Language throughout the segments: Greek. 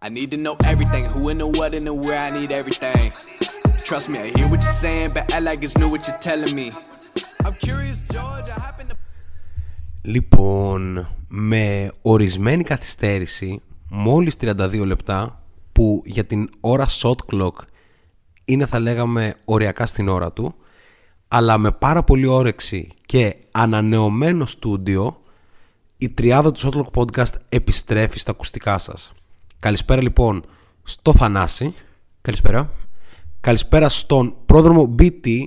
I need to know everything, who and the what and the where I need everything. Trust me, I hear what you're saying, but I like it's new what you're telling me. I'm curious, George, I happen to... Λοιπόν, με ορισμένη καθυστέρηση, μόλις 32 λεπτά, που για την ώρα shot clock είναι θα λέγαμε οριακά στην ώρα του, αλλά με πάρα πολύ όρεξη και ανανεωμένο στούντιο, η τριάδα του Shotlock Podcast επιστρέφει στα ακουστικά σας. Καλησπέρα λοιπόν στο Θανάση. Καλησπέρα. Καλησπέρα στον πρόδρομο BT,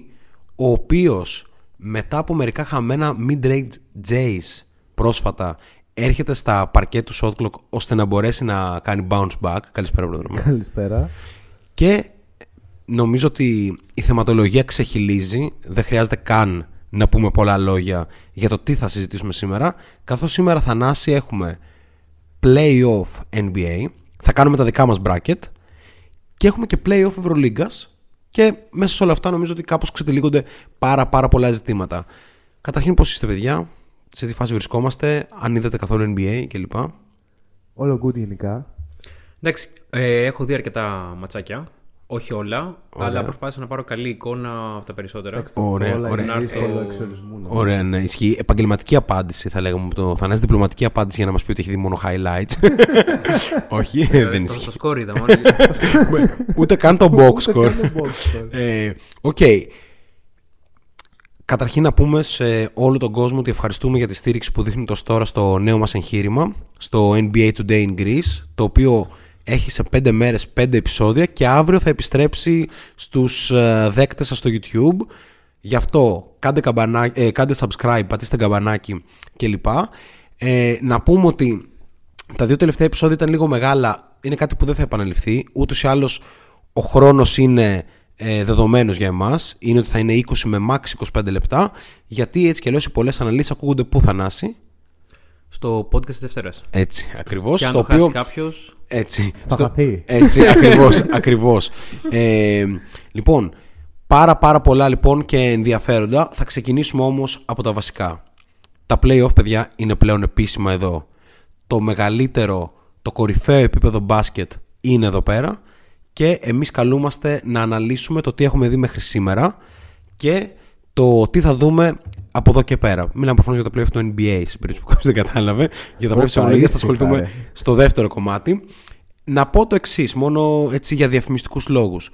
ο οποίος μετά από μερικά χαμένα mid-range Jays πρόσφατα έρχεται στα παρκέ του Shot Clock ώστε να μπορέσει να κάνει bounce back. Καλησπέρα πρόδρομο. Καλησπέρα. Και νομίζω ότι η θεματολογία ξεχυλίζει. Δεν χρειάζεται καν να πούμε πολλά λόγια για το τι θα συζητήσουμε σήμερα. Καθώς σήμερα Θανάση έχουμε Playoff NBA. Θα κάνουμε τα δικά μας bracket. Και έχουμε και Playoff Ευρωλίγκας. Και μέσα σε όλα αυτά νομίζω ότι κάπως ξετυλίγονται πάρα πάρα πολλά ζητήματα. Καταρχήν πώς είστε παιδιά, σε τι φάση βρισκόμαστε, αν είδατε καθόλου NBA κλπ. Όλο good γενικά. Εντάξει, ε, έχω δει αρκετά ματσάκια. Όχι όλα, Ωραία. αλλά προσπάθησα να πάρω καλή εικόνα από τα περισσότερα. Εντάξει, το Ωραία, όλα ωραία. είναι Ε, δύσκολο ε, εξορισμού. νομίζω. Ωραία, ναι, ισχύει. Επαγγελματική απάντηση θα λέγαμε από το Θανάση, διπλωματική απάντηση για να μας πει ότι έχει δει μόνο highlights. Όχι, δεν Προς ισχύει. το σκορ είδα μόνο. Ούτε καν το box Ούτε score. καν το box score. Ε, Οκ. Καταρχήν να πούμε σε όλο τον κόσμο ότι ευχαριστούμε για τη στήριξη που δείχνει το τώρα στο νέο μας εγχείρημα, στο NBA Today in Greece, το οποίο έχει σε 5 μέρες 5 επεισόδια και αύριο θα επιστρέψει στους ε, δέκτες σας στο YouTube. Γι' αυτό κάντε, καμπανά- ε, κάντε subscribe, πατήστε καμπανάκι κλπ. Ε, να πούμε ότι τα δύο τελευταία επεισόδια ήταν λίγο μεγάλα. Είναι κάτι που δεν θα επαναληφθεί. Ούτως ή άλλως ο χρόνος είναι ε, δεδομένος για εμάς. Είναι ότι θα είναι 20 με max 25 λεπτά. Γιατί έτσι κι αλλιώς οι πολλές αναλύσεις ακούγονται πού θανάσει. Στο podcast της Δευτέρας. Έτσι, ακριβώς. Και αν το χάσει κάποιος. Έτσι. Θα στο- χαθεί. Έτσι, ακριβώς, ακριβώς. Ε, λοιπόν, πάρα πάρα πολλά λοιπόν και ενδιαφέροντα. Θα ξεκινήσουμε όμως από τα βασικά. Τα play-off, παιδιά, είναι πλέον επίσημα εδώ. Το μεγαλύτερο, το κορυφαίο επίπεδο μπάσκετ είναι εδώ πέρα και εμείς καλούμαστε να αναλύσουμε το τι έχουμε δει μέχρι σήμερα και το τι θα δούμε από εδώ και πέρα. Μιλάμε προφανώς για το play-off του NBA, σε περίπτωση που κάποιος δεν κατάλαβε. Για τα play-off της Όπα, Ευρωλίγα θα ήσυχα, ασχοληθούμε ρε. στο δεύτερο κομμάτι. Να πω το εξής, μόνο έτσι για διαφημιστικούς λόγους.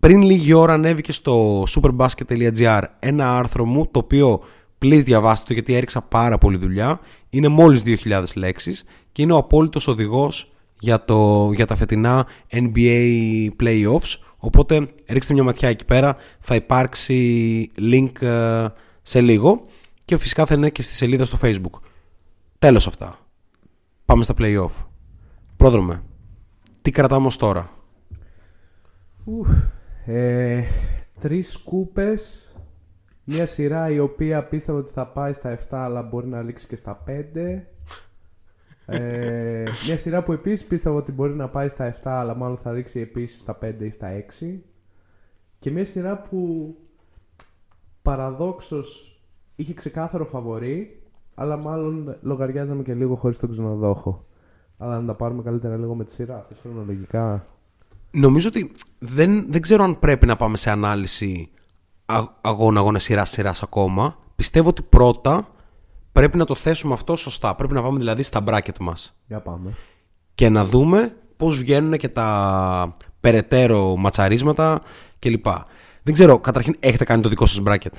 Πριν λίγη ώρα ανέβηκε στο superbasket.gr ένα άρθρο μου το οποίο please διαβάστε το γιατί έριξα πάρα πολύ δουλειά. Είναι μόλις 2.000 λέξεις και είναι ο απόλυτος οδηγός για, το, για τα φετινά NBA playoffs. Οπότε ρίξτε μια ματιά εκεί πέρα, θα υπάρξει link ε, σε λίγο και φυσικά θα είναι και στη σελίδα στο facebook. Τέλος αυτά. Πάμε στα playoff. Πρόδρομε, τι κρατάμε ως τώρα; Ε, τρεις σκούπες. Μια σειρά η οποία πίστευα ότι θα πάει στα 7 αλλά μπορεί να λήξει και στα 5. Ε, μια σειρά που επίσης πίστευα ότι μπορεί να πάει στα 7 αλλά μάλλον θα ρίξει επίσης στα 5 ή στα 6. Και μια σειρά που παραδόξως είχε ξεκάθαρο φαβορή αλλά μάλλον λογαριάζαμε και λίγο χωρίς τον ξενοδόχο. Αλλά να τα πάρουμε καλύτερα λίγο με τη σειρά. Θες χρονολογικά. Νομίζω ότι δεν, δεν ξέρω αν πρέπει να πάμε σε ανάλυση αγώνα, αγώνα, σειράς, σειράς ακόμα. Πιστεύω ότι πρώτα πρέπει να το θέσουμε αυτό σωστά. Πρέπει να πάμε δηλαδή στα bracket μας Για πάμε. και να δούμε πώς βγαίνουν και τα περαιτέρω ματσαρίσματα κλπ. Δεν ξέρω, καταρχήν έχετε κάνει το δικό σας bracket.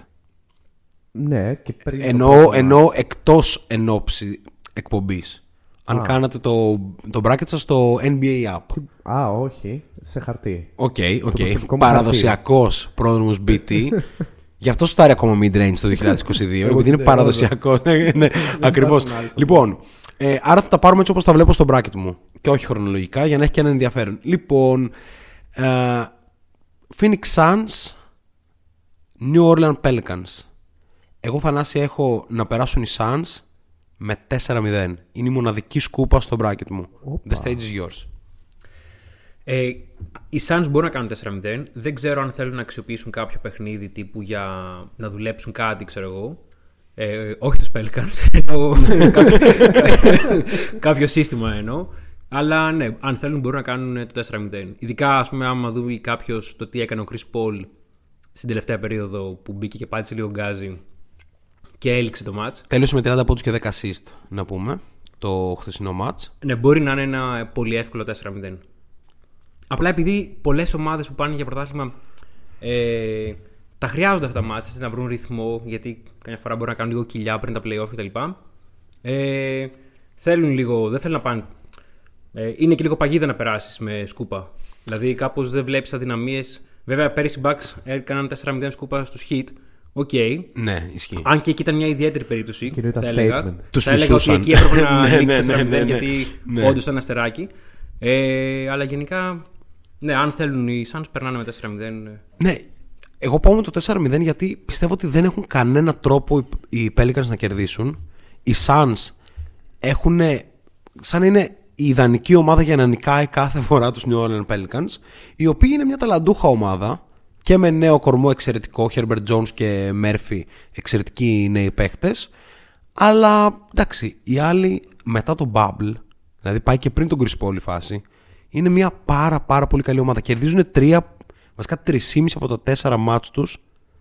Ναι, και πριν. το Εννοώ, πρώτο εννοώ εκτός ενόψη εκπομπής. Αν Α. κάνατε το, το bracket σας στο NBA app. μάτς. Α, όχι. Σε χαρτί. Οκ, οκ. προσωπικό μου Παραδοσιακός πρόδρομος BT. Γι' αυτό στάρει ακόμα mid-range το 2022, επειδή είναι ναι, παραδοσιακός. ναι, ακριβώς. υπάρχουν άλλες Λοιπόν, ε, άρα θα τα πάρουμε έτσι όπως τα βλέπω στο bracket μου. Και όχι χρονολογικά, για να έχει και ένα ενδιαφέρον. Λοιπόν, ε, Phoenix Suns, New Orleans Pelicans. Εγώ Θανάση έχω να περάσουν οι Suns με 4-0. Είναι η μοναδική σκούπα στο bracket μου. Όπα. The stage is yours. Ε, οι Suns μπορούν να κάνουν 4-0. Δεν ξέρω αν θέλουν να αξιοποιήσουν κάποιο παιχνίδι τύπου για να δουλέψουν κάτι, ξέρω εγώ. Ε, όχι τους Pelicans, εννοώ κάποιο, κάποιο σύστημα εννοώ. Αλλά ναι, αν θέλουν μπορούν να κάνουν το 4-0. Ειδικά, ας πούμε, άμα δούμε κάποιος το τι έκανε ο Chris Paul στην τελευταία περίοδο που μπήκε και πάτησε λίγο γκάζι και έληξε το match. Τέλειωσε με 30 πόντους και 10 assist, να πούμε, το χθεσινό match. Ναι, μπορεί να είναι ένα πολύ εύκολο 4-0. Απλά επειδή πολλές ομάδες που πάνε για πρωτάθλημα ε, τα χρειάζονται αυτά τα μάτια να βρουν ρυθμό, γιατί καμιά φορά μπορεί να κάνουν λίγο κοιλιά πριν τα playoff κτλ. Ε, θέλουν λίγο, δεν θέλουν να πάνε. Ε, είναι και λίγο παγίδα να περάσεις με σκούπα. Δηλαδή κάπως δεν βλέπεις αδυναμίες. Βέβαια, πέρυσι οι Bucks έκαναν 4-0 σκούπα στους Heat. OK. Ναι, ισχύει. Αν και εκεί ήταν μια ιδιαίτερη περίπτωση. Και είναι τα θα έλεγα, statement. Τους θα έλεγα ότι μισούσαν. εκεί έπρεπε να Ναι, λήξει ναι, 4-0 ναι, ναι, ναι. γιατί Ναι. όντως ήταν αστεράκι. Ε, αλλά γενικά, ναι, αν θέλουν οι Suns περνάνε με 4-0. ε, Ναι, εγώ πάω με το 4-0 γιατί πιστεύω ότι δεν έχουν κανένα τρόπο οι- οι Pelicans να κερδίσουν. Οι Suns έχουν σαν είναι η ιδανική ομάδα για να νικάει κάθε φορά τους New Orleans Pelicans οι οποίοι είναι μια ταλαντούχα ομάδα και με νέο κορμό εξαιρετικό Herbert Jones και Murphy εξαιρετικοί νέοι παίχτες αλλά εντάξει οι άλλοι μετά το Bubble δηλαδή πάει και πριν τον Chris Paul η φάση είναι μια πάρα πάρα πολύ καλή ομάδα κερδίζουν τρία βασικά 3,5 από τα τέσσερα μάτς τους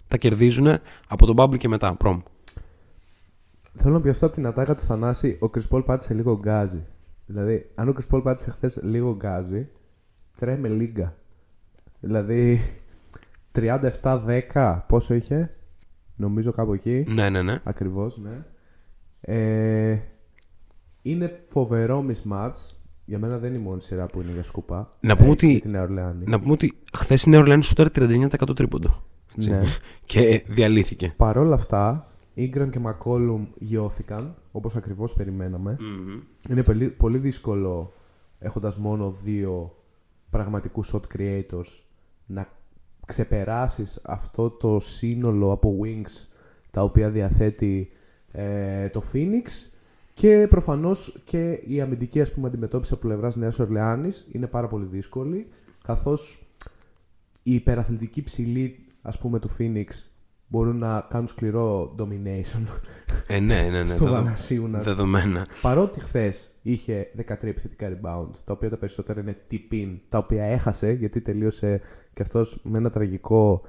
τα κερδίζουν από τον Bubble και μετά προμ. Θέλω να πιαστώ από την ατάκα του Θανάση. Ο Chris Paul πάτησε λίγο γκάζι. Δηλαδή, αν ο Chris Paul πάτησε χθες λίγο γκάζι, τρέμε λίγκα. Δηλαδή, 37-10, πόσο είχε, νομίζω κάπου εκεί. Ναι, ναι, ναι. Ακριβώς, ναι. Ε, είναι φοβερό mismatch. Για μένα δεν είναι η μόνη σειρά που είναι για σκουπά. Να πούμε Ε, ότι- και Την Νέα Ορλεάνη. Να πούμε ότι χθες η Νέα Ορλεάνη σούταρε 39% τρίποντο. Έτσι. Ναι. Και διαλύθηκε. Παρ' όλα αυτά, Ingram και McCollum γιώθηκαν, όπως ακριβώς περιμέναμε. Είναι πολύ, πολύ δύσκολο, έχοντας μόνο δύο πραγματικούς shot creators, να ξεπεράσεις αυτό το σύνολο από wings τα οποία διαθέτει ε, το Phoenix και προφανώς και η αμυντική ας πούμε, αντιμετώπιση από πλευράς Νέας Ορλεάνης είναι πάρα πολύ δύσκολη καθώς οι υπεραθλητικοί ψηλοί ας πούμε του Phoenix μπορούν να κάνουν σκληρό domination Ε, ναι, ναι, ναι. στο δεδο- Βανασίουνας. Δεδομένα. Παρότι χθες είχε 13 επιθετικά rebound, τα οποία τα περισσότερα είναι tip-in, τα οποία έχασε γιατί τελείωσε και αυτός με ένα τραγικό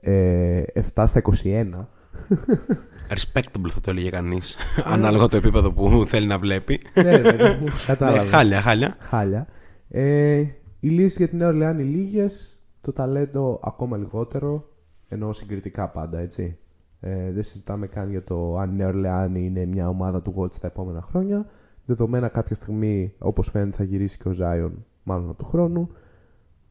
ε, 7 στα 21. Respectable θα το έλεγε κανείς. Ανάλογα το επίπεδο που θέλει να βλέπει. ναι, ρε παιδί μου, Ναι, κατάλαβα. χάλια, χάλια. Χάλια. Ε, οι λύσει για την Νέα Ορλεάνη λίγες, το ταλέντο ακόμα λιγότερο, ενώ συγκριτικά πάντα, έτσι. Ε, δεν συζητάμε καν για το αν η Νέα Ορλεάνη είναι μια ομάδα του Watch τα επόμενα χρόνια. Δεδομένα κάποια στιγμή, όπως φαίνεται, θα γυρίσει και ο Ζάιον, μάλλον από του χρόνου.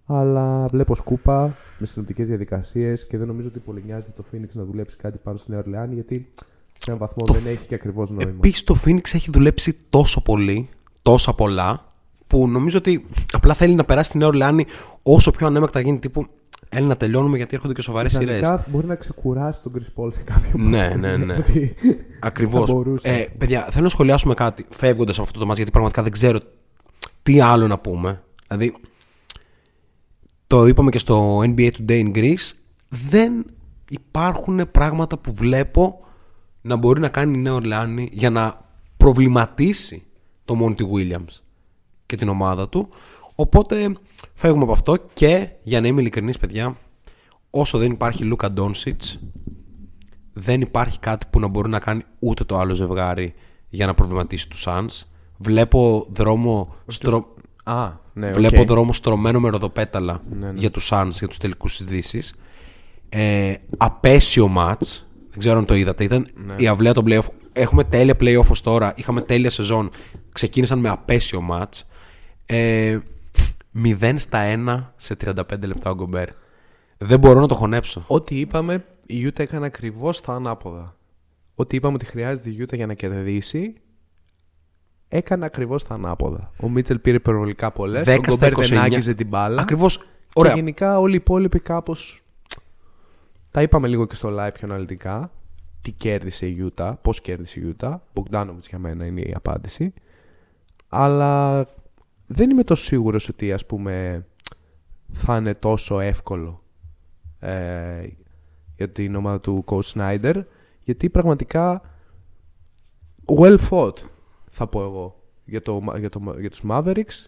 Αλλά βλέπω σκούπα με συνοπτικές διαδικασίες και δεν νομίζω ότι πολύ νοιάζεται το Phoenix να δουλέψει κάτι πάνω στη Νέα Ορλεάνη γιατί σε έναν βαθμό Το δεν έχει και ακριβώς νόημα. Επίσης το Phoenix έχει δουλέψει τόσο πολύ, τόσα πολλά, που νομίζω ότι απλά θέλει να περάσει τη Νέα Ορλεάνη όσο πιο ανέμακτα γίνει. Τύπου, έλα να τελειώνουμε γιατί έρχονται και σοβαρές σειρές. Ιδανικά μπορεί να ξεκουράσει τον Chris Paul σε κάποιο Ναι, point. ναι, ναι. Ότι Ακριβώς. θα μπορούσε. Ε, παιδιά, θέλω να σχολιάσουμε κάτι φεύγοντας από αυτό το μάτς γιατί πραγματικά δεν ξέρω τι άλλο να πούμε. Δηλαδή, το είπαμε και στο NBA Today in Greece, δεν υπάρχουν πράγματα που βλέπω να μπορεί να κάνει η Νέα Ορλεάνη για να προβληματίσει το Monty Williams και την ομάδα του. Οπότε φεύγουμε από αυτό και για να είμαι ειλικρινής παιδιά, όσο δεν υπάρχει Λούκα Ντόντσιτς δεν υπάρχει κάτι που να μπορεί να κάνει ούτε το άλλο ζευγάρι για να προβληματίσει τους Suns. Βλέπω δρόμο, στρο... Α, ναι, Βλέπω οκ. δρόμο στρωμένο με ροδοπέταλα Ναι, ναι. για τους Suns, για τους τελικούς Δύσης. Ε, απέσιο μάτς. Δεν ξέρω αν το είδατε. Ήταν Ναι. η αυλαία των playoff. Έχουμε τέλεια playoff ως τώρα. Είχαμε τέλεια σεζόν. Ξεκίνησαν με απέσιο μάτς. Ε, 0 στα 1 σε 35 λεπτά ο Γκομπέρ. Δεν μπορώ να το χωνέψω. Ό,τι είπαμε, η Utah έκανε ακριβώς τα ανάποδα. Ό,τι είπαμε ότι χρειάζεται η Utah για να κερδίσει, έκανε ακριβώς τα ανάποδα. Ο Μίτσελ πήρε υπερβολικά πολλές. 10 Ο Γκομπέρ στα 29. δεν άγγιζε την μπάλα. Ακριβώς. Και Ωραία. γενικά όλοι οι υπόλοιποι κάπως. Τα είπαμε λίγο και στο live πιο αναλυτικά. Τι κέρδισε η Utah, πώς κέρδισε η Utah. Μπογκδάνοβιτ για μένα είναι η απάντηση. Αλλά δεν είμαι τόσο σίγουρος ότι ας πούμε θα είναι τόσο εύκολο ε, για την ομάδα του Coach Snyder γιατί πραγματικά well fought θα πω εγώ για, το, για, το, για τους Mavericks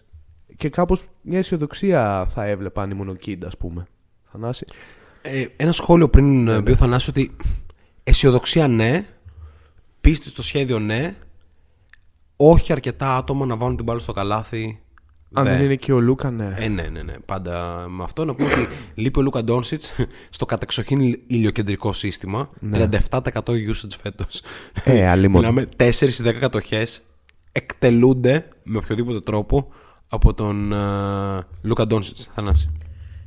και κάπως μια αισιοδοξία θα έβλεπα αν ήμουν ο Kid, ας πούμε. Θανάση; Ε, ένα σχόλιο πριν ναι, μπει ο Θανάσης ότι αισιοδοξία ναι, πίστη στο σχέδιο ναι, όχι αρκετά άτομα να βάλουν την μπάλα στο καλάθι. Αν Δε. δεν είναι και ο Λούκα, ναι. Ε, ναι, ναι, ναι. Πάντα με αυτό να πούμε ότι λείπει ο Λούκα Ντόνσιτς στο κατεξοχήν ηλιοκεντρικό σύστημα. 37% usage φέτος. Ε, αλλήμον. Μιλάμε 4 στι 10 κατοχές εκτελούνται με οποιοδήποτε τρόπο από τον uh, Λούκα Ντόνσιτς. Θανάση.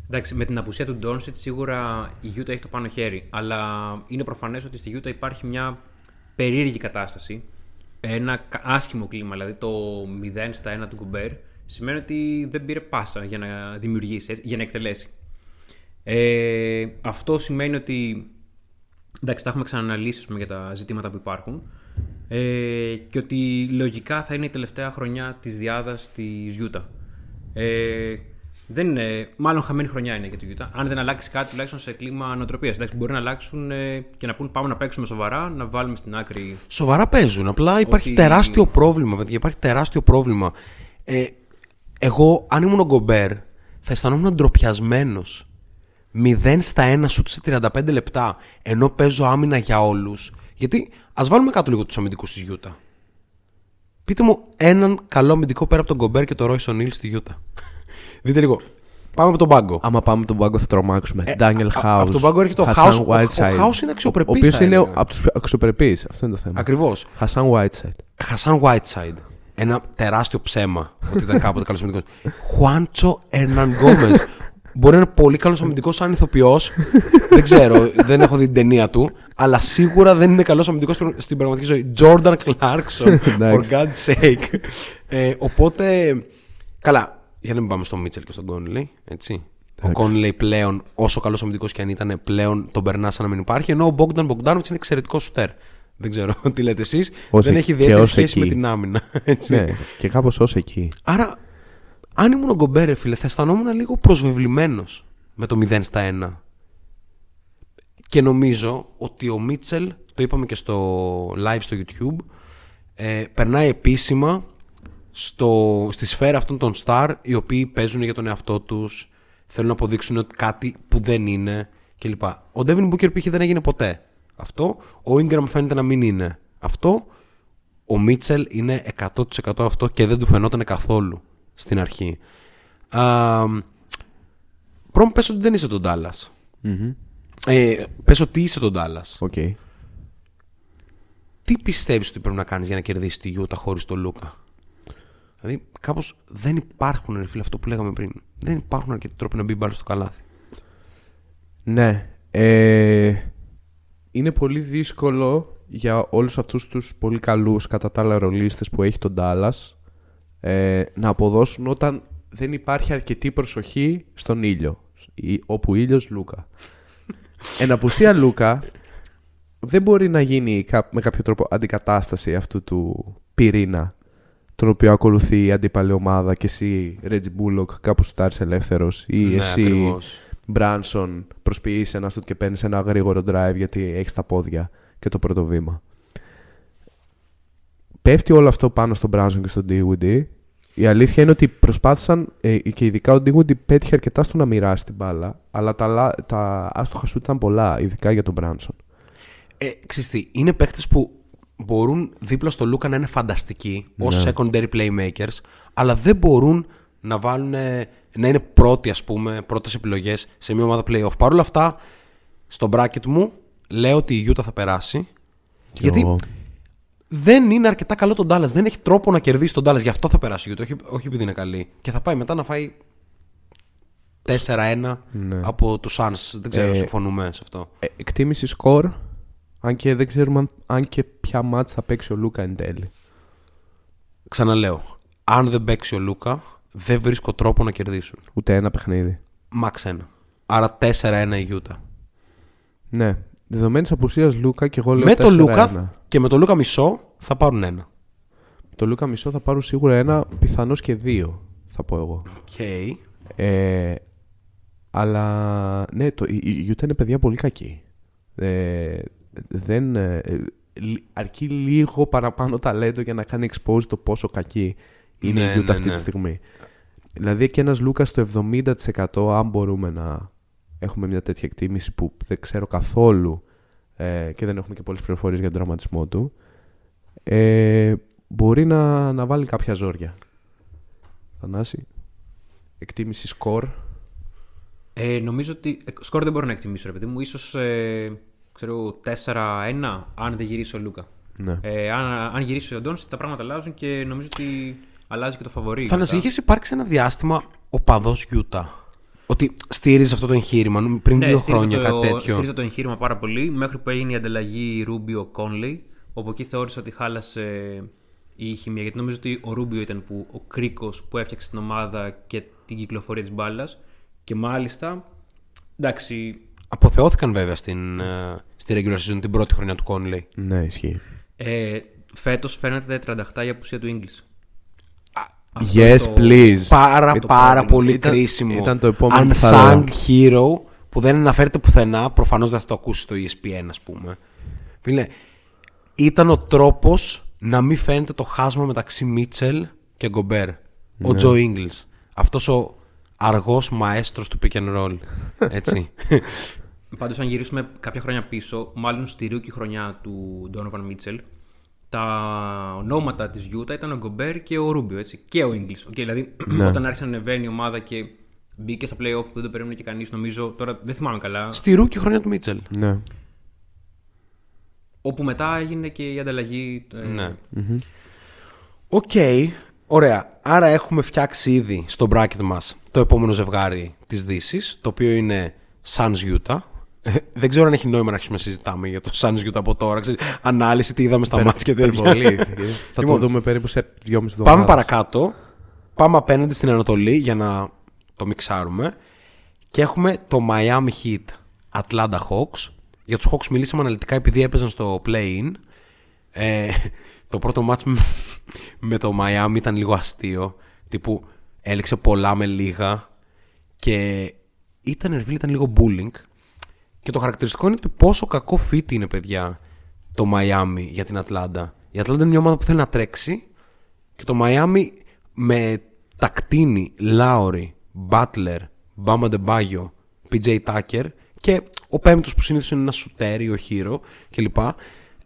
Εντάξει, με την απουσία του Ντόνσιτς σίγουρα η Utah έχει το πάνω χέρι. Αλλά είναι προφανές ότι στη Utah υπάρχει μια περίεργη κατάσταση. Ένα κα- άσχημο κλίμα, δηλαδή το 0 στα 1 του Κουμπέρ, σημαίνει ότι δεν πήρε πάσα για να δημιουργήσει, έτσι, για να εκτελέσει. Ε, αυτό σημαίνει ότι. Εντάξει, τα έχουμε ξαναναλύσει ας πούμε, για τα ζητήματα που υπάρχουν. Ε, και ότι λογικά θα είναι η τελευταία χρονιά της διάδας της Utah. Ε, δεν είναι, μάλλον χαμένη χρονιά είναι για τη Utah. Αν δεν αλλάξει κάτι, τουλάχιστον σε κλίμα νοοτροπία. Μπορεί να αλλάξουν ε, και να πούν πάμε να παίξουμε σοβαρά, να βάλουμε στην άκρη. Σοβαρά παίζουν. Απλά υπάρχει Ότι- τεράστιο πρόβλημα, παιδιά. Υπάρχει τεράστιο πρόβλημα. Ε, εγώ, αν ήμουν ο Γκομπέρ, θα αισθανόμουν ντροπιασμένος. 0 στα 1 σουτ σε 35 λεπτά, ενώ παίζω άμυνα για όλους. Γιατί ας βάλουμε κάτω λίγο τους αμυντικούς της Γιούτα. Πείτε μου έναν καλό αμυντικό πέρα από τον Γκομπέρ και τον Ρόις Ονίλ στη Γιούτα. Δείτε λίγο. Πάμε από τον πάγκο. Άμα πάμε τον πάγκο θα τρομάξουμε. Ντάνιελ Ε, α- Χάους. από τον πάγκο έρχεται ο House. Ο- ο House είναι αξιοπρεπής, Ο οποίος θα είναι έλεγα. από τους αξιοπρεπείς. Αυτό είναι το θέμα. Ακριβώς. Χασάν Whiteside. Χασάν Whiteside. Ένα τεράστιο ψέμα ότι ήταν κάποτε καλός αμυντικός. Χουάντσο Ερνανγκόμεζ. Μπορεί να είναι πολύ καλός αμυντικός σαν ηθοποιός. δεν ξέρω, δεν έχω δει την ταινία του. Αλλά σίγουρα δεν είναι καλός αμυντικός στην πραγματική ζωή. Jordan Clarkson, for Εντάξει. God's sake. ε, οπότε. Καλά, για να μην πάμε στον Μίτσελ και στον Κόνλεϊ. Έτσι. Ο Εντάξει. Κόνλεϊ πλέον, όσο καλός αμυντικός και αν ήταν, πλέον τον περνά σαν να μην υπάρχει. Ενώ ο Μπόγκταν Μπογκδάνοβιτς είναι εξαιρετικός σουτέρ. Δεν ξέρω τι λέτε εσείς. Ως Δεν εκ- έχει και ιδιαίτερη ως σχέση με εκεί. την άμυνα. Έτσι. Ναι, και κάπως ως εκεί. Άρα, αν ήμουν ο Γκομπέρε, φίλε, θα αισθανόμουν λίγο προσβεβλημένος με το 0 στα 1. Και νομίζω ότι ο Μίτσελ, το είπαμε και στο live στο YouTube, ε, περνάει επίσημα στο, στη σφαίρα αυτών των star οι οποίοι παίζουν για τον εαυτό τους, θέλουν να αποδείξουν ότι κάτι που δεν είναι κλπ. Ο Devin Booker π.χ. δεν έγινε ποτέ αυτό. Ο Ingram φαίνεται να μην είναι αυτό. Ο Μίτσελ είναι 100% αυτό και δεν του φαινόταν καθόλου στην αρχή. Α, πρώτον πες ότι δεν είσαι τον Dallas. Ε, πες ότι είσαι τον Dallas. Οκ. Τι πιστεύεις ότι πρέπει να κάνεις για να κερδίσεις τη Utah χωρίς τον Λούκα; Δηλαδή κάπως δεν υπάρχουν ρε φίλε αυτό που λέγαμε πριν. Δεν υπάρχουν αρκετοί τρόποι να μπει μπάλα στο καλάθι. Ναι. Ε, είναι πολύ δύσκολο για όλους αυτούς τους πολύ καλούς κατά τα άλλα ρολίστες που έχει τον Dallas ε, να αποδώσουν όταν δεν υπάρχει αρκετή προσοχή στον ήλιο. Ή- Όπου ήλιος Λούκα. Εν απουσία Λούκα δεν μπορεί να γίνει κα- με κάποιο τρόπο αντικατάσταση αυτού του πυρήνα τον οποίο ακολουθεί η αντίπαλη ομάδα και εσύ Reggie Bullock κάπου στάρεις ελεύθερος ή Ναι, εσύ ακριβώς. Μπράνσον προσποιείς ένα σουτ και παίρνεις ένα γρήγορο drive γιατί έχεις τα πόδια και το πρώτο βήμα. Πέφτει όλο αυτό πάνω στον Μπράνσον και στον Dinwiddie. Η αλήθεια είναι ότι προσπάθησαν ε, και ειδικά ο Dinwiddie πέτυχε αρκετά στο να μοιράσει την μπάλα, αλλά τα, λα- τα άστοχα σουτ ήταν πολλά, ειδικά για τον Μπράνσον. Ε, ξέρεις τι, είναι παίκτες που μπορούν δίπλα στο Λούκα να είναι φανταστικοί ως secondary playmakers, αλλά δεν μπορούν να βάλουν, να είναι πρώτοι ας πούμε, πρώτες επιλογές σε μια ομάδα playoff. Παρ' όλα αυτά, στο bracket μου λέω ότι η Utah θα περάσει, γιατί εγώ. δεν είναι αρκετά καλό τον Dallas. Δεν έχει τρόπο να κερδίσει τον Dallas. Γι' αυτό θα περάσει η Utah, όχι, όχι επειδή είναι καλή. Και θα πάει μετά να φάει 4-1 από τους Suns. Δεν ξέρω, Ε, συμφωνούμε σε αυτό. Ε, εκτίμηση σκορ, αν και δεν ξέρουμε αν, αν και ποια μάτς θα παίξει ο Λούκα εν τέλει. Ξαναλέω, αν δεν παίξει ο Λούκα, δεν βρίσκω τρόπο να κερδίσουν. Ούτε ένα παιχνίδι. Max 1. Άρα 4-1 η Utah. Ναι. Δεδομένης απουσίας Λούκα και εγώ λέω Με το 4-1. Λούκα και με το Λούκα μισό θα πάρουν ένα. Το Λούκα μισό θα πάρουν σίγουρα ένα, πιθανώς και δύο, θα πω εγώ. Okay. Ε, αλλά ναι, το, η, η Utah είναι παιδιά πολύ κακή. Ε, δεν, ε, λι- αρκεί λίγο παραπάνω ταλέντο για να κάνει expose το πόσο κακή είναι Ναι, η Utah ναι, αυτή ναι. τη στιγμή. Δηλαδή και ένας Λούκας στο 70% αν μπορούμε να έχουμε μια τέτοια εκτίμηση που δεν ξέρω καθόλου ε, και δεν έχουμε και πολλές πληροφορίες για τον τραυματισμό του ε, μπορεί να, να βάλει κάποια ζόρια. Θανάση. Εκτίμηση σκορ. Ε, νομίζω ότι. ε, Σκορ δεν μπορώ να εκτιμήσω, ρε παιδί μου. σω ε, ξέρω 4-1 αν δεν γυρίσει ο Λούκα. Ναι. Ε, αν, αν γυρίσει ο Ντόνσιτς, τα πράγματα αλλάζουν και νομίζω ότι αλλάζει και το φαβορή. Θα μετά. είχες υπάρξει ένα διάστημα ο παδός Γιούτα; Ότι στήριζε αυτό το εγχείρημα πριν δύο στήριζα χρόνια, Ναι, το, κάτι τέτοιο. στήριζα το εγχείρημα πάρα πολύ μέχρι που έγινε η ανταλλαγή Ρούμπιο Κόνλεϊ. Όπου εκεί θεώρησα ότι χάλασε η χημία. Γιατί νομίζω ότι ο Ρούμπιο ήταν που, ο κρίκος που έφτιαξε την ομάδα και την κυκλοφορία της μπάλας. Και μάλιστα. Εντάξει, Αποθεώθηκαν βέβαια στην, ε, στη regular season την πρώτη χρονιά του Conley. Ναι, ισχύει. ε, φέτος φαίνεται τρανταχτά η απουσία του Ingles. Αυτό Yes, είναι το- please. Πάρα το πάρα πρόβλημα. πολύ Ήταν- κρίσιμο. ήταν το επόμενο που θα Unsung λέω. hero που δεν αναφέρεται πουθενά. Προφανώς δεν θα το ακούσει στο E ESPN ας πούμε. Φίλε, ήταν ο τρόπος να μην φαίνεται το χάσμα μεταξύ Μίτσελ και Γκομπέρ. Ναι. Ο Τζο Ingles. Αυτός ο αργός μαέστρος του pick and roll. Έτσι. Πάντως, αν γυρίσουμε κάποια χρόνια πίσω, μάλλον στη ρούκη χρονιά του Donovan Mitchell, τα ονόματα της Utah ήταν ο Γκομπέρ και ο Ρούμπιο, έτσι. Και ο Ingles. Okay, δηλαδή, Ναι. όταν άρχισε να ανεβαίνει η ομάδα και μπήκε στα playoff που δεν το περίμενε και κανείς, νομίζω. Τώρα δεν θυμάμαι καλά. Στη ρούκη χρονιά του Μίτσελ. Ναι. Όπου μετά έγινε και η ανταλλαγή. ε, Ναι. Οκ, ωραία. Άρα έχουμε φτιάξει ήδη στο bracket μας το επόμενο ζευγάρι της δύσης, το οποίο είναι Suns Utah. Ε, Δεν ξέρω αν έχει νόημα να αρχίσουμε να συζητάμε για το Suns Utah από τώρα. Ξέρεις, ανάλυση, τι είδαμε στα ματς και τέτοια. Υπερβολή. Θα το Λοιπόν, δούμε περίπου σε 2,5 εβδομάδες. Πάμε παρακάτω. Πάμε απέναντι στην Ανατολή για να το μιξάρουμε. Και έχουμε το Miami Heat Atlanta Hawks. Για τους Hawks μιλήσαμε αναλυτικά επειδή έπαιζαν στο play-in. Ε, το πρώτο μάτς με, με το Miami ήταν λίγο αστείο. Τύπου έλεξε πολλά με λίγα. Και ήταν, ρε φίλε, ήταν λίγο bullying. Και το χαρακτηριστικό είναι ότι πόσο κακό fit είναι, παιδιά, το Miami για την Ατλάντα. Η Ατλάντα είναι μια ομάδα που θέλει να τρέξει και το Miami με τακτίνι, Λάουρι, Μπάτλερ, Μπάμα Ντεμπάγιο, PJ Tucker και ο πέμπτος που συνήθως είναι ένας σουτέρι, ο Χείρο κλπ.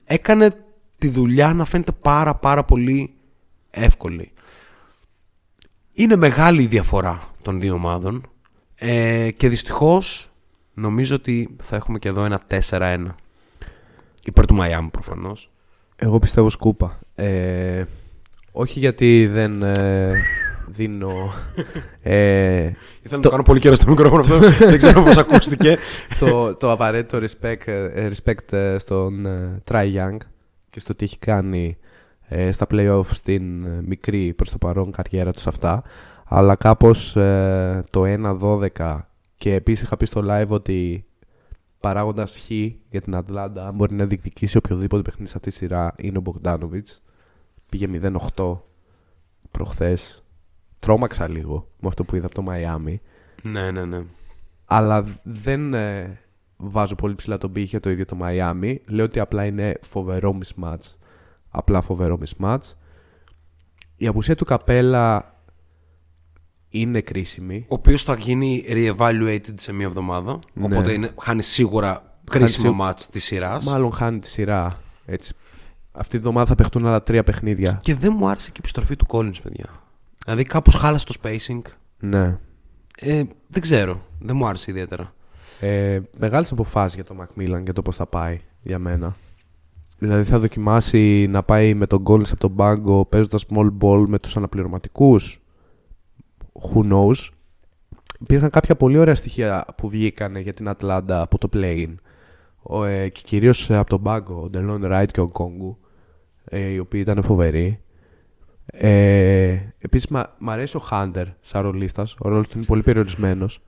Έκανε τη δουλειά να φαίνεται πάρα πάρα πολύ εύκολη. Είναι μεγάλη η διαφορά των δύο ομάδων ε, και δυστυχώς νομίζω ότι θα έχουμε και εδώ ένα 4-1. Υπέρ του Μαϊάμι προφανώς. Εγώ πιστεύω σκούπα. Ε, όχι γιατί δεν ε, δίνω ε, Ήθελα να το κάνω πολύ καιρό στο μικρόφωνο αυτό. Δεν ξέρω πώς ακούστηκε. το, το απαραίτητο respect, ε, respect ε, στον ε, Trae Young και στο τι έχει κάνει ε, στα playoff στην ε, μικρή προς το παρόν καριέρα του σε αυτά. Αλλά κάπως ε, το 1-12 και επίσης είχα πει στο live ότι παράγοντας χ για την Ατλάντα αν μπορεί να διεκδικήσει οποιοδήποτε παιχνίδι σε αυτή τη σειρά είναι ο Μπογκδάνοβιτς. Πήγε 0-8 προχθές. Τρώμαξα λίγο με αυτό που είδα από το Μαϊάμι. ναι, ναι, ναι. Αλλά δεν ε, βάζω πολύ ψηλά τον πύχη για το ίδιο το Miami. Λέω ότι απλά είναι φοβερό mismatch. Απλά φοβερό mismatch. Η απουσία του Καπέλα είναι κρίσιμη. Ο οποίος θα γίνει re-evaluated σε μία εβδομάδα. Ναι. Οπότε είναι, χάνει σίγουρα κρίσιμο σίγου- μάτς της σειράς. Μάλλον χάνει τη σειρά. Έτσι. Αυτή τη εβδομάδα θα παιχτούν άλλα τρία παιχνίδια. Και δεν μου άρεσε και η επιστροφή του Collins, παιδιά. Δηλαδή κάπως χάλασε το spacing. Ναι. Ε, δεν ξέρω. Δεν μου άρεσε ιδιαίτερα. Ε, μεγάλες αποφάσεις για το McMillan και το πώς θα πάει για μένα. Δηλαδή θα δοκιμάσει να πάει με τον Collins από τον πάγκο παίζοντας small ball με τους αναπληρωματικούς. Who knows. Υπήρχαν κάποια πολύ ωραία στοιχεία που βγήκαν για την Ατλάντα από το play-in. Ο, ε, και κυρίως ε, από τον πάγκο, ο Ντελόν Ράιτ και ο Κόγκου, ε, οι οποίοι ήταν φοβεροί. Ε, επίσης μα- μ' αρέσει ο Χάντερ σαν ρολίστας, ο ρόλος του είναι πολύ περιορισμένος.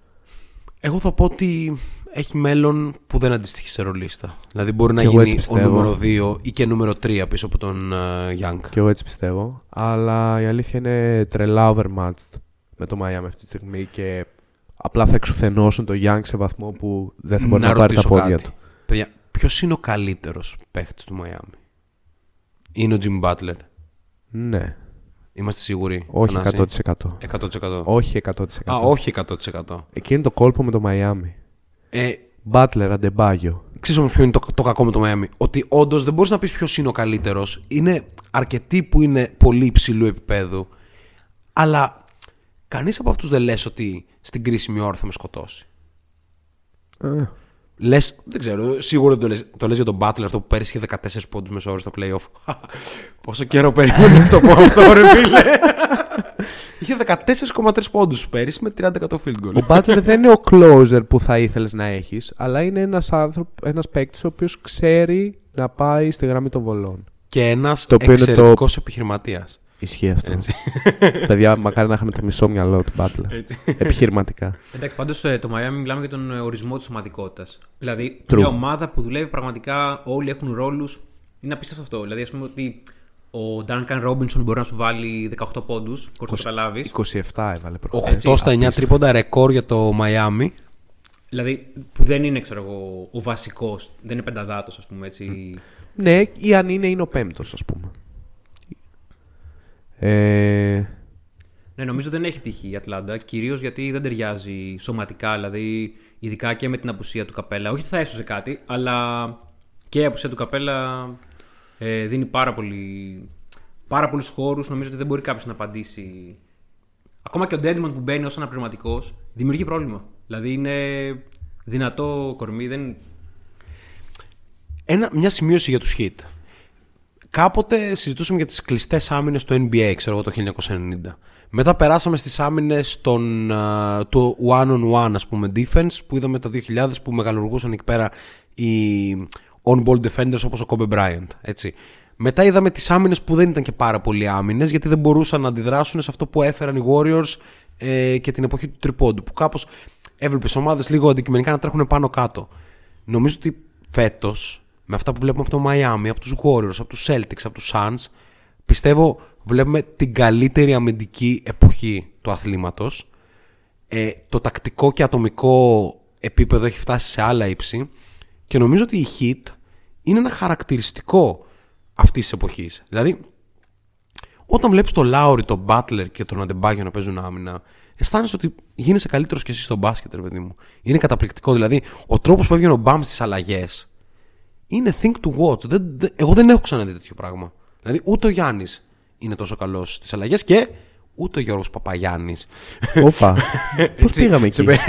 Εγώ θα πω ότι έχει μέλλον που δεν αντιστοιχεί σε ρολίστα. Δηλαδή μπορεί να Κι εγώ γίνει έτσι ο πιστεύω. νούμερο 2 ή και νούμερο 3 πίσω από τον uh, Young. Και εγώ έτσι πιστεύω. Αλλά η αλήθεια είναι τρελά overmatched με το Miami αυτή τη στιγμή και απλά θα εξουθενώσουν το Young σε βαθμό που δεν θα μπορεί να, πάρει τα ρωτήσω πόδια κάτι. του. Παιδιά, ποιος είναι ο καλύτερος παίχτης του Miami; Είναι ο Jimmy Butler. Ναι. Είμαστε σίγουροι; Όχι Θανάση; 100%. 100%. Όχι 100%. Α, όχι 100%. Εκεί είναι το κόλπο με το Μαϊάμι. Ε, Butler, Αντεμπάγιο. Ξέρεις όμως ποιο είναι το, το κακό με το Miami; Ότι όντως δεν μπορείς να πεις ποιος είναι ο καλύτερος. Είναι αρκετοί που είναι πολύ υψηλού επίπεδου. Αλλά κανείς από αυτούς δεν λες ότι στην κρίσιμη ώρα θα με σκοτώσει. Ε, Λες, δεν ξέρω, σίγουρα δεν το λες, το λες για τον Butler αυτό που πέρυσι είχε 14 πόντους μεσόωρο στο playoff. Πόσο καιρό περίμενε να το πω αυτό ρε φίλε. είχε 14,3 πόντους πέρυσι με 30% field goal. Ο Butler δεν είναι ο closer που θα ήθελες να έχεις, αλλά είναι ένας, άνθρωπο, ένας παίκτης ο οποίος ξέρει να πάει στη γραμμή των βολών. Και ένας Το οποίο είναι το- εξαιρετικός επιχειρηματίας. Ισχύει αυτό. Παιδιά, μακάρι να είχαμε το μισό μυαλό του Butler. Επιχειρηματικά. Εντάξει, πάντως το Miami μιλάμε για τον ε, ορισμό της ομαδικότητας. Δηλαδή, True. μια ομάδα που δουλεύει πραγματικά, όλοι έχουν ρόλους. Είναι απίστευτο αυτό. Δηλαδή, ας πούμε ότι ο Duncan Robinson μπορεί να σου βάλει 18 πόντους, χωρίς να το καταλάβεις. 27 έβαλε προχθές. 8 στα 9 τρίποντα ρεκόρ για το Miami. Δηλαδή, που δεν είναι, ξέρω εγώ, ο βασικός, δεν είναι πενταδάτος, ας πούμε έτσι. Ναι, ή αν είναι, είναι ο πέμπτος, ας πούμε. Ε, Ναι, νομίζω δεν έχει τύχη η Ατλάντα, κυρίως γιατί δεν ταιριάζει σωματικά, δηλαδή ειδικά και με την απουσία του Καπέλα. Όχι ότι θα έσωσε κάτι, αλλά και η απουσία του Καπέλα ε, δίνει πάρα, πολύ, πάρα πολλούς χώρους. Νομίζω ότι δεν μπορεί κάποιος να απαντήσει. Ακόμα και ο Ντέντμαν που μπαίνει ως αναπληρωματικός δημιουργεί πρόβλημα. Δηλαδή είναι δυνατό κορμί, δεν. Ένα, μια σημείωση για τους Heat. Κάποτε συζητούσαμε για τις κλειστές άμυνες του NBA, ξέρω εγώ, το 1990. Μετά περάσαμε στις άμυνες των, α, του one-on-one, ας πούμε, defense, που είδαμε το 2000 που μεγαλουργούσαν εκεί πέρα οι on-ball defenders όπως ο Kobe Bryant, έτσι. Μετά είδαμε τις άμυνες που δεν ήταν και πάρα πολλοί άμυνες, γιατί δεν μπορούσαν να αντιδράσουν σε αυτό που έφεραν οι Warriors ε, και την εποχή του τριπόντου, που κάπως έβλεπες ομάδες λίγο αντικειμενικά να τρέχουν πάνω κάτω. Νομίζω ότι φέτος, με αυτά που βλέπουμε από το Miami, από τους Warriors, από τους Celtics, από τους Suns, πιστεύω βλέπουμε την καλύτερη αμυντική εποχή του αθλήματος. Ε, το τακτικό και ατομικό επίπεδο έχει φτάσει σε άλλα ύψη και νομίζω ότι η Heat είναι ένα χαρακτηριστικό αυτής της εποχής. Δηλαδή, όταν βλέπεις τον Λάουρι, τον Butler και τον Αντεμπάγιο να παίζουν άμυνα, αισθάνεσαι ότι γίνεσαι καλύτερος και εσύ στο μπάσκετ, ρε παιδί μου. Είναι καταπληκτικό. Δηλαδή, ο τρόπος που έβγαινε ο Μπαμ στις αλλαγές είναι think to watch. Δεν, δεν- εγώ δεν έχω ξαναδεί τέτοιο πράγμα. Δηλαδή, ούτε ο Γιάννης είναι τόσο καλός στις αλλαγές και ούτε ο Γιώργος Παπαγιάννης. Όπα. Πώς πήγαμε εκεί; Σε, πε-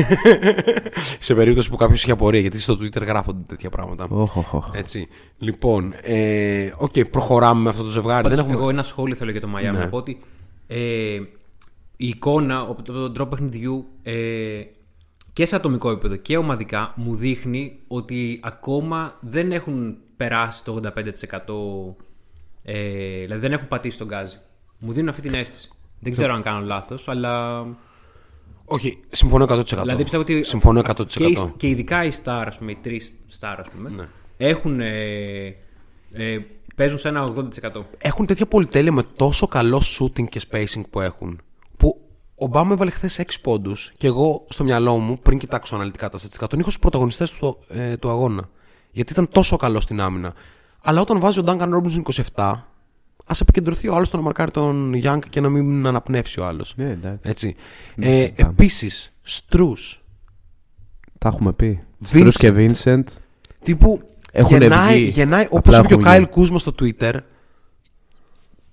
σε περίπτωση που κάποιος είχε απορία, γιατί στο Twitter γράφονται τέτοια πράγματα. Οχ, οχ, οχ. Έτσι. Λοιπόν, ε, οκ, προχωράμε με αυτό το ζευγάρι. Πάντως, Δεν έχουμε... Εγώ ένα σχόλιο θέλω για το Miami. Ναι. Να πω ότι ε, η εικόνα, από τον τρόπο παιχνιδιού ε, και σε ατομικό επίπεδο και ομαδικά μου δείχνει ότι ακόμα δεν έχουν περάσει το 85%. Ε, δηλαδή δεν έχουν πατήσει το γκάζι. Μου δίνουν αυτή την αίσθηση. Δεν ξέρω αν κάνω λάθος, αλλά. Όχι, συμφωνώ 100%. Δηλαδή πιστεύω ότι. Συμφωνώ 100%. Και, οι- και ειδικά οι Star, ας πούμε, οι τρεις Star, ας πούμε, Ναι. έχουν. Ε, ε, παίζουν σε ένα 80%. Έχουν τέτοια πολυτέλεια με τόσο καλό shooting και spacing που έχουν. Που ο Μπάμ έβαλε χθες 6 πόντους και εγώ στο μυαλό μου, πριν κοιτάξω αναλυτικά τα στατιστικά, τον είχα στους πρωταγωνιστές του, ε, του αγώνα. Γιατί ήταν τόσο καλό στην άμυνα. Αλλά όταν βάζει ο Duncan Robinson 27, ας επικεντρωθεί ο άλλος στο να μαρκάρει τον Young και να μην αναπνεύσει ο άλλος. Ναι, εντάξει. Έτσι. Δεν Ε, συζητάμε. Επίσης, Στρούς. Τα έχουμε πει. Vincent. Στρούς και Vincent. Τύπου Έχουν γεννάει, βγει. γεννάει Απλά όπως είπε και ο έχουν Κάιλ βγει. Κούσμα στο Twitter,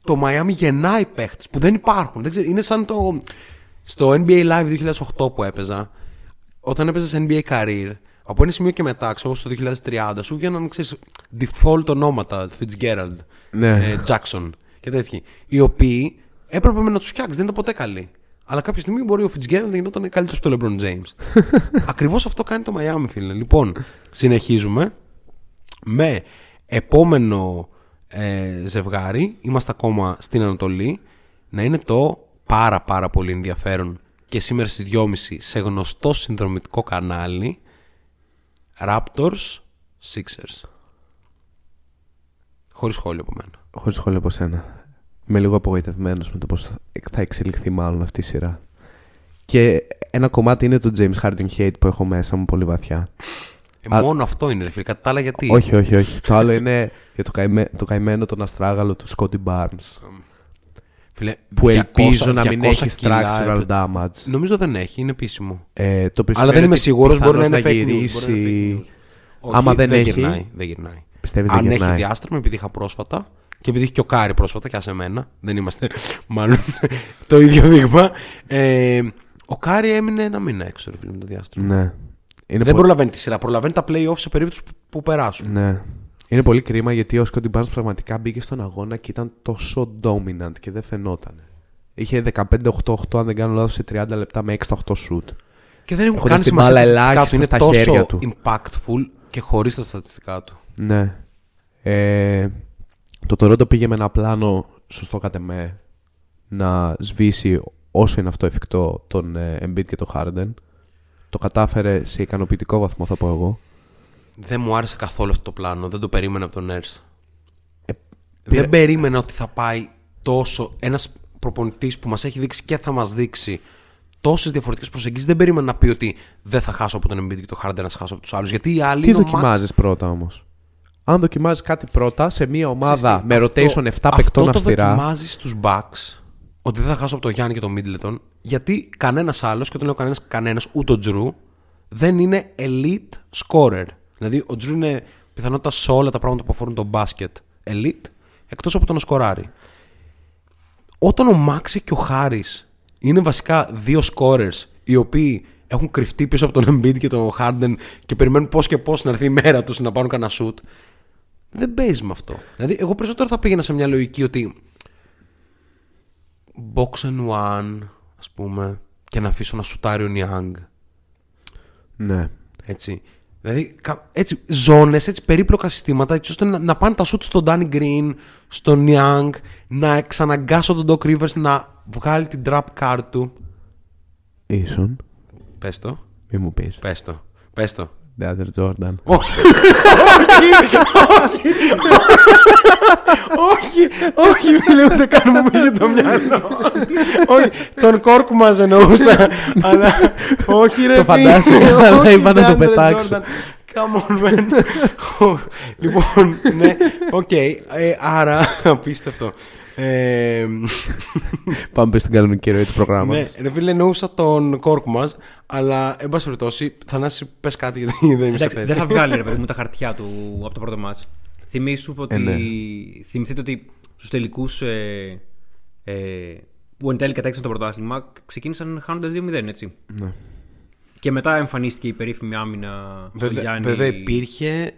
το Miami γεννάει παίχτες που δεν υπάρχουν. Δεν ξέρω, είναι σαν το στο NBA Live 2008 που έπαιζα. Όταν έπαιζες σε NBA Career, από ένα σημείο και μετά, ξέρω στο 2030, σου βγαίναν ξέρεις, default ονόματα, Fitzgerald, Ναι. ε, Jackson και τέτοιοι. Οι οποίοι έπρεπε να τους φτιάξεις, δεν ήταν ποτέ καλοί. Αλλά κάποια στιγμή μπορεί ο Fitzgerald να γινόταν καλύτερος από τον LeBron James. Ακριβώς αυτό κάνει το Miami, φίλε. Λοιπόν, συνεχίζουμε με επόμενο ε, ζευγάρι. Είμαστε ακόμα στην Ανατολή. Να είναι το πάρα πάρα πολύ ενδιαφέρον και σήμερα στις 2.30 σε γνωστό συνδρομητικό κανάλι Raptors Sixers. Χωρίς σχόλιο από μένα. Χωρίς σχόλιο από σένα. Είμαι λίγο απογοητευμένος με το πώς θα εξελιχθεί μάλλον αυτή η σειρά. Και ένα κομμάτι είναι το James Harden hate που έχω μέσα μου πολύ βαθιά. Ε, Α- μόνο αυτό είναι, ρε φίλε. Κατά τα άλλα, γιατί; Όχι, όχι, όχι. το άλλο είναι για το, καημέ, το καημένο τον αστράγαλο του Σκότι Barnes. Φίλε, Που 200 ελπίζω να μην 200 έχεις κιλά structural έπαι- damage. Νομίζω δεν έχει, είναι επίσημο. Ε, το οποίο Αλλά δεν σημαίνει είμαι ότι σίγουρος, μπορεί να είναι πιθανώς fake news. μπορεί να γυρίσει. είναι fake news. Όχι, Άμα δεν έχει- Γυρνάει, δεν γυρνάει. Πιστεύεις Αν δεν έχει γυρνάει. διάστρεμμα, επειδή είχα πρόσφατα και επειδή έχει και ο Κάρι πρόσφατα, και άσε εμένα, δεν είμαστε μάλλον το ίδιο δείγμα. Ε, ο Κάρι έμεινε ένα μήνα έξω, ρε φίλε, με το διάστρεμμα. Ναι. Είναι δεν πο- προλαβαίνει τη σειρά, προλαβαίνει τα playoffs σε περίπτωση που, που περάσουν. Ναι. Είναι πολύ κρίμα γιατί ο Σκότι Barnes πραγματικά μπήκε στον αγώνα και ήταν τόσο dominant και δεν φαινόταν. Είχε 15-8-8 αν δεν κάνω λάθος σε 30 λεπτά με 6-8 shoot. Και δεν έχουν Έχοντας κάνει την σημασία μπάλα τα στατιστικά τους. ελάχιστα Είναι στα τόσο χέρια του. impactful και χωρίς τα στατιστικά του. Ναι. Ε, το Toronto πήγε με ένα πλάνο, σωστό κατ' εμέ, να σβήσει όσο είναι αυτό εφικτό τον ε, Embiid και τον Harden. Το κατάφερε σε ικανοποιητικό βαθμό θα πω εγώ. Δεν μου άρεσε καθόλου αυτό το πλάνο. Δεν το περίμενα από τον Nurse. Ε, πήρε- Δεν περίμενα ότι θα πάει τόσο. Ένας προπονητής που μας έχει δείξει και θα μας δείξει τόσες διαφορετικές προσεγγίσεις δεν περίμενα να πει ότι δεν θα χάσω από τον Embiid και τον Harden να σε χάσω από τους άλλους. Γιατί οι άλλοι. Τι είναι ο δοκιμάζεις πρώτα όμως; Αν δοκιμάζεις κάτι πρώτα σε μια ομάδα Max- με αυτό- rotation 7 αυτό παικτών το αυστηρά. δοκιμάζεις στους Bucks ότι δεν θα χάσω από τον Γιάννη και τον Middleton γιατί κανένας άλλος, και όταν λέω κανένας, κανένας, ούτε ο Τζρου, δεν είναι elite scorer. Δηλαδή ο Τζρου είναι πιθανότητα σε όλα τα πράγματα που αφορούν τον μπάσκετ elite, εκτός από το να σκοράρει. Όταν ο Μάξι και ο Χάρη είναι βασικά δύο scorers οι οποίοι έχουν κρυφτεί πίσω από τον Embiid και τον Harden και περιμένουν πώς και πώς να έρθει η μέρα τους να πάρουν κανένα shoot. Δεν παίζει με αυτό. Δηλαδή, εγώ περισσότερο θα πήγαινα σε μια λογική ότι box and one, ας πούμε, και να αφήσω να σουτάρει ο Niang. Ναι. Έτσι. Δηλαδή, κα- έτσι, ζώνες, έτσι, περίπλοκα συστήματα, έτσι ώστε να, να πάνε τα σουτ στον Danny Green, στον Niang, να εξαναγκάσω τον Doc Rivers να βγάλει την trap card του. Ίσον. Πες το, Μη μου πεις. πες το, πες το. Deandre Jordan. όχι, όχι, μην λέω ούτε καν μου πήγε το μυαλό. όχι, τον Κορκμάζ εννοούσα. αλλά όχι ρε Το φίλε, φαντάστηκα, αλλά όχι, είπα να το DeAndre πετάξω. Jordan. Come on, man. λοιπόν, ναι, οκ, ε, άρα, απίστευτο. Ε, Πάμε πίσω στην κανονική ροή του προγράμματος. ναι, ρε φίλε, εννοούσα τον Κορκμάζ, αλλά, εν πάση περιπτώσει, Θανάση, πες κάτι γιατί δεν είμαι σε Εντάξει, θέση. δεν θα βγάλει ρε παιδί μου τα χαρτιά του από το πρώτο μάτς. Θυμήσου ότι. Ε, ναι. Θυμηθείτε ότι στους τελικούς. Ε, ε, που εν τέλει κατέξαν το πρωτάθλημα, ξεκίνησαν χάνοντας 2-0, έτσι. Ναι. Και μετά εμφανίστηκε η περίφημη άμυνα στο Βέβαια, Γιάννη. βέβαια υπήρχε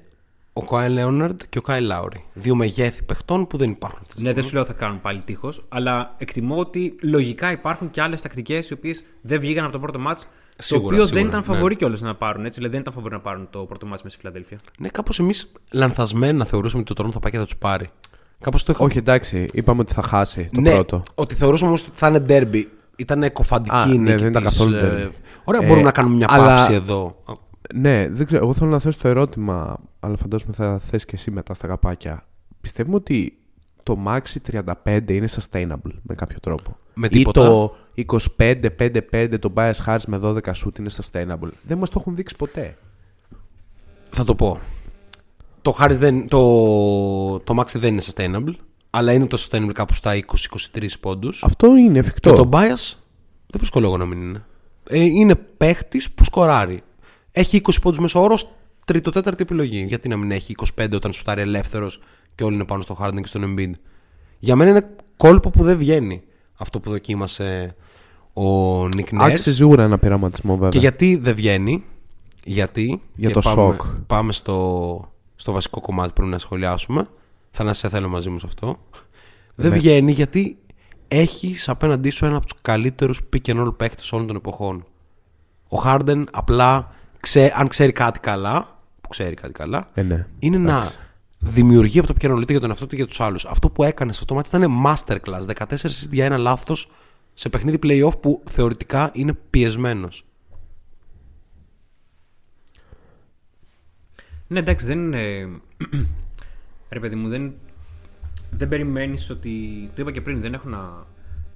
ο Κάι Λέοναρντ και ο Κάι Λάουρι. Δύο μεγέθη παιχτών που δεν υπάρχουν αυτή τη Ναι, στιγμή. δεν σου λέω θα κάνουν πάλι τείχος, αλλά εκτιμώ ότι λογικά υπάρχουν και άλλες τακτικές οι οποίες δεν βγήκαν από το πρώτο μάτς. Το Σίγουρα, οποίο δεν σίγουρα, ήταν ναι. φαβορή κιόλας να πάρουν. Έτσι, δηλαδή δεν ήταν φαβορή να πάρουν το πρώτο μάτ με στη Φιλαδέλφια. Ναι, κάπως εμείς λανθασμένα θεωρούσαμε ότι το Τρόνο θα πάει και θα τους πάρει. Κάπως το είχα. Όχι, εντάξει, είπαμε ότι θα χάσει το ναι, πρώτο. Ότι θεωρούσαμε όμως ότι θα είναι derby. Ήταν κοφαντική Α, η ναι, νίκη δεν ήταν της, καθόλου ε, derby. Ωραία, Ε, μπορούμε να κάνουμε μια αλλά- παύση εδώ. Ναι, δεν ξέρω. Εγώ θέλω να θέσω το ερώτημα, αλλά φαντάζομαι θα θέσει και εσύ μετά στα καπάκια. Πιστεύουμε ότι το Maxi 35 είναι sustainable με κάποιο τρόπο; Με Ή τίποτα. το 25-5-5 το bias Harris με 12 shoot είναι sustainable. Δεν μας το έχουν δείξει ποτέ. Θα το πω. Το Harris δεν, το, το Maxi δεν είναι sustainable, αλλά είναι το sustainable κάπου στα 20-23 πόντους. Αυτό είναι εφικτό. Και το bias δεν βρίσκω λόγο να μην είναι. Ε, είναι παίχτης που σκοράρει. Έχει 20 πόντους μέσω όρος, τρίτο-τέταρτη επιλογή. Γιατί να μην έχει 25 όταν σουτάρει ελεύθερος και όλοι είναι πάνω στο Harden και στον Embiid. Για μένα είναι κόλπο που δεν βγαίνει αυτό που δοκίμασε ο Nick Nurse. Άξιζε σίγουρα ένα πειραματισμό βέβαια. Και γιατί δεν βγαίνει, γιατί. Για και το πάμε, σοκ. Πάμε στο, στο βασικό κομμάτι που πρέπει να σχολιάσουμε. Θα να σε θέλω μαζί μου σε αυτό. Δεν Ναι. βγαίνει γιατί έχεις απέναντί σου ένα από τους καλύτερους pick and roll παίχτε όλων των εποχών. Ο Harden απλά, ξέ, αν ξέρει κάτι καλά, που ξέρει κάτι καλά, Ε, ναι. είναι να δημιουργεί από το pick and roll είτε για τον εαυτό του είτε για τους άλλους. Αυτό που έκανε σε αυτό το μάτι ήταν masterclass. 14 assist για ένα λάθος σε παιχνίδι playoff που θεωρητικά είναι πιεσμένος. Ναι, εντάξει, δεν είναι. Ρε παιδί μου, δεν, δεν περιμένεις ότι. Το είπα και πριν, δεν έχω να.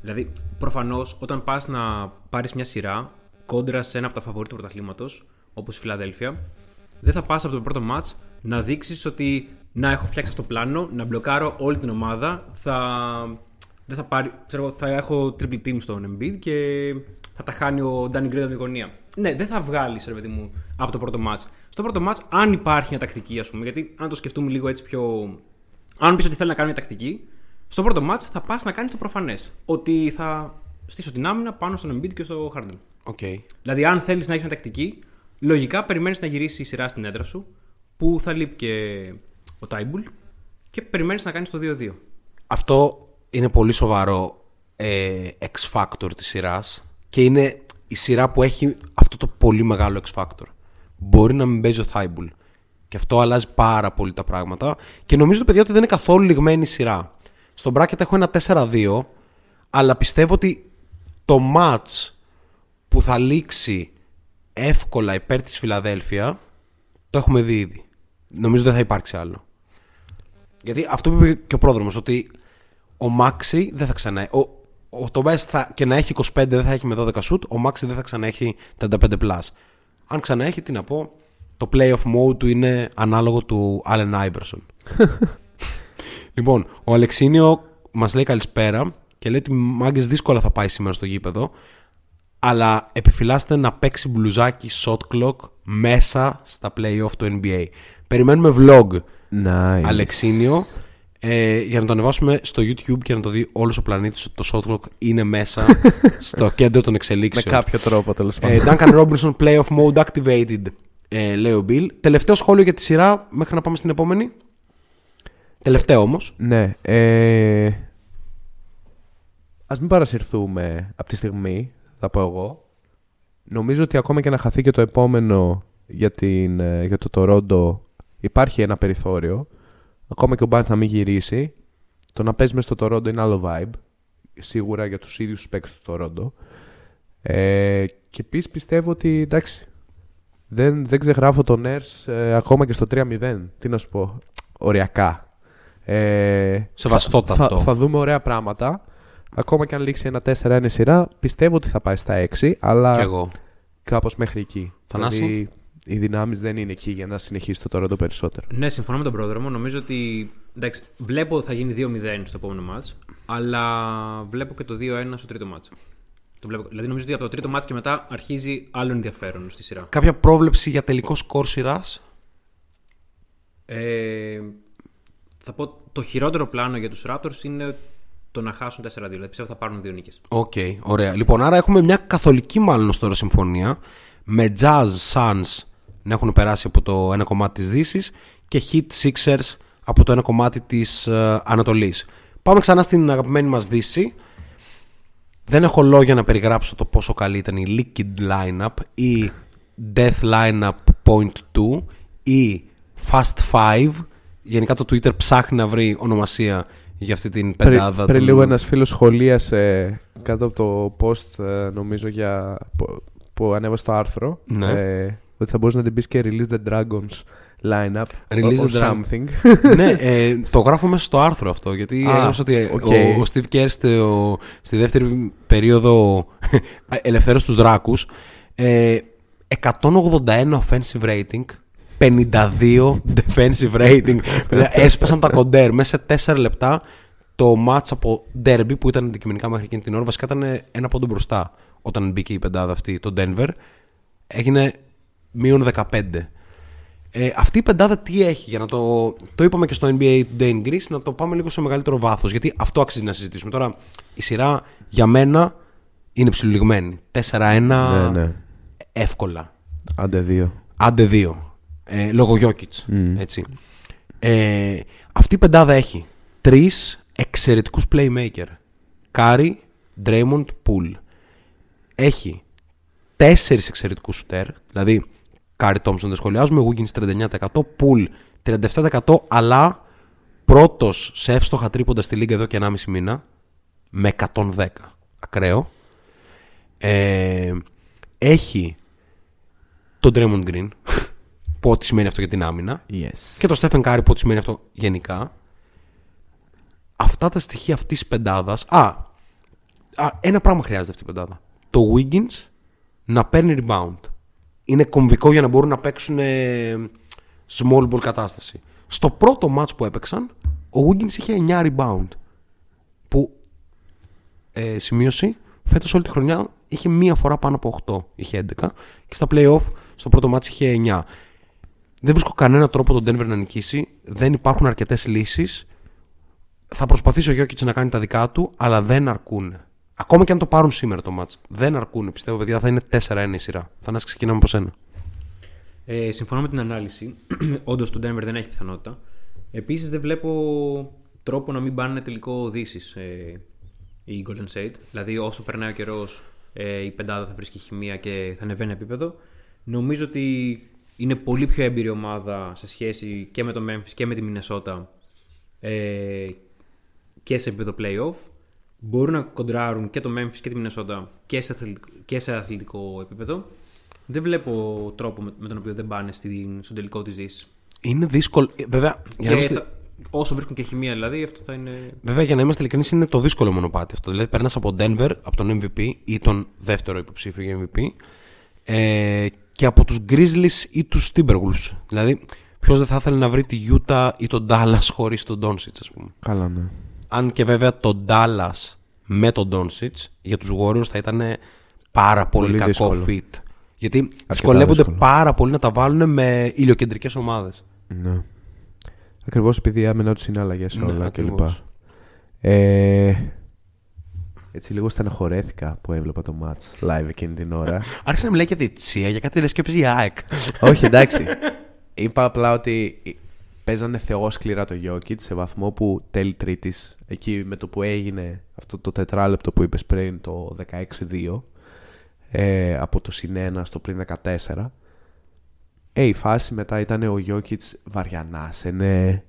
Δηλαδή, προφανώς όταν πας να πάρεις μια σειρά κόντρα σε ένα από τα φαβορή του πρωταθλήματος, όπως η Φιλαδέλφια, δεν θα πας από το πρώτο match να δείξεις ότι να έχω φτιάξει αυτό το πλάνο, να μπλοκάρω όλη την ομάδα. Θα, δεν θα, πάρει, ξέρω, θα έχω triple team στον Embiid και θα τα χάνει ο Danny Green από την γωνία. Ναι, δεν θα βγάλεις, ρε παιδί μου, από το πρώτο match. Στο πρώτο match, αν υπάρχει μια τακτική, ας πούμε, γιατί αν το σκεφτούμε λίγο έτσι πιο. Αν πεις ότι θέλει να κάνει μια τακτική, στο πρώτο match θα πας να κάνεις το προφανές. Ότι θα στήσω την άμυνα πάνω στον Embiid και στο Harden. Okay. Δηλαδή, αν θέλεις να έχεις μια τακτική, λογικά περιμένεις να γυρίσεις η σειρά στην έδρα σου, που θα λείπει και ο Τάιμπουλ, και περιμένεις να κάνεις το 2-2. Αυτό είναι πολύ σοβαρό ε, X Factor της σειράς και είναι η σειρά που έχει αυτό το πολύ μεγάλο X Factor. Μπορεί να μην παίζει ο Θάιμπουλ. Και αυτό αλλάζει πάρα πολύ τα πράγματα. Και νομίζω το παιδιά ότι δεν είναι καθόλου λιγμένη η σειρά. Στον bracket έχω ένα 4-2, αλλά πιστεύω ότι το match που θα λήξει εύκολα υπέρ της Φιλαδέλφια το έχουμε δει ήδη. Νομίζω δεν θα υπάρξει άλλο. Γιατί αυτό που είπε και ο πρόδρομος, ότι ο Μάξι δεν θα ξανά. Ο, ο Τομπές θα, και να έχει 25 δεν θα έχει με 12 σουτ, ο Μάξι δεν θα ξαναέχει 35 plus. Αν ξαναέχει, τι να πω, το playoff mode του είναι ανάλογο του Allen Iverson. λοιπόν, ο Αλεξίνιο μας λέει καλησπέρα και λέει ότι μάγκες δύσκολα θα πάει σήμερα στο γήπεδο. Αλλά επιφυλάσσεται να παίξει μπλουζάκι shot clock μέσα στα playoff του NBA. Περιμένουμε vlog Nice. Αλεξίνιο ε, για να το ανεβάσουμε στο YouTube και να το δει όλος ο πλανήτης ότι το Shotlock είναι μέσα στο κέντρο των Με εξελίξεων. κάποιο τρόπο τέλος Ε, πάντων. Duncan Robinson Playoff Mode Activated, ε, λέει ο Bill. Τελευταίο σχόλιο για τη σειρά μέχρι να πάμε στην επόμενη. Τελευταίο όμως. Ναι. Ε, ας μην παρασυρθούμε από τη στιγμή, θα πω εγώ. Νομίζω ότι ακόμα και να χαθεί και το επόμενο για, την, ε, για το Toronto υπάρχει ένα περιθώριο. Ακόμα και ο Μπάντ να μην γυρίσει. Το να παίζει μέσα στο Toronto είναι άλλο vibe. Σίγουρα για τους ίδιους τους παίκτες του Toronto. Ε, και επίσης πιστεύω ότι εντάξει, δεν, δεν ξεγράφω τον Nurse ε, ακόμα και στο 3-0. Τι να σου πω, οριακά. Ε, Σεβαστότατο. θα, θα δούμε ωραία πράγματα. Ακόμα και αν λήξει ένα 4-1 η σειρά, πιστεύω ότι θα πάει στα 6, αλλά Κι εγώ. κάπως μέχρι εκεί. Θανάση; Δηλαδή, οι δυνάμεις δεν είναι εκεί για να συνεχίσει το Toronto περισσότερο. Ναι, συμφωνώ με τον πρόδρομο. Νομίζω ότι. Εντάξει, βλέπω ότι θα γίνει 2-0 στο επόμενο match, αλλά βλέπω και το 2-1 στο τρίτο match. Το βλέπω. Δηλαδή, νομίζω ότι από το τρίτο match και μετά αρχίζει άλλο ενδιαφέρον στη σειρά. Κάποια πρόβλεψη για τελικό σκορ σειράς; Ε, θα πω το χειρότερο πλάνο για τους Raptors είναι το να χάσουν 4-2. Δηλαδή, πιστεύω θα πάρουν δύο νίκες. Οκ, ωραία. Λοιπόν, άρα έχουμε μια καθολική μάλλον ως τώρα συμφωνία με Jazz Suns να έχουν περάσει από το ένα κομμάτι της Δύσης και Heat Sixers από το ένα κομμάτι της ε, Ανατολής. Πάμε ξανά στην αγαπημένη μας Δύση. Δεν έχω λόγια να περιγράψω το πόσο καλή ήταν η Liquid Lineup ή Death Lineup Point 2 ή Fast 5. Γενικά το Twitter ψάχνει να βρει ονομασία για αυτή την Πριν, πεντάδα. πριν του- λίγο ένας φίλος σχολίασε κάτω από το post, ε, νομίζω, για, που, που ανέβασε το άρθρο. Ναι. ε, ότι θα μπορούσε να την πεις και Release the Dragons lineup. Release or the Dra- something. ναι, ε, το γράφω μέσα στο άρθρο αυτό. Γιατί Α, έγραψα ότι οκ. ο, ο Steve Kerr στο- στη δεύτερη περίοδο ελευθέρωσε τους δράκους ε, 181 offensive rating 52 defensive rating Δηλαδή, έσπασαν τα κοντέρ μέσα σε 4 λεπτά το match από derby που ήταν αντικειμενικά μέχρι εκείνη την ώρα βασικά ήταν ένα πόντο μπροστά όταν μπήκε η πεντάδα αυτή το Denver έγινε μείον 15 ε, αυτή η πεντάδα τι έχει για να το. Το είπαμε και στο NBA Today in Greece, να το πάμε λίγο σε μεγαλύτερο βάθος. Γιατί αυτό αξίζει να συζητήσουμε. Τώρα η σειρά για μένα είναι ψιλοληγμένη. 4-1 ναι, ναι. εύκολα. Άντε δύο. Άντε δύο. Ε, λόγω Jokic. Έτσι. Ε, αυτή η πεντάδα έχει τρεις εξαιρετικούς playmaker. Κάρι, Draymond, Pool. Έχει τέσσερις εξαιρετικούς σουτέρ. Δηλαδή, Κάρι Τόμψον δεν σχολιάζουμε, Wiggins 39%, Pool 37%, αλλά πρώτος σε εύστοχα τρίποντα στη λίγα εδώ και 1,5 μήνα με 110. Ακραίο. Ε, έχει τον Draymond Green, που ό,τι σημαίνει αυτό για την άμυνα, Yes. και το Stephen Curry, που ό,τι σημαίνει αυτό γενικά. Αυτά τα στοιχεία αυτής της πεντάδας. Α, α, ένα πράγμα χρειάζεται αυτή η πεντάδα. Το Wiggins να παίρνει rebound. Είναι κομβικό για να μπορούν να παίξουν ε, small ball κατάσταση. Στο πρώτο match που έπαιξαν, ο Wiggins είχε 9 rebound. Που ε, σημείωση, φέτος όλη τη χρονιά είχε μία φορά πάνω από 8. Είχε 11. Και στα playoff, στο πρώτο match είχε 9. Δεν βρίσκω κανένα τρόπο τον Denver να νικήσει. Δεν υπάρχουν αρκετές λύσεις. Θα προσπαθήσει ο Γιώκητ να κάνει τα δικά του, αλλά δεν αρκούν. Ακόμα και αν το πάρουν σήμερα το match. Δεν αρκούν. Πιστεύω, παιδιά, θα είναι 4-1 η σειρά. Θα να ξεκινάμε από σένα. Ε, συμφωνώ με την ανάλυση. Όντως το Denver δεν έχει πιθανότητα. Επίσης δεν βλέπω τρόπο να μην πάνε τελικό Δύσης ε, η Golden State. Δηλαδή, όσο περνάει ο καιρός, ε, η πεντάδα θα βρίσκει χημεία και θα ανεβαίνει επίπεδο. Νομίζω ότι είναι πολύ πιο έμπειρη ομάδα σε σχέση και με το Memphis και με τη Minnesota ε, και σε επίπεδο playoff. Μπορούν να κοντράρουν και το Memphis και τη Minnesota και σε αθλητικό, και σε αθλητικό επίπεδο. Δεν βλέπω τρόπο με, με τον οποίο δεν πάνε στην, στον τελικό της Δύση. Είναι δύσκολο. ε, Βέβαια, για να Και είμαστε, θα- όσο βρίσκουν και χημεία δηλαδή, αυτό θα είναι. βέβαια, για να είμαστε ειλικρινείς, είναι το δύσκολο μονοπάτι αυτό. Δηλαδή, περνάς από Denver, από τον MVP ή τον δεύτερο υποψήφιο για MVP, ε, και από τους Grizzlies ή τους Timberwolves. Δηλαδή, ποιος δεν θα ήθελε να βρει τη Utah ή τον Dallas χωρίς τον Doncic, ας πούμε. Καλά, ναι. Αν και βέβαια το Dallas με τον Doncic για τους Warriors θα ήταν πάρα πολύ, Πολύ κακό δύσκολο. fit. Γιατί δυσκολεύονται δύσκολο. πάρα πολύ να τα βάλουν με ηλιοκεντρικές ομάδες. ναι. Ακριβώς επειδή η άμυνα τους είναι αλλαγές Ναι, όλα ακριβώς. κλπ. Ε, έτσι λίγο στεναχωρέθηκα που έβλεπα το match live εκείνη την ώρα. Άρχισε να μιλάει και διετσία για κάτι λες και έπαιζε η ΑΕΚ. Όχι, εντάξει. Είπα απλά ότι παίζανε θεόσκληρα το Jokic σε βαθμό που τέλη τρίτης, εκεί με το που έγινε αυτό το τετράλεπτο που είπες πριν, το 16-2, ε, από το συν 1 στο πριν 14. Ε, η φάση μετά ήταν ο Jokic βαριανάς, είναι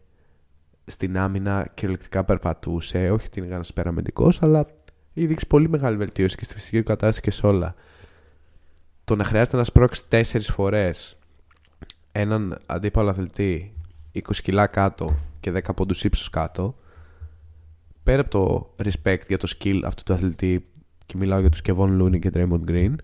στην άμυνα κυριολεκτικά περπατούσε. Όχι ότι είναι κανένα περαμεντικό, αλλά έχει δείξει πολύ μεγάλη βελτίωση και στη φυσική του κατάσταση και σε όλα. Το να χρειάζεται να σπρώξει τέσσερις φορές έναν αντίπαλο αθλητή 20 κιλά κάτω και 10 πόντους ύψους κάτω πέρα από το respect για το skill αυτού του αθλητή και μιλάω για τους Kevon Looney και Draymond Green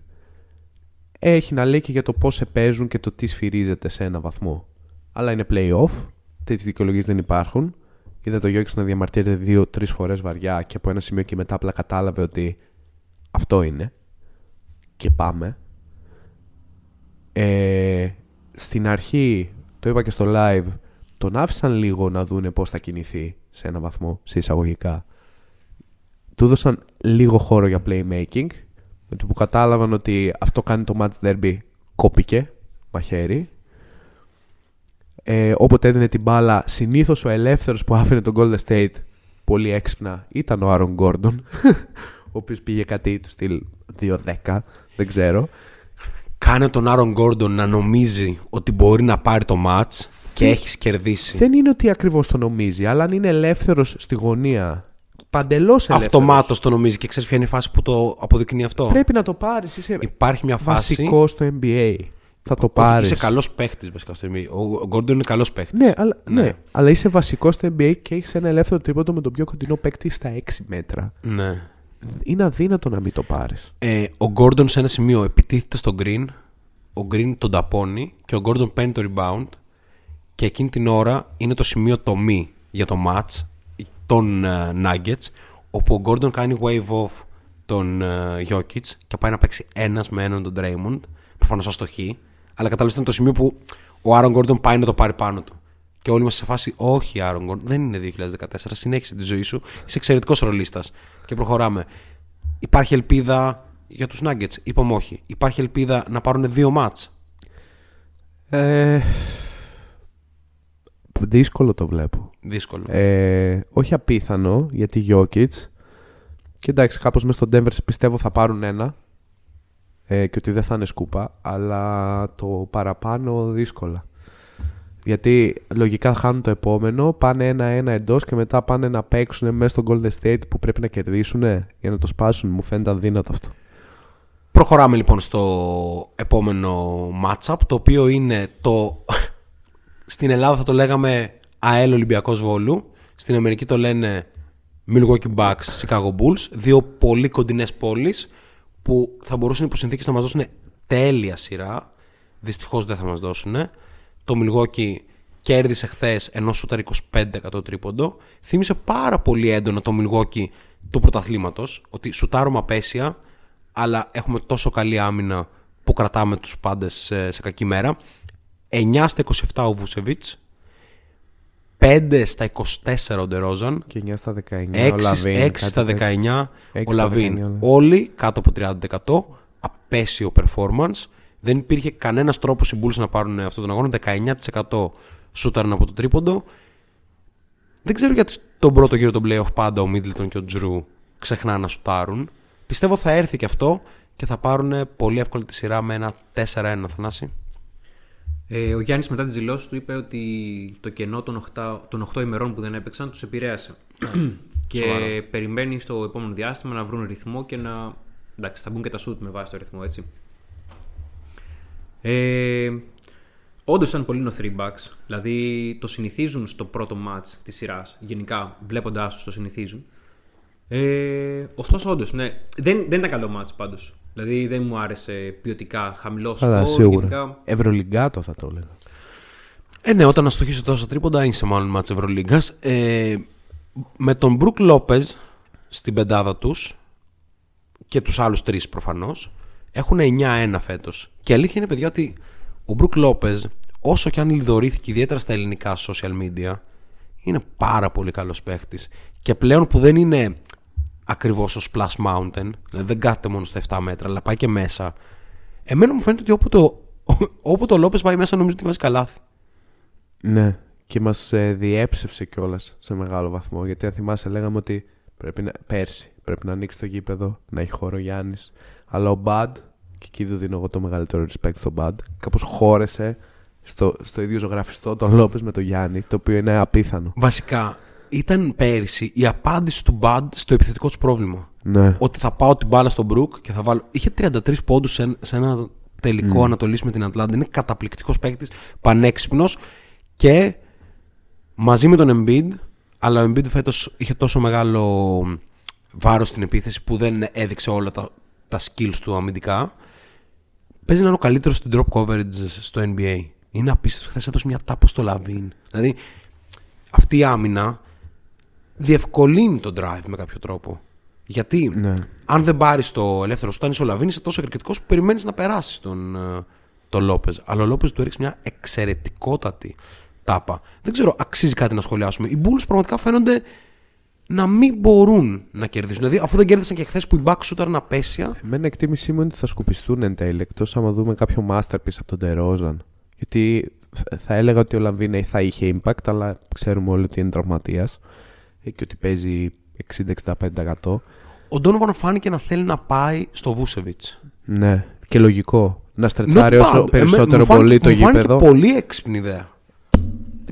έχει να λέει και για το πώς σε παίζουν και το τι σφυρίζεται σε ένα βαθμό. Αλλά είναι play-off τέτοιες δικαιολογίες δεν υπάρχουν. Είδα το Jokic να διαμαρτύρεται δύο-τρεις φορές βαριά και από ένα σημείο και μετά απλά κατάλαβε ότι αυτό είναι. Και πάμε. Ε, στην αρχή, το είπα και στο live, τον άφησαν λίγο να δούνε πώς θα κινηθεί σε ένα βαθμό, σε εισαγωγικά. Του έδωσαν λίγο χώρο για playmaking, με το που κατάλαβαν ότι αυτό κάνει το match derby, κόπηκε, μαχαίρι. Ε, όποτε έδινε την μπάλα, συνήθως ο ελεύθερος που άφηνε τον Golden State πολύ έξυπνα ήταν ο Άρον Γκόρντον, ο οποίος πήγε κάτι του στυλ 2-10, δεν ξέρω. Κάνε τον Άρον Γκόρντον να νομίζει ότι μπορεί να πάρει το match και έχεις κερδίσει. Δεν είναι ότι ακριβώς το νομίζει, αλλά αν είναι ελεύθερος στη γωνία, παντελώς ελεύθερος. Αυτομάτως το νομίζει και ξέρεις ποια είναι η φάση που το αποδεικνύει αυτό; Πρέπει να το πάρεις. Είσαι Υπάρχει μια φάση... βασικός στο NBA. Θα το Όχι, πάρεις. Είσαι καλός παίχτης βασικά στο NBA. Ο ο Γκόρντον είναι καλός παίχτης. Ναι, αλλά, Ναι. ναι. αλλά είσαι βασικός στο NBA και έχεις ένα ελεύθερο τρίποντο με τον πιο κοντινό παίκτη στα 6 μέτρα. ναι. Είναι αδύνατο να μην το πάρεις. Ε, ο Γκόρντον σε ένα σημείο επιτίθεται στον Green, ο Green τον ταπώνει και ο Γκόρντον παίρνει το rebound και εκείνη την ώρα είναι το σημείο τομή για το match των ε, Nuggets όπου ο Γκόρντον κάνει wave off τον ε, Jokic και πάει να παίξει ένας με έναν τον Draymond προφανώς αστοχή αλλά κατάλαβες ήταν το σημείο που ο Άρον Γκόρντον πάει να το πάρει πάνω του και όλοι είμαστε σε φάση όχι Άρον Γκόρντον δεν είναι 2014 συνέχισε τη ζωή σου είσαι εξαιρετικός ρολίστας και προχωράμε Υπάρχει ελπίδα για τους Nuggets. Είπαμε όχι. Υπάρχει ελπίδα να πάρουν δύο μάτς. Ε, δύσκολο το βλέπω. Δύσκολο. Ε, όχι απίθανο γιατί Jokic και εντάξει κάπως μέσα στο Denver πιστεύω θα πάρουν ένα ε, και ότι δεν θα είναι σκούπα αλλά το παραπάνω δύσκολα γιατί λογικά χάνουν το επόμενο πάνε ένα-ένα εντός και μετά πάνε να παίξουν μέσα στο Golden State που πρέπει να κερδίσουν για να το σπάσουν μου φαίνεται αδύνατο αυτό Προχωράμε λοιπόν στο επόμενο matchup το οποίο είναι το... Στην Ελλάδα θα το λέγαμε ΑΕΛ Ολυμπιακός Βόλου. Στην Αμερική το λένε Milwaukee Bucks, Chicago Bulls. Δύο πολύ κοντινές πόλεις που θα μπορούσαν υπό συνθήκες να μας δώσουν τέλεια σειρά. δυστυχώς δεν θα μας δώσουν. Το Milwaukee κέρδισε χθες ενώ σούταρ 25% τρίποντο. Θύμισε πάρα πολύ έντονα το Milwaukee του πρωταθλήματος, ότι σουτάρουμε απέσια, αλλά έχουμε τόσο καλή άμυνα που κρατάμε τους πάντες σε, σε κακή μέρα. 9 στα 27 ο Βούσεβιτς, 5 στα 24 ο Ντερόζαν, Και 9 στα 19 6, ο Λαβίν. 6 κάτι στα 19 τέτοιο. ο 6 στα Λαβίν. 19, Όλοι κάτω από 30%. Απαίσιο performance. Δεν υπήρχε κανένας τρόπος οι Bulls να πάρουν αυτόν τον αγώνα. 19% σούταραν από το τρίποντο. Δεν ξέρω γιατί στον πρώτο γύρο των playoff πάντα ο Middleton και ο Jrue ξεχνάνε να σουτάρουν. Πιστεύω θα έρθει και αυτό και θα πάρουν πολύ εύκολα τη σειρά με ένα 4-1 Θανάση. Ε, ο Γιάννης μετά τις δηλώσεις του είπε ότι το κενό των 8, των 8 ημερών που δεν έπαιξαν τους επηρέασε. και Σοβαρό. περιμένει στο επόμενο διάστημα να βρουν ρυθμό και να. Εντάξει, θα μπουν και τα σουτ με βάση το ρυθμό, έτσι. Ε, Όντως ήταν πολύ είναι ο 3 backs. Δηλαδή το συνηθίζουν στο πρώτο match της σειράς. Γενικά, βλέποντάς τους, το συνηθίζουν. Ε, ωστόσο, όντως, ναι. Δεν, δεν ήταν καλό match πάντως. Δηλαδή δεν μου άρεσε ποιοτικά χαμηλός Αλλά σκορ. σίγουρα. γενικά. Ευρωλυγκάτο θα το έλεγα. Ε, ναι, όταν αστοχίσει τόσο τρίποντα είσαι μάλλον μάτς Ευρωλίγκας. Ε, με τον Μπρουκ Λόπεζ στην πεντάδα τους και τους άλλους τρεις προφανώς έχουν 9-1 φέτος. Και η αλήθεια είναι παιδιά ότι ο Μπρουκ Λόπεζ όσο και αν λιδωρήθηκε ιδιαίτερα στα ελληνικά social media είναι πάρα πολύ καλός παίχτης. Και πλέον που δεν είναι ακριβώς ο Splash Mountain, δηλαδή δεν κάθεται μόνο στα 7 μέτρα αλλά πάει και μέσα. Εμένα μου φαίνεται ότι όποτε ο, όποτε ο Λόπεζ πάει μέσα νομίζω ότι βάζει καλάθι. Ναι. Και μας ε, διέψευσε κιόλας σε μεγάλο βαθμό. Γιατί αν θυμάσαι, λέγαμε ότι πρέπει να, πέρσι πρέπει να ανοίξει το γήπεδο, να έχει χώρο Γιάννης. Αλλά ο Μπαντ, και εκεί του δίνω εγώ το μεγαλύτερο respect στον Μπαντ, κάπως χώρεσε στο, στο ίδιο ζωγραφιστό τον Λόπες με τον Γιάννη, το οποίο είναι απίθανο. Βασικά, ήταν πέρυσι η απάντηση του Bud στο επιθετικό τους πρόβλημα. Ναι. Ότι θα πάω την μπάλα στον Μπρουκ και θα βάλω. Είχε 33 πόντους σε, σε ένα τελικό Ανατολής με την Ατλάντα. Είναι καταπληκτικός παίκτης, πανέξυπνος και μαζί με τον Embiid. Αλλά ο Embiid φέτος είχε τόσο μεγάλο βάρος στην επίθεση που δεν έδειξε όλα τα, τα skills του αμυντικά. Παίζει να είναι ο καλύτερος στην drop coverage στο NBA. Είναι απίστευτος. Χθες έδωσε μια τάπα στο Λαβίν. Δηλαδή, αυτή η άμυνα διευκολύνει τον drive με κάποιο τρόπο. Γιατί; Ναι. αν δεν πάρεις το ελεύθερο σου, όταν είσαι ο Λαβίν, είσαι τόσο εκρηκτικός που περιμένεις να περάσεις τον, ε, τον Λόπες. Αλλά ο Λόπες του έριξε μια εξαιρετικότατη τάπα. Δεν ξέρω, αξίζει κάτι να σχολιάσουμε. Οι Bulls πραγματικά φαίνονται να μην μπορούν να κερδίσουν. Δηλαδή, αφού δεν κέρδισαν και χθες που οι Bucks ήταν απαίσια, Εμένα εκτίμησή μου είναι ότι θα σκουπιστούν εν τέλει, εκτός άμα δούμε κάποιο masterpiece από τον Τερόζαν. Γιατί θα- θα έλεγα ότι ο Λαβίν θα είχε impact, αλλά ξέρουμε όλοι ότι είναι τραυματίας και ότι παίζει 60-65%. ο Ντόνοβαν φάνηκε να θέλει να πάει στο Βούσεβιτς. Ναι, και λογικό. Να στρετσάρει Not όσο bad. περισσότερο Εμέ- μου πολύ φάνηκε- το μου φάνηκε γήπεδο. πολύ έξυπνη ιδέα.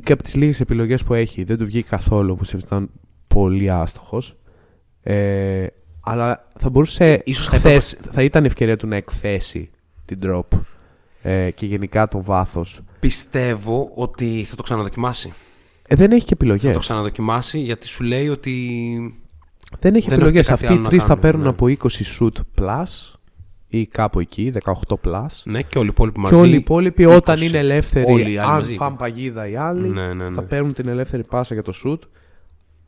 Και από τις λίγες επιλογές που έχει, δεν του βγήκε καθόλου που ήταν πολύ άστοχος. Ε, αλλά θα μπορούσε. Ίσως θα χθες, θα ήταν η ευκαιρία του να εκθέσει την drop ε, και γενικά το βάθος. Πιστεύω ότι θα το ξαναδοκιμάσει. Ε, δεν έχει και Θα επιλογέ. το ξαναδοκιμάσει γιατί σου λέει ότι Δεν έχει Δεν επιλογές. έχει κάτι Αυτοί οι άλλο να τρεις θα κάνουν, παίρνουν ναι. από 20 shoot plus ή κάπου εκεί, 18 plus. ναι, και όλοι οι υπόλοιποι μαζί. και όλοι οι υπόλοιποι 20. όταν είναι ελεύθεροι, Όλοι οι άλλοι αν μαζί. φαν παγίδα οι άλλοι, Ναι, ναι, ναι. θα παίρνουν την ελεύθερη πάσα για το shoot.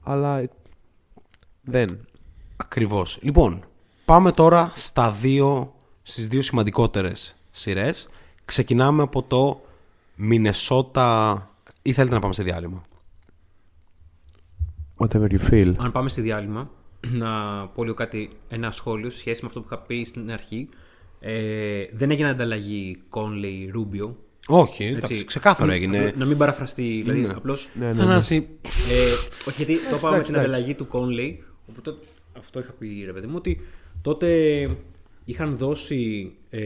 Αλλά δεν. Ακριβώς. Λοιπόν, πάμε τώρα στα δύο, στις δύο σημαντικότερες σειρές. Ξεκινάμε από το Μινεσότα... Ή θέλετε να πάμε σε διάλειμμα; Whatever you feel. Αν πάμε στη διάλειμμα, να πω λίγο κάτι, ένα σχόλιο σε σχέση με αυτό που είχα πει στην αρχή. Ε, δεν έγινε ανταλλαγή Conley Rubio. Όχι, Έτσι. εντάξει, ξεκάθαρο έγινε. Να, να μην παραφραστεί. Δηλαδή, Ναι. απλώς, Ναι, ναι, ναι. Θανάση, ε, όχι, γιατί το είπαμε με εντάξει, την εντάξει. ανταλλαγή του Conley. Οπότε αυτό είχα πει, ρε παιδί μου, ότι τότε είχαν δώσει. Ε,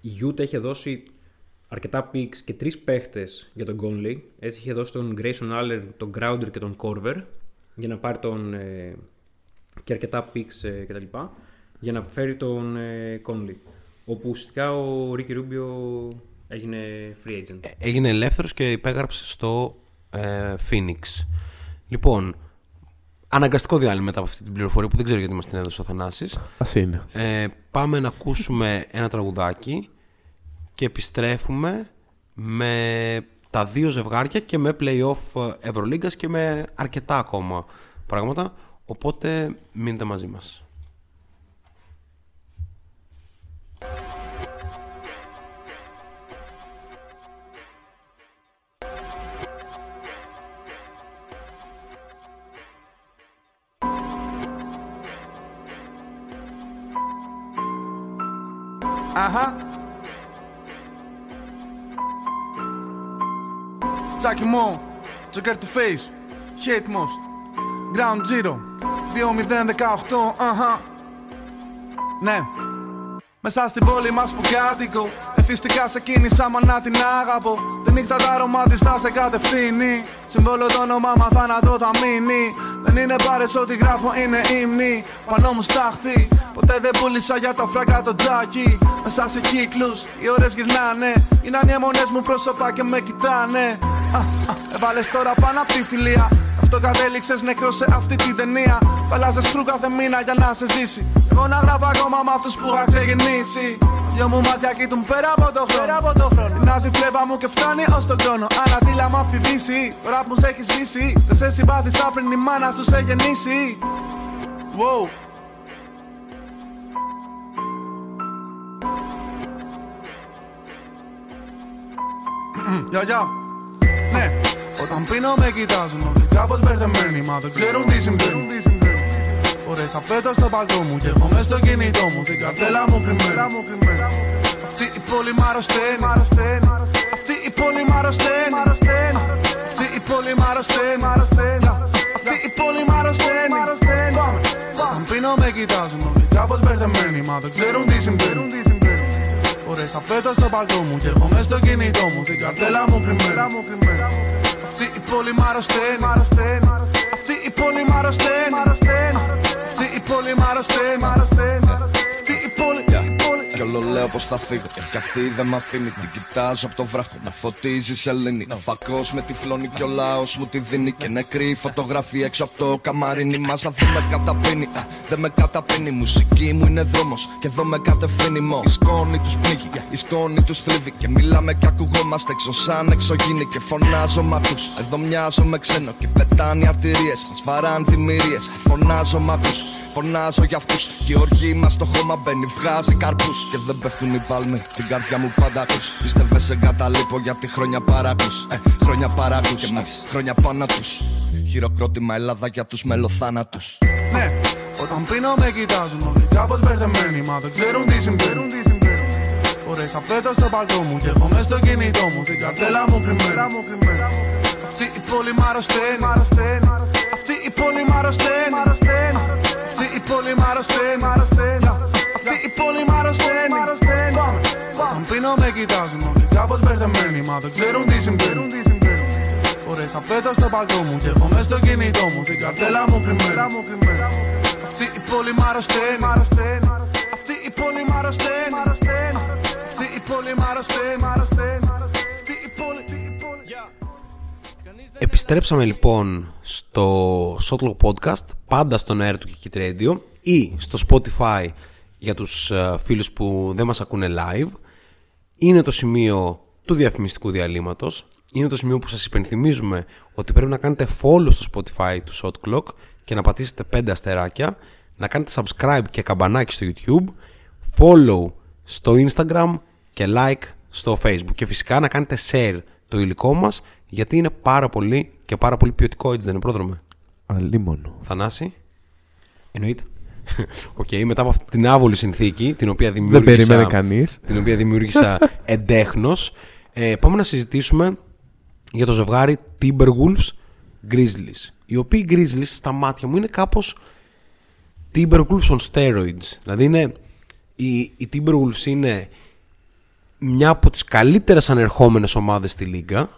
η Utah είχε δώσει αρκετά picks και τρεις παίχτες για τον Conley. Έτσι είχε δώσει τον Grayson Allen, τον Crowder και τον Corver για να πάρει τον. Ε, και αρκετά picks ε, κτλ. Για να φέρει τον ε, Conley. Όπου ουσιαστικά ο Ricky Rubio έγινε free agent. έγινε ελεύθερος και υπέγραψε στο ε, Phoenix. Λοιπόν, αναγκαστικό διάλειμμα μετά από αυτή την πληροφορία που δεν ξέρω γιατί μας την έδωσε ο Θανάσης. Ας είναι. Ε, πάμε να ακούσουμε ένα τραγουδάκι και επιστρέφουμε με τα δύο ζευγάρια και με play-off Ευρωλίγκας και με αρκετά ακόμα πράγματα. Οπότε μείνετε μαζί μας. Aha. Τσάκι μου, Joker to face, hate most, ground zero, 2018, αχα. Ναι, μέσα στην πόλη μας που κάτοικο Εθιστικά σε κίνησα μα να την αγαπώ Τη νύχτα τα αρώμα της θα σε κατευθύνει. Συμβόλο το όνομα μα θάνατο θα μείνει. Δεν είναι πάρες ό,τι γράφω είναι ύμνη. Πανώ μου στάχτη Ποτέ δεν πούλησα για τα φράγκα το τζάκι. Μέσα σε κύκλους οι ώρες γυρνάνε. Είναι οι αιμονές μου πρόσωπα και με κοιτάνε. Α, α, Έβαλες τώρα πάνω απ' τη φιλία αυτό κατέληξες νεκρός σε αυτή την ταινία. Θα αλλάζες κρού κάθε μήνα για να σε ζήσει. Εγώ να γράφω ακόμα με αυτούς που είχα ξεκινήσει. Δυο μου μάτια κοιτούν πέρα από το χρόνο. Πέρα από το χρόνο. Μοιάζει φλέβα μου και φτάνει ως τον χρόνο. Ανατήλα μου απ' τη δύση. Τώρα που σε έχει σβήσει. Δεν σε συμπάθησα πριν η μάνα σου σε γεννήσει. Wow. Γεια, γεια. Ναι, όταν πίνω με κοιτάζουν όλοι κάπως μπερδεμένοι Μα δεν ξέρουν τι συμβαίνει. Φορές αφέτο στο παλτό μου και έχω μες στο κινητό μου Την καρτέλα μου κρυμμένη. Αυτή η πόλη μ' αρρωσταίνει. Αυτή η πόλη μ' αρρωσταίνει. Αυτή η πόλη μ' αρρωσταίνει. Αυτή η πόλη μ' αρρωσταίνει. Πάμε. Όταν πίνω με κοιτάζουν όλοι κάπως μπερδεμένοι Μα δεν ξέρουν τι συμβαίνει. Φορές αφέτο στο παλτό μου και έχω μες στο κινητό μου Την καρτέλα μου κρυμμένη. αυτή η πόλη μ' αρρωσταίνει Αυτή η πόλη μ' αρρωσταίνει Αυτή η πόλη μ' αρρωσταίνει όλο λέω πως θα φύγω. Κι αυτή δεν μ' αφήνει Την κοιτάζω από το βράχο. Να φωτίζεις σε λύνη Ο φακός με τυφλώνει και ο λαός μου τη δίνει. Και νεκρή φωτογραφία έξω από το καμαρίνι Μάσα δεν με καταπίνει. Δεν με καταπίνει. Μουσική μου είναι δρόμος Και εδώ με κατευθύνει μος. Η σκόνη τους πνίγει Η σκόνη τους θλίβει Και μιλάμε και ακουγόμαστε έξω σαν εξωγήινοι Και φωνάζω μ' ακούς Εδώ μοιάζω με ξένο Και πετάνε οι αρτηρίες. Μας βαράν δημιουργίες Φωνάζω μ' ακούς Φωνάζω για αυτούς. Και η οργή μας στο χώμα μπαίνει, βγάζει καρπούς. Και δεν πέφτουν οι πάλμοι, την καρδιά μου πάντα ακούς. Πίστευε σε εγκαταλείπω γιατί χρόνια παρακού. Ε, χρόνια παρακού. Και εμεί χρόνια πάνω τους. Χειροκρότημα Ελλάδα για τους μελοθάνατους. Ναι, όταν πίνω με κοιτάζουν όλοι κάπως μπερδεμένοι Μα δεν ξέρουν τι συμβαίνει Φορές αφέτο στο παλτό μου και έχω μες στο κινητό μου Την καρτέλα μου κρυμμένη Αυτή η πόλη μ' αρρωσταίνει Αυτή η πόλη μ' αρρωσταίνει Αυτή η πόλη μ' αρρωσταίνει Αυτή η πόλη μ' αρρωσταίνει. Πάμε. Όταν πίνω με κοιτάζουν όλοι. Κάπως μπερδεμένοι Μα δεν ξέρουν τι συμβαίνει. Φορές αφέτο στο παλτό μου και έχω μες στο κινητό μου. Την καρτέλα μου κρυμμένη. Αυτή η πόλη μ' αρρωσταίνει. Αυτή η πόλη μ' αρρωσταίνει. Αυτή η πόλη μ' αρρωσταίνει. Αυτή η πόλη Επιστρέψαμε λοιπόν στο Shotlock Podcast, πάντα στον αέρα του Kikit Radio ή στο Spotify για τους ε, φίλους που δεν μας ακούνε live. Είναι το σημείο του διαφημιστικού διαλύματος. Είναι το σημείο που σας υπενθυμίζουμε ότι πρέπει να κάνετε follow στο Spotify του Shot Clock και να πατήσετε 5 αστεράκια, να κάνετε subscribe και καμπανάκι στο YouTube, follow στο Instagram και like στο Facebook και φυσικά να κάνετε share το υλικό μας γιατί είναι πάρα πολύ και πάρα πολύ ποιοτικό έτσι δεν είναι πρόδρομε; Αλίμονο. Θανάση; Εννοείται. Οκ, μετά από αυτή την άβολη συνθήκη την οποία Δεν δημιούργησα, περίμενε κανείς. την οποία δημιούργησα εντέχνως ε, πάμε να συζητήσουμε για το ζευγάρι Timberwolves Grizzlies οι οποίοι Grizzlies στα μάτια μου είναι κάπως Timberwolves on steroids. Δηλαδή είναι οι, οι Timberwolves είναι μια από τις καλύτερες ανερχόμενες ομάδες στη Λίγκα.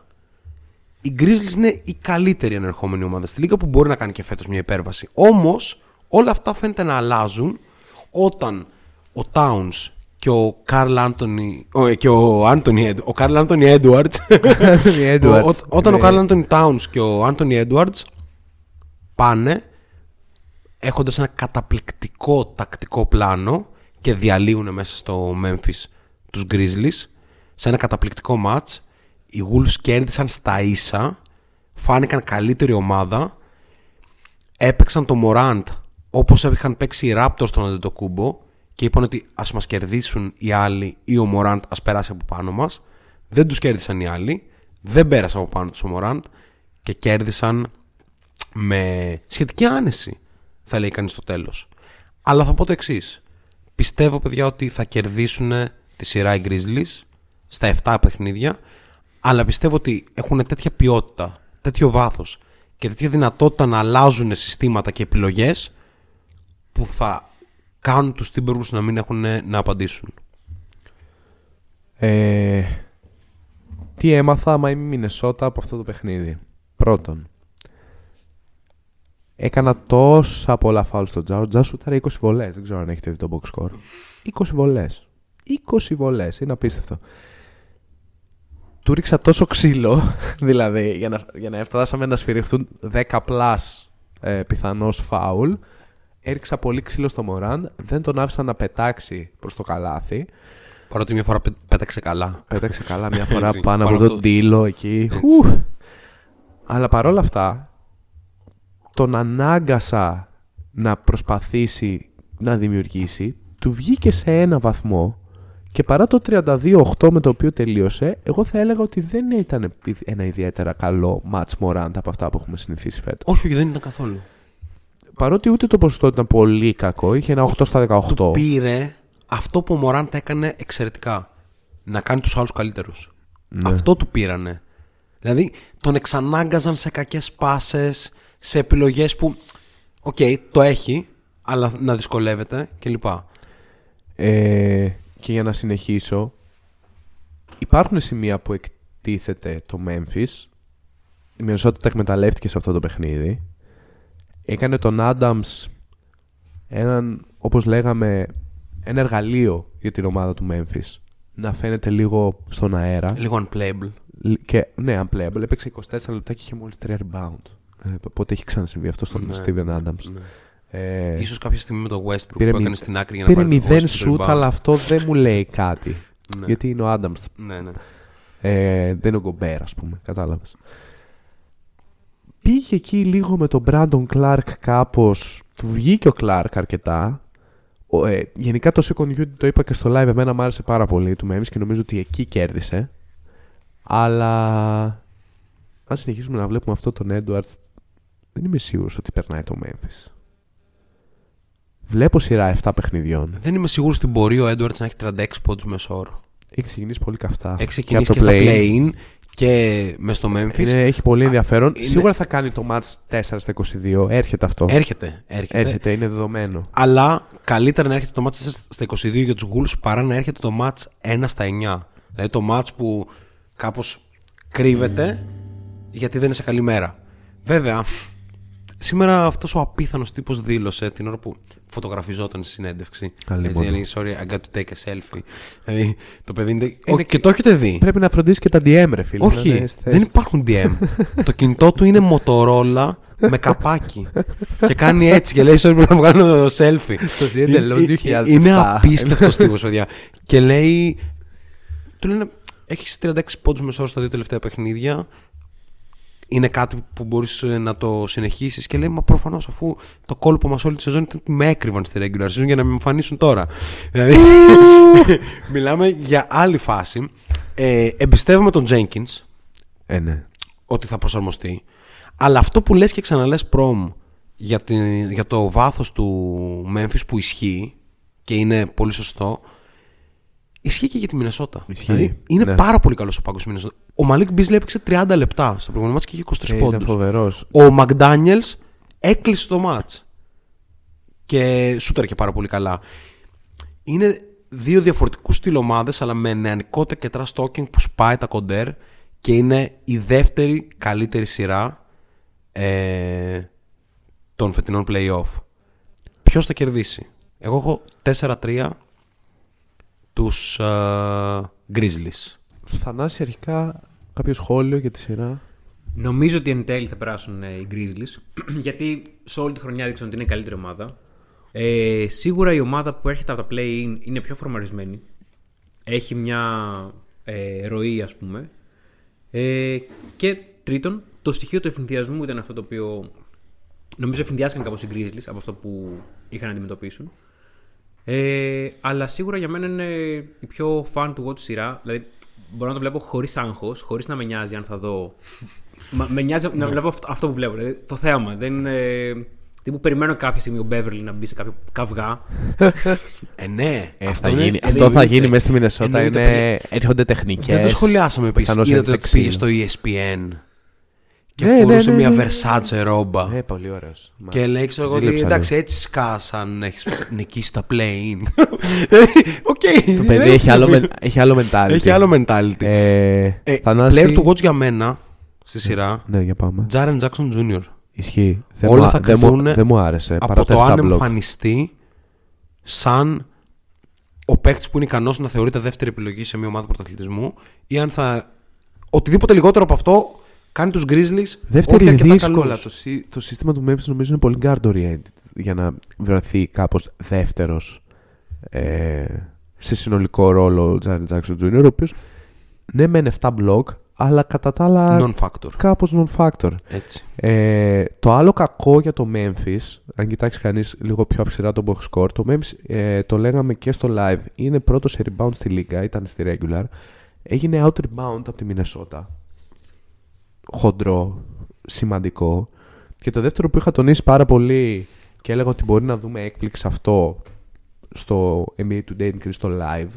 Οι Grizzlies είναι η καλύτερη ανερχόμενη ομάδα στη Λίγκα που μπορεί να κάνει και φέτος μια υπέρβαση. Όμως όλα αυτά φαίνεται να αλλάζουν όταν ο Towns και ο Καρλ Άντωνι και ο Άντωνι ο Καρλ Άντωνι Έντουαρτς Edwards. Ό- όταν ο Ναι. Καρλ Άντωνι Towns και ο Άντωνι Έντουαρτς πάνε έχοντας ένα καταπληκτικό τακτικό πλάνο και διαλύουν μέσα στο Memphis τους Grizzlies σε ένα καταπληκτικό match. Οι Wolves κέρδισαν στα ίσα, φάνηκαν καλύτερη ομάδα, έπαιξαν το Morant όπως είχαν παίξει οι Raptors στον Αντετοκούμπο και είπαν ότι ας μας κερδίσουν οι άλλοι ή ο Morant ας περάσει από πάνω μας. Δεν τους κέρδισαν οι άλλοι, δεν πέρασαν από πάνω τους ο Morant και κέρδισαν με σχετική άνεση, θα λέει κανείς στο τέλος. Αλλά θα πω το εξής. Πιστεύω, παιδιά, ότι θα κερδίσουν τη σειρά οι Grizzlies στα 7 παιχνίδια, αλλά πιστεύω ότι έχουν τέτοια ποιότητα, τέτοιο βάθος και τέτοια δυνατότητα να αλλάζουν συστήματα και επιλογές που θα κάνουν τους Timberwolves να μην έχουν να απαντήσουν. Ε, τι έμαθα άμα είμαι Μινεσότα από αυτό το παιχνίδι. Πρώτον, έκανα τόσα πολλά φάουλ στο Τζάου. Ο Τζάου σούταρε 20 βολές. Δεν ξέρω αν έχετε δει το box score. 20 βολές. 20 βολές. Είναι απίστευτο. Του ρίξα τόσο ξύλο, δηλαδή, για να, για να φτάσαμε να σφυριχθούν 10 plus ε, πιθανώς φάουλ. Έριξα πολύ ξύλο στο Μωράν. Δεν τον άφησα να πετάξει προς το καλάθι. Παρότι μια φορά πέ- πέταξε καλά. Πέταξε καλά μια φορά Έτσι, πάνω πάνω από από τον το- τίλο εκεί. Έτσι. Ουφ. Αλλά παρόλα αυτά, τον ανάγκασα να προσπαθήσει να δημιουργήσει. Του βγήκε σε ένα βαθμό και παρά το 32-8 με το οποίο τελείωσε, εγώ θα έλεγα ότι δεν ήταν ένα ιδιαίτερα καλό match Morant από αυτά που έχουμε συνηθίσει φέτος. Όχι, όχι, δεν ήταν καθόλου. Παρότι ούτε το ποσοστό ήταν πολύ κακό, είχε ένα 8 στα 18. Του πήρε αυτό που ο Μωράν τα έκανε εξαιρετικά. Να κάνει τους άλλους καλύτερους. Ναι. Αυτό του πήρανε. Δηλαδή τον εξανάγκαζαν σε κακές πάσες, σε επιλογές που, οκ, το έχει, αλλά να δυσκολεύεται κλπ. Ε, και για να συνεχίσω, υπάρχουν σημεία που εκτίθεται το Memphis. Η Minnesota τα εκμεταλλεύτηκε σε αυτό το παιχνίδι. Έκανε τον Adams έναν, όπως λέγαμε, ένα εργαλείο για την ομάδα του Memphis. Να φαίνεται λίγο στον αέρα. Λίγο unplayable. Λ- Και, ναι, unplayable. Έπαιξε 24 λεπτά και είχε μόλις 3 rebound. Ε, πότε έχει ξανασυμβεί αυτό στον Ναι, Steven Adams. ναι. Ε, Ίσως κάποια στιγμή με το Westbrook πήρε που μη- έκανε στην άκρη για να πήρε πάρει το 0 Westbrook shoot, rebound. αλλά αυτό δεν μου λέει κάτι. Ναι. Γιατί είναι ο Adams. Ναι, ναι. Ε, δεν είναι ο Γκομπέρ, ας πούμε. Κατάλαβες. Πήγε εκεί λίγο με τον Brandon Clark κάπως. Του βγήκε ο Clark αρκετά. Ο, ε, γενικά το second unit το είπα και στο live. Εμένα μου άρεσε πάρα πολύ του Memphis και νομίζω ότι εκεί κέρδισε. Αλλά αν συνεχίσουμε να βλέπουμε αυτό τον Edwards, δεν είμαι σίγουρος ότι περνάει το Memphis. Βλέπω σειρά 7 παιχνιδιών. Δεν είμαι σίγουρος ότι μπορεί ο Edwards να έχει 36 πόντους μέσω όρο. Έχει ξεκινήσει πολύ καυτά. Έχει Και ξεκινήσει από και, το στα play-in. Play-in και μες στο Memphis. Είναι, έχει πολύ ενδιαφέρον. είναι- Σίγουρα θα κάνει το match 4 στα 22. Έρχεται αυτό. Έρχεται, έρχεται. Έρχεται, είναι δεδομένο. Αλλά καλύτερα να έρχεται το match 4 στα 22 για τους Wolves παρά να έρχεται το match 1 στα 9. Δηλαδή το match που κάπως κρύβεται γιατί δεν είναι σε καλή μέρα. Βέβαια, σήμερα αυτός ο απίθανος τύπος δήλωσε την ώρα που φωτογραφιζόταν στη συνέντευξη. Καλή Έτσι, μόνο. έλεγε, sorry, I got to take a selfie. Δηλαδή, το παιδί είναι... Είναι Όχι, και και- το έχετε δει. Πρέπει να φροντίσει και τα DM, ρε φίλε. να Όχι, είναι στη θέση δεν του. υπάρχουν DM. το κινητό του είναι Motorola με καπάκι. και κάνει έτσι και λέει: Sorry, πρέπει να μου κάνω selfie. Το ζει εντελώς Ε, ε, 2007. Είναι απίστευτος τύπος, παιδιά. και λέει. Του λένε: Έχεις 36 πόντους μεσόωρο στα δύο τελευταία παιχνίδια. Είναι κάτι που μπορείς να το συνεχίσεις. Και λέει: Μα προφανώς αφού το κόλπο μας όλη τη σεζόν ήταν ότι με έκρυβαν στη regular season για να με εμφανίσουν τώρα. δηλαδή. μιλάμε για άλλη φάση. Ε, εμπιστεύομαι τον Jenkins Ε, ναι. ότι θα προσαρμοστεί. Αλλά αυτό που λες και ξαναλες προμ για, τη- για το βάθος του Memphis που ισχύει και είναι πολύ σωστό, ισχύει και για τη Μινεσότα. Ισχύει, Δηλαδή είναι ναι. πάρα πολύ καλός ο πάγκος στη Μινεσότας. Ο Μαλίκ Μπίζλι έπαιξε 30 λεπτά στο προηγούμενο μάτς και είχε 23 Ε, ήταν πόντους. φοβερός. Ο Μακδάνιελς έκλεισε το μάτς και σούτερ και πάρα πολύ καλά. Είναι δύο διαφορετικούς στυλ ομάδες αλλά με νεανικότητα και trash talking που σπάει τα κοντέρ και είναι η δεύτερη καλύτερη σειρά ε, των φετινών play-off. Ποιος θα κερδίσει; Εγώ έχω 4-3 τους ε, Grizzlies. Θανάση αρχικά κάποιο σχόλιο για τη σειρά; Νομίζω ότι εν τέλει θα περάσουν ε, οι Grizzlies. γιατί σε όλη τη χρονιά δείξαν ότι είναι η καλύτερη ομάδα. Ε, σίγουρα η ομάδα που έρχεται από τα play-in είναι πιο φορμαρισμένη. Έχει μια ε, ροή, ας πούμε. Ε, και τρίτον, το στοιχείο του ευθυνδιασμού ήταν αυτό το οποίο νομίζω ευθυνδιάστηκαν κάπως οι Grizzlies από αυτό που είχαν να αντιμετωπίσουν. Ε, αλλά σίγουρα για μένα είναι η πιο fan του watch σειρά. Δηλαδή, μπορώ να το βλέπω χωρίς άγχος, χωρίς να με νοιάζει αν θα δω. Μα, με νοιάζει να βλέπω αυτό, αυτό που βλέπω. Δηλαδή, το θέαμα. Δεν είναι. Τύπου περιμένω κάποια στιγμή ο Μπέβερλι να μπει σε κάποιο καυγά. Ε, ναι. Ε, αυτό θα είναι- γίνει, αυτό θα εννοείται. γίνει μέσα στη Μινεσότα. Εννοείται Είναι, έρχονται τεχνικές. Δεν το σχολιάσαμε επίσης. πιθανώς Είδατε ότι εντάξει. πήγε στο E ESPN και Ναι, ναι, φορούσε ναι, μια ναι, ναι. Versace ρόμπα. Ναι, πολύ ωραίος. Και λέει, ξέρω εγώ, ότι Ζήλεψα, εντάξει, ναι. έτσι σκάσαν, έχεις νικήσει τα play-in. Οκ. Το παιδί έχει άλλο, μεν- έχει άλλο mentality. Έχει άλλο mentality. Ε, Ε, Θανάση- Player to watch για μένα, στη σειρά, Ναι, για πάμε. Jaren Jackson Jr. Ισχύει. Δεν Όλα μου, θα δεν μου, κρυθούν δεν μου άρεσε. από παρά το τα αν 7 block. εμφανιστεί σαν ο παίκτης που είναι ικανός να θεωρείται δεύτερη επιλογή σε μια ομάδα πρωταθλητισμού ή αν θα. Οτιδήποτε λιγότερο από αυτό κάνει τους Grizzlies Δεύτερη όχι αρκετά δύσκολα. καλούς. Το, σύ- το σύστημα του Memphis νομίζω είναι πολύ guard oriented για να βρεθεί κάπως δεύτερος ε, σε συνολικό ρόλο ο Jaren Jackson Jr. Ο οποίος ναι μεν 7 block αλλά κατά τα άλλα Non-factor. κάπως non-factor. Έτσι. Ε, το άλλο κακό για το Memphis, αν κοιτάξει κανείς λίγο πιο αυξηρά το box score, το Memphis ε, το λέγαμε και στο live, είναι πρώτος σε rebound στη λίγα, ήταν στη regular. Έγινε out rebound από τη Μινεσότα. Χοντρό, σημαντικό. Και το δεύτερο που είχα τονίσει πάρα πολύ και έλεγα ότι μπορεί να δούμε έκπληξη αυτό στο NBA Today και στο live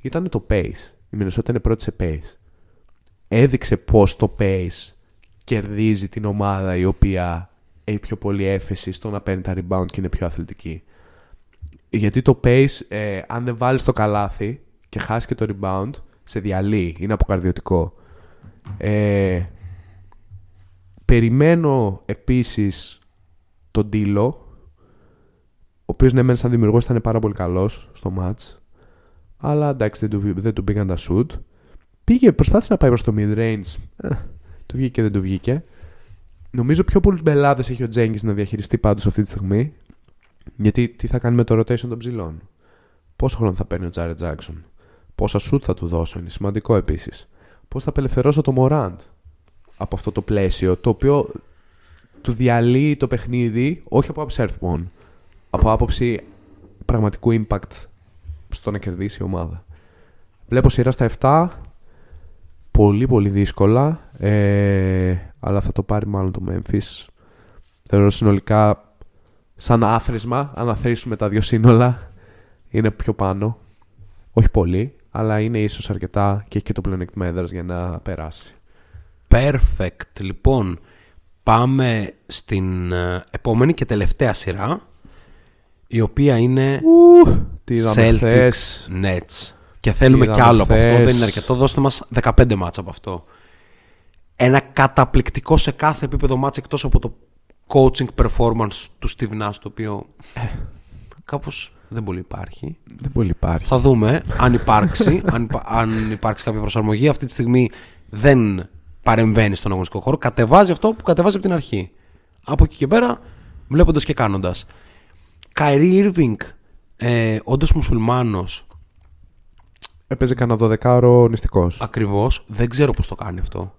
ήταν το pace. Η Μινεσότα είναι πρώτη σε pace. Έδειξε πως το pace κερδίζει την ομάδα η οποία έχει πιο πολύ έφεση στο να παίρνει τα rebound και είναι πιο αθλητική. Γιατί το pace, ε, αν δεν βάλεις το καλάθι και χάσεις και το rebound, σε διαλύει, είναι αποκαρδιωτικό. Ε, περιμένω επίσης τον Ντίλο, ο οποίος ναι μεν σαν δημιουργός ήταν πάρα πολύ καλός στο match, αλλά εντάξει δεν του, δεν του πήγαν τα shoot. Πήγε, προσπάθησε να πάει προς το mid-range, ε, του βγήκε και δεν του βγήκε. Νομίζω πιο πολλούς μπελάδες έχει ο Τζέγκης να διαχειριστεί πάντως αυτή τη στιγμή. Γιατί τι θα κάνει με το rotation των ψηλών; Πόσο χρόνο θα παίρνει ο Τζάρετ Τζάξον; Πόσα shoot θα του δώσω, είναι σημαντικό επίσης. Πώς θα απελευθερώσω το Morant; Από αυτό το πλαίσιο, το οποίο του διαλύει το παιχνίδι, όχι από άποψη αριθμών, από άποψη πραγματικού impact στο να κερδίσει η ομάδα. Βλέπω σειρά στα 7, πολύ πολύ δύσκολα, ε, αλλά θα το πάρει μάλλον το Memphis. Θεωρώ συνολικά σαν άθροισμα, αν αθροίσουμε τα δύο σύνολα, είναι πιο πάνω. Όχι πολύ, αλλά είναι ίσως αρκετά και έχει και το πλεονέκτημα έδρας για να περάσει. Perfect. Λοιπόν, πάμε στην ε, επόμενη και τελευταία σειρά, η οποία είναι Τι είδαμε Celtics χθες. Nets. Και θέλουμε Τι κι άλλο από είδαμε αυτό, δεν χθες. είναι αρκετό. Δώστε μας 15 μάτσα από αυτό. Ένα καταπληκτικό σε κάθε επίπεδο μάτσα εκτός από το coaching performance του Steve Nash, το οποίο ε, κάπως δεν πολύ υπάρχει. Δεν πολύ υπάρχει. Θα δούμε αν υπάρξει, αν, υπα- αν υπάρξει κάποια προσαρμογή. Αυτή τη στιγμή δεν παρεμβαίνει στον αγωνιστικό χώρο. Κατεβάζει αυτό που κατεβάζει από την αρχή. Από εκεί και πέρα, βλέποντας και κάνοντας. Καϊρή Irving, ε, όντως μουσουλμάνος, Έπαιζε κανένα 12 ώρο νηστικός. ακριβώς, δεν ξέρω πώς το κάνει αυτό.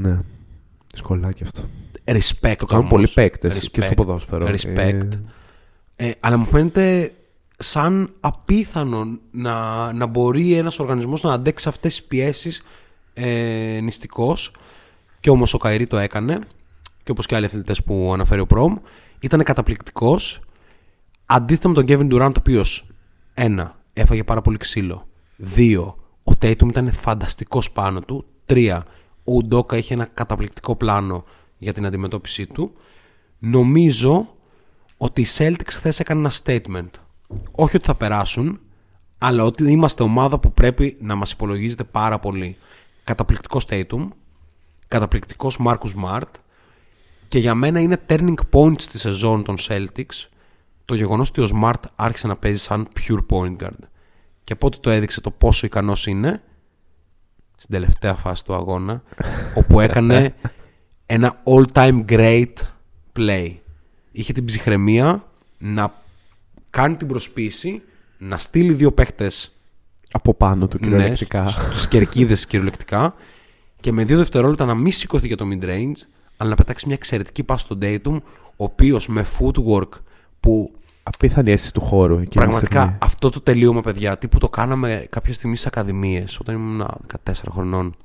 Ναι. Δυσκολάκι αυτό. Respect. Το κάνουν όμως. πολλοί παίκτες και Respect. στο ποδόσφαιρο. Respect. Ε, Ε, αλλά μου φαίνεται σαν απίθανο να, να μπορεί ένας οργανισμός να αντέξει αυτές τις πιέσεις ε, νηστικός. Και όμως ο Καϊρή το έκανε. Και όπως και άλλοι αθλητές που αναφέρει ο Προμ ήταν καταπληκτικός. Αντίθετα με τον Kevin Durant ο οποίος ένα, έφαγε πάρα πολύ ξύλο. Δύο, ο Tatum ήταν φανταστικός πάνω του. Τρία, ο Ουντόκα είχε ένα καταπληκτικό πλάνο για την αντιμετώπιση του. Νομίζω ότι οι Celtics χθες έκανε ένα statement. Όχι ότι θα περάσουν, αλλά ότι είμαστε ομάδα που πρέπει να μας υπολογίζεται πάρα πολύ. Καταπληκτικός Tatum, καταπληκτικός Marcus Smart και για μένα είναι turning point στη σεζόν των Celtics το γεγονός ότι ο Smart άρχισε να παίζει σαν pure point guard. Και από ό,τι το έδειξε το πόσο ικανός είναι στην τελευταία φάση του αγώνα όπου έκανε ένα all-time great play. Είχε την ψυχραιμία να κάνει την προσποίηση, να στείλει δύο παίχτες Από πάνω του Ναι, κυριολεκτικά. στου κερκίδες κυριολεκτικά. Και με δύο δευτερόλεπτα να μην σηκωθεί για το mid-range, αλλά να πετάξει μια εξαιρετική πάση στον Dayton, ο οποίος με footwork που Απίθανη αίσθηση του χώρου. εκείνη τη πραγματικά στιγμή. αυτό το τελείωμα, παιδιά, τύπου το κάναμε κάποια στιγμή στις ακαδημίες όταν ήμουν 14 χρονών.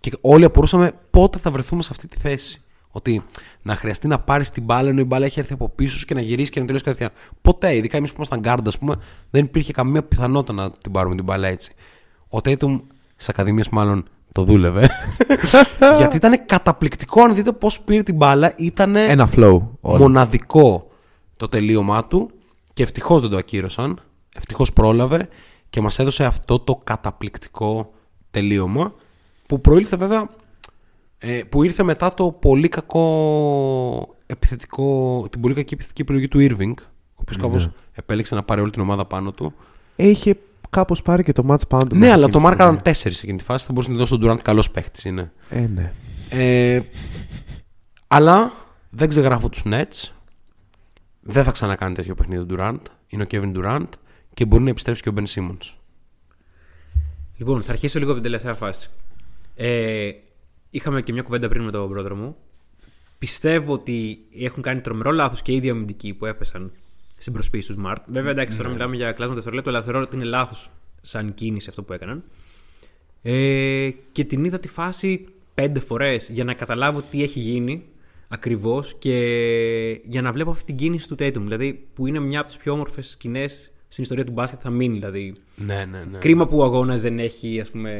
Και όλοι απορούσαμε πότε θα βρεθούμε σε αυτή τη θέση. Ότι να χρειαστεί να πάρεις την μπάλα ενώ η μπάλα έχει έρθει από πίσω σου και να γυρίσεις και να τελειώσει κατευθείαν. Ποτέ, ειδικά εμείς που ήμασταν γκάρντα, ας πούμε, δεν υπήρχε καμία πιθανότητα να την πάρουμε την μπάλα έτσι. Ο Tatum στις ακαδημίες μάλλον το δούλευε. Γιατί ήταν καταπληκτικό. Αν δείτε πώς πήρε την μπάλα, ήταν Ένα flow. όλο. μοναδικό το τελείωμά του και ευτυχώς δεν το ακύρωσαν. Ευτυχώς πρόλαβε και μας έδωσε αυτό το καταπληκτικό τελείωμα που προήλθε βέβαια ε, που ήρθε μετά το πολύ κακό επιθετικό, την πολύ κακή επιθετική επιλογή του Irving ο οποίος κάπως επέλεξε να πάρει όλη την ομάδα πάνω του. Είχε κάπως πάρει και το match πάνω του. Ναι, μέχρι αλλά εκείνη το τη μάρκαραν στιγμή. τέσσερις σε εκείνη τη φάση. Θα μπορούσε να δώσει τον Durant καλός παίχτης είναι. Ε, ναι. Ε, αλλά δεν ξεγράφω τους Nets. Δεν θα ξανακάνει τέτοιο παιχνίδι ο Durant. Είναι ο Kevin Durant και μπορεί να επιστρέψει και ο Ben Simmons. Λοιπόν, θα αρχίσω λίγο από την τελευταία φάση. Ε, είχαμε και μια κουβέντα πριν με τον πρόεδρο μου. Πιστεύω ότι έχουν κάνει τρομερό λάθος και οι δύο αμυντικοί που έπεσαν στην προσποίηση του Smart. Βέβαια, εντάξει, τώρα μιλάμε για κλάσμα δευτερόλεπτο, αλλά θεωρώ ότι είναι λάθος σαν κίνηση αυτό που έκαναν. Ε, και την είδα τη φάση πέντε φορές για να καταλάβω τι έχει γίνει ακριβώς και για να βλέπω αυτή την κίνηση του Tatum. Δηλαδή, που είναι μια από τις πιο όμορφες σκηνές στην ιστορία του μπάσκετ, θα μείνει. Δηλαδή, Ναι, ναι, ναι. Κρίμα που ο αγώνας δεν έχει ας πούμε,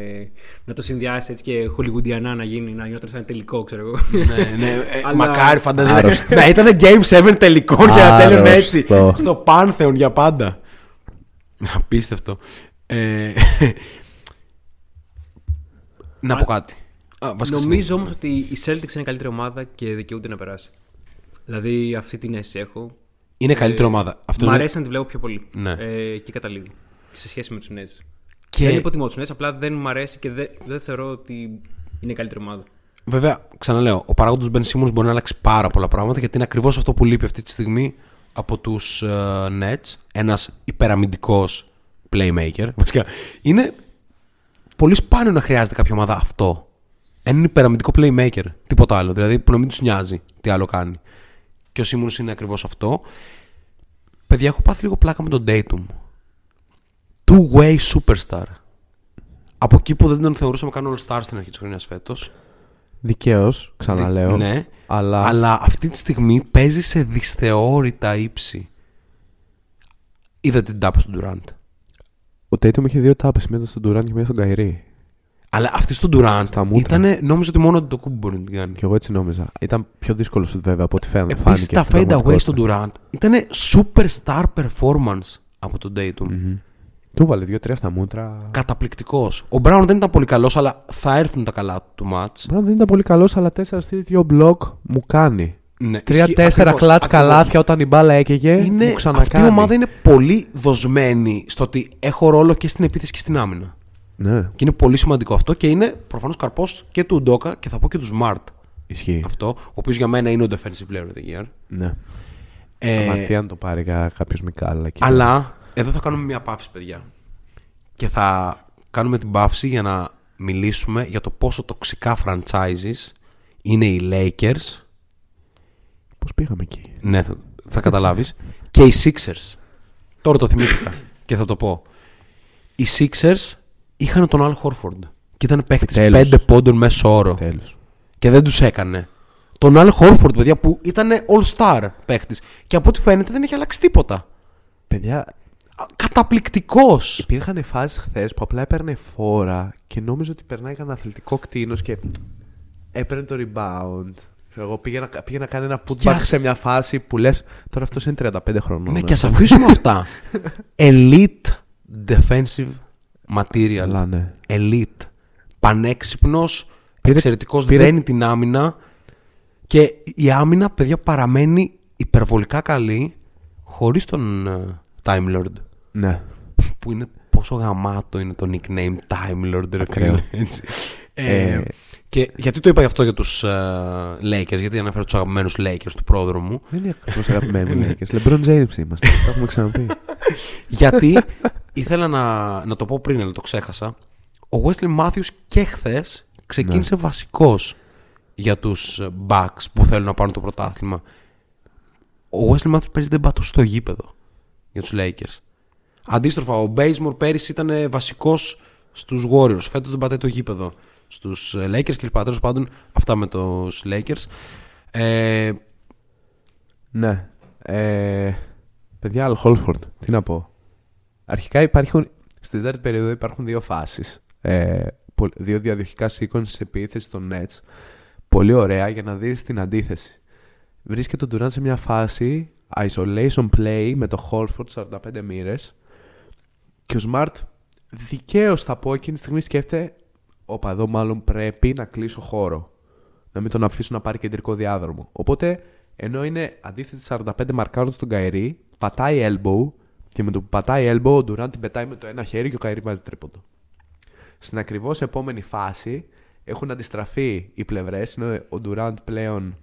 να το συνδυάσει έτσι και χολιγουντιανά να γίνει, να γινόταν σαν τελικό, ξέρω εγώ. ναι, ναι. Ε, Αλλά- Μακάρι φανταζέ. Άρρωστο. να ήταν Game 7 τελικό και να τέλειωνε έτσι. Άρρωστο. Στο Pantheon για πάντα. Απίστευτο. Ε, να πω κάτι. Α, βασικά Νομίζω όμως ότι η Celtics είναι καλύτερη ομάδα και δικαιούται να περάσει. Δηλαδή αυτή την αίσθηση έχω. Είναι καλύτερη ομάδα. Αυτό Μ' είναι- αρέσει να τη βλέπω πιο πολύ. Ναι. Ε, και καταλήγω. Σε σχέση με τους Nets. Και- Δεν υποτιμώ τους Nets, απλά δεν μου αρέσει και δεν, δεν θεωρώ ότι είναι η καλύτερη ομάδα. Βέβαια, ξαναλέω, ο παράγοντας Ben Simmons μπορεί να αλλάξει πάρα πολλά πράγματα γιατί είναι ακριβώς αυτό που λείπει αυτή τη στιγμή από τους Nets. Ένας υπεραμυντικός playmaker. Βασικά, είναι πολύ σπάνιο να χρειάζεται κάποια ομάδα αυτό. Ένα υπεραμυντικό playmaker. Τίποτα άλλο. Δηλαδή που να μην τους νοιάζει τι άλλο κάνει. Και ο Simmons είναι ακριβώς αυτό. Παιδιά, έχω πάθει λίγο πλάκα με τον Datum. Two-way superstar. Από εκεί που δεν τον θεωρούσαμε καν all-star στην αρχή της χρονιάς φέτος. Δικαίως, ξαναλέω. Ναι. Αλλά, Αλλά αυτή τη στιγμή παίζει σε δυσθεώρητα ύψη. Είδα την τάπα στον Durant. ο Tatum είχε δύο τάπες, μία στον Durant και μία στον Καϊρή. Αλλά αυτή στον Durant Στα μούτρα. ήταν, νόμιζα ότι μόνο το κούμπο μπορεί να την κάνει. Και εγώ έτσι νόμιζα. Ήταν πιο δύσκολο σου βέβαια από ό,τι φαίνεται. Επίσης φάνηκε τα στην fade away στον πραγματικότητα. Durant ήταν superstar performance από τον Dayton. Μμμ. Του βάλε δύο-τρία στα μούτρα. Καταπληκτικός. Ο Brown δεν ήταν πολύ καλός, αλλά θα έρθουν τα καλά του match. Μπράβο, δεν ήταν πολύ καλός, αλλά τέσσερα στήρι, δύο μπλοκ μου κάνει. Ναι, Τρία-τέσσερα ακριβώς, κλατς ακριβώς. καλάθια όταν η μπάλα έκαιγε. Είναι, μου ξανακάνει. αυτή η ομάδα είναι πολύ δοσμένη στο ότι έχω ρόλο και στην επίθεση και στην άμυνα. Ναι, Και είναι πολύ σημαντικό αυτό και είναι προφανώς καρπός και του Ντόκα και θα πω και του Smart. ισχύει. Αυτό, ο οποίος για μένα είναι ο defensive player of the year. Ναι. Ε, Αμαρτία να το πάρει κάποιος Μικάλα. και- αλλά εδώ θα κάνουμε μια παύση, παιδιά. Και θα κάνουμε την παύση για να μιλήσουμε για το πόσο τοξικά franchises είναι οι Lakers. Πώς πήγαμε εκεί; Ναι, θα, θα καταλάβεις. και οι Sixers. Τώρα το θυμήθηκα και θα το πω. Οι Sixers είχαν τον Al Horford. Και ήταν παίχτης Τέλος. 5 πόντων μέσω όρο. Τέλος. Και δεν τους έκανε. Τον Al Horford, παιδιά, που ήταν all-star παίχτης. Και από ό,τι φαίνεται δεν έχει αλλάξει τίποτα. Παιδιά, Καταπληκτικός. υπήρχαν φάσεις χθες που απλά έπαιρνε φόρα και νόμιζε ότι περνάει ένα αθλητικό κτίνος και έπαιρνε το rebound. Ξέρω Εγώ πήγε να, πήγε να κάνει ένα putback Και ας- σε μια φάση που λες τώρα αυτός είναι 35 χρονών. Ναι, ε. και ας αφήσουμε αυτά. Elite defensive material. Αλλά ναι. Elite. Πανέξυπνος, Πήρε- εξαιρετικός, πήρε- δένει την άμυνα. Και η άμυνα, παιδιά, παραμένει υπερβολικά καλή χωρίς τον ε, Time Lord. Ναι. Που είναι πόσο γαμάτο είναι το nickname Time Lord, ρε Ακραίο. φίλε, έτσι. Ε, Ε, και γιατί το είπα αυτό για τους ε, Lakers, γιατί αναφέρω τους αγαπημένους Lakers του πρόδρομου. Δεν είναι ακριβώς αγαπημένοι μου Lakers. LeBron James είμαστε. Το έχουμε ξαναπεί. γιατί ήθελα να, να το πω πριν, αλλά το ξέχασα. Ο Wesley Matthews και χθες ξεκίνησε βασικός για τους ε, Bucks που θέλουν να πάρουν το πρωτάθλημα. Ο Wesley Matthews πέρυσι δεν πατούσε στο γήπεδο για τους Lakers. Αντίστροφα, ο Bazemore πέρυσι ήταν ε, βασικός στους Warriors. Φέτος δεν πατάει το γήπεδο στους ε, Lakers και λοιπά. Τέλος πάντων, αυτά με τους Lakers. Ε, Ναι. Ε, παιδιά, Al Holford, τι να πω. Αρχικά υπάρχουν, στην τέταρτη περίοδο υπάρχουν δύο φάσεις. Ε, πο- δύο διαδοχικά sequence επίθεση των Nets. Πολύ ωραία για να δεις την αντίθεση. Βρίσκεται τον Durant σε μια φάση isolation play με το Holford 45 μοίρες και ο Smart δικαίως θα πω εκείνη τη στιγμή σκέφτεται όπα εδώ μάλλον πρέπει να κλείσω χώρο να μην τον αφήσουν να πάρει κεντρικό διάδρομο. Οπότε, ενώ είναι αντίθετη 45 μαρκάρων στον Καηρή, πατάει elbow και με το που πατάει elbow, ο Durant την πετάει με το ένα χέρι και ο Καηρή βάζει τρίποντο. Στην ακριβώς επόμενη φάση έχουν αντιστραφεί οι πλευρές. Είναι ο Durant πλέον.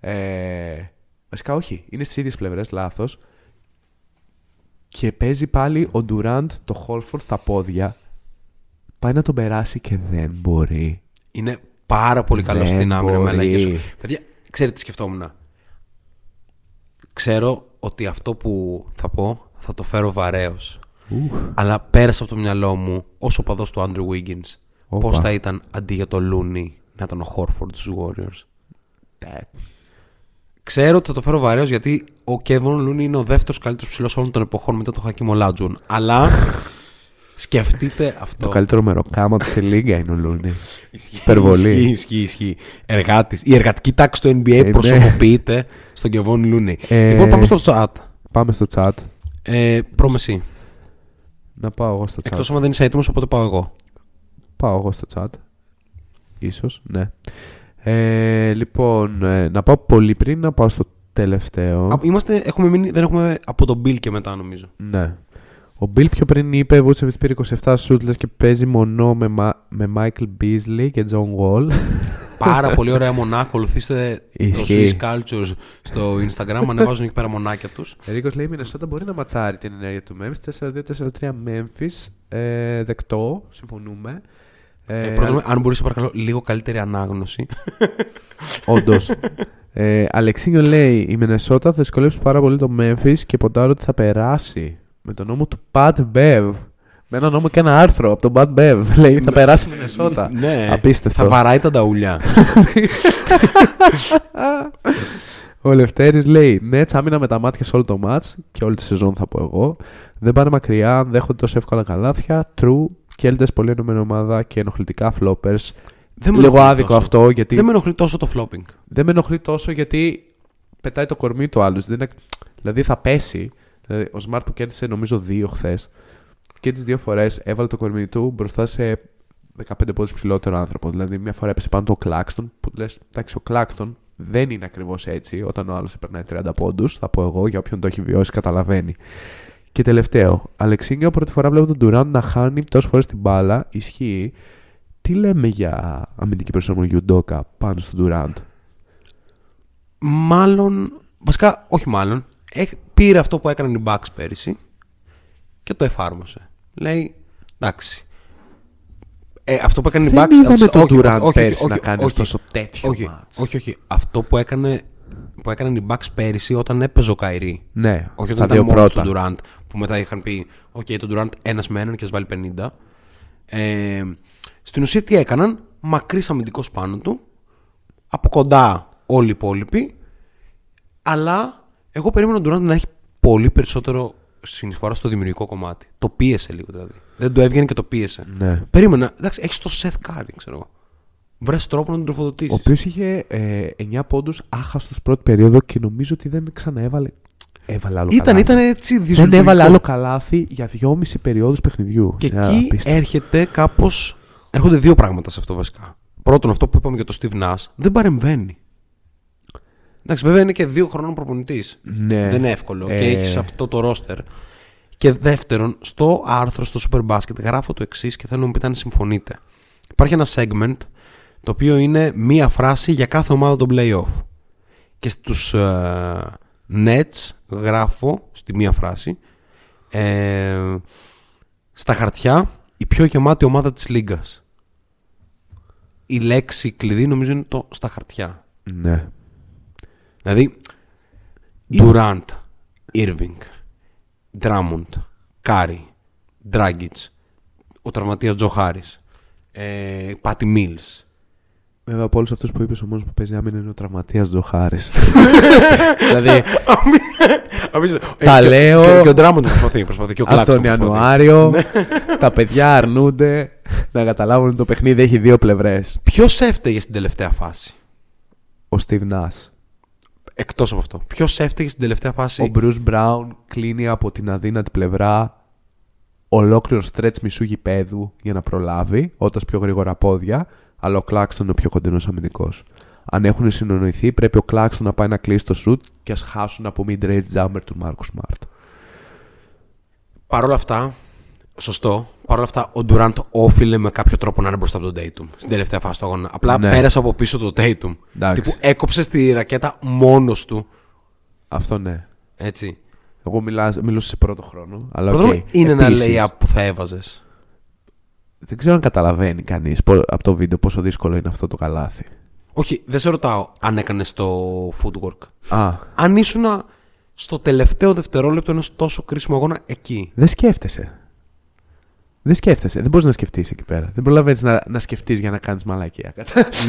Ε, βασικά, όχι, είναι στις ίδιες πλευρές, λάθος. Και παίζει πάλι ο Durant το Holford στα πόδια. Πάει να τον περάσει και δεν μπορεί. είναι πάρα πολύ καλός Δεν στην άμυνα με μπορεί. αλλαγές σου. Παιδιά, ξέρετε τι σκεφτόμουν. Ξέρω ότι αυτό που θα πω θα το φέρω βαρέως. Αλλά πέρασε από το μυαλό μου όσο παδός του Andrew Wiggins. Όπα. Πώς θα ήταν αντί για το Looney να ήταν ο Horford στους Warriors. Ξέρω ότι θα το φέρω βαρέως γιατί ο Kevin Looney είναι ο δεύτερος καλύτερος ψηλός όλων των εποχών μετά τον Hakim Olajuwon. Αλλά σκεφτείτε αυτό. Το καλύτερο μεροκάμα του σε λίγα είναι ο Λούνι. Ισχύει, Υπερβολή. Ισχύει, ισχύει, ισχύει. Εργάτης. Η εργατική τάξη του NBA Ε, ναι. προσωποποιείται στον Κεβόν Λούνι. Ε, Λοιπόν, πάμε στο chat. Πάμε στο chat. Ε, Πρόμε εσύ. Να πάω εγώ στο chat. Εκτός αν δεν είσαι έτοιμος, οπότε πάω εγώ. Πάω εγώ στο chat. Ίσως, ναι. Ε, λοιπόν, ε, να πάω πολύ πριν, να πάω στο τελευταίο. Α, Είμαστε, έχουμε μείνει, δεν έχουμε από τον Bill και μετά νομίζω. Ναι. Ο Bill πιο πριν είπε Vucevic πήρε 27 σούτλες και παίζει μονό με, Μα- με Michael Beasley και John Wall. Πάρα πολύ ωραία μονά. Ακολουθήστε το Ισχύει. Swiss Cultures στο Instagram. Ανεβάζουν εκεί πέρα μονάκια τους. Ρίκος λέει: Η Μινεσότα μπορεί να ματσάρει την ενέργεια του Memphis. 4-2-4-3 Memphis. Ε, δεκτό, συμφωνούμε. Ε, Ε, πρώτον, αν μπορείς, σε παρακαλώ, λίγο καλύτερη ανάγνωση. Όντως. ε, Αλεξίνιο λέει: Η Μινεσότα θα δυσκολεύσει πάρα πολύ το Memphis και ποντάρω ότι θα περάσει με τον νόμο του Pat Bev. Με ένα νόμο και ένα άρθρο από τον Pat Bev. Λέει: Θα περάσει η Μινεσότα. ναι, Απίστευτο. θα βαράει τα νταούλια. Ο Λευτέρης λέει: Ναι, άμυνα με τα μάτια σε όλο το match και όλη τη σεζόν θα πω εγώ. Δεν πάνε μακριά, αν δέχονται τόσο εύκολα καλάθια. True. Κέλτε πολύ ενωμένη ομάδα και ενοχλητικά floppers. Δεν με Λίγο ενοχλεί άδικο τόσο. αυτό γιατί. Δεν με ενοχλεί τόσο το flopping. δεν με ενοχλεί τόσο γιατί πετάει το κορμί του άλλους. Δηλαδή θα πέσει. Δηλαδή, ο Smart που κέρδισε νομίζω δύο χθες και τι δύο φορές έβαλε το κορμί του μπροστά σε 15 πόντους ψηλότερο άνθρωπο. Δηλαδή, μια φορά έπεσε πάνω το Claxton που λες: Εντάξει, ο Claxton δεν είναι ακριβώς έτσι. Όταν ο άλλος περνάει 30 πόντους, θα πω εγώ για όποιον το έχει βιώσει, καταλαβαίνει. Και τελευταίο, Αλεξίνιο πρώτη φορά βλέπω τον Durant να χάνει τόσες φορές την μπάλα. Ισχύει. Τι λέμε για αμυντική προσαρμογή Ντόκα πάνω στον Durant. Μάλλον. Βασικά, όχι μάλλον. Ε, πήρε αυτό που έκαναν οι Bucks πέρυσι και το εφάρμοσε. Λέει, εντάξει. Ε, αυτό που έκανε οι Δεν Bucks. είδαμε όχι, τον όχι, Durant όχι, πέρυσι όχι, να κάνει όχι, ωστόσο τέτοιο όχι, μάτς. όχι, όχι. Αυτό που, έκανε, που έκαναν οι Bucks πέρυσι όταν έπαιζε ο Kyrie. Ναι, Όχι στα όταν δύο ήταν μόνο πρώτα. του Durant που μετά είχαν πει: Οκ, τον Durant ένας με έναν και ας βάλει 50. Ε, στην ουσία τι έκαναν, μακρύς αμυντικός πάνω του, από κοντά όλοι οι υπόλοιποι, αλλά εγώ περίμενα τον Durant να έχει πολύ περισσότερο συνεισφορά στο δημιουργικό κομμάτι. Το πίεσε λίγο δηλαδή. Δεν το έβγαινε και το πίεσε. Ναι. Περίμενα, εντάξει, έχεις το Seth Curry, ξέρω εγώ. Βρες τρόπο να τον τροφοδοτήσεις. Ο οποίος είχε ε, 9 πόντους άχαστος πρώτη περίοδο και νομίζω ότι δεν ξαναέβαλε. Έβαλε άλλο Ήταν, καλάθι. ήταν έτσι Δεν δυσλειτουργικό. έβαλε άλλο καλάθι για 2,5 περιόδου παιχνιδιού. Και Είναι εκεί απίστευτο. έρχεται κάπως. Έρχονται δύο πράγματα σε αυτό βασικά. Πρώτον, αυτό που είπαμε για το Steve Nash δεν παρεμβαίνει. Εντάξει, βέβαια είναι και δύο χρόνων προπονητής. Ναι. Δεν είναι εύκολο. Ε. Και έχεις αυτό το ρόστερ. Και δεύτερον, στο άρθρο στο Super Basket γράφω το εξής και θέλω να μου πείτε αν συμφωνείτε. Υπάρχει ένα segment το οποίο είναι μία φράση για κάθε ομάδα των playoff. Και στους ε, Nets γράφω στη μία φράση ε, στα χαρτιά η πιο γεμάτη ομάδα της Λίγκας. Η λέξη κλειδί νομίζω είναι το στα χαρτιά. Ναι. Δηλαδή, Durant, Irving, Drummond, Curry, Dragic, ο τραυματίας Τζο Χάρις, ε, Patty Mills. Βέβαια από όλους αυτούς που είπες, ο μόνος που παίζει άμυνα είναι ο τραυματίας Τζοχάρη. δηλαδή, Τα και- λέω. Και, και ο Drummond προσπαθεί, προσπαθεί. Και ο από Claxton τον προσπαθεί. Ιανουάριο τα παιδιά αρνούνται να καταλάβουν ότι το παιχνίδι έχει δύο πλευρές. Ποιος έφταιγε στην τελευταία φάση, Ο Steve Nash. Εκτός από αυτό. Ποιος έφταιγε στην τελευταία φάση; Ο Bruce Brown κλείνει από την αδύνατη πλευρά ολόκληρο στρέτς μισού γηπέδου για να προλάβει, όταν πιο γρήγορα πόδια, αλλά ο Claxton είναι ο πιο κοντινός αμυντικός. Αν έχουν συνονοηθεί, πρέπει ο Claxton να πάει να κλείσει το shoot και ας χάσουν από mid-range jumper του Marcus Smart. Παρ' όλα αυτά, σωστό. Παρ' όλα αυτά, ο Durant όφιλε με κάποιο τρόπο να είναι μπροστά από τον Tatum στην τελευταία φάση του αγώνα. Απλά Ναι. πέρασε από πίσω το Tatum. Εντάξει. Τύπου έκοψε στη ρακέτα μόνος του. Αυτό ναι. Έτσι. Εγώ μιλά, μιλούσα σε πρώτο χρόνο. Αλλά Okay. οκ. είναι ένα Επίσης, layup που θα έβαζες. Δεν ξέρω αν καταλαβαίνει κανείς από το βίντεο πόσο δύσκολο είναι αυτό το καλάθι. Όχι, δεν σε ρωτάω αν έκανες το footwork. Α, Αν ήσουν στο τελευταίο δευτερόλεπτο ενός τόσο κρίσιμου αγώνα εκεί. δεν σκέφτεσαι. Δεν σκέφτεσαι. Δεν μπορείς να σκεφτείς εκεί πέρα. Δεν προλαβαίνεις να, να σκεφτείς για να κάνεις μαλακία.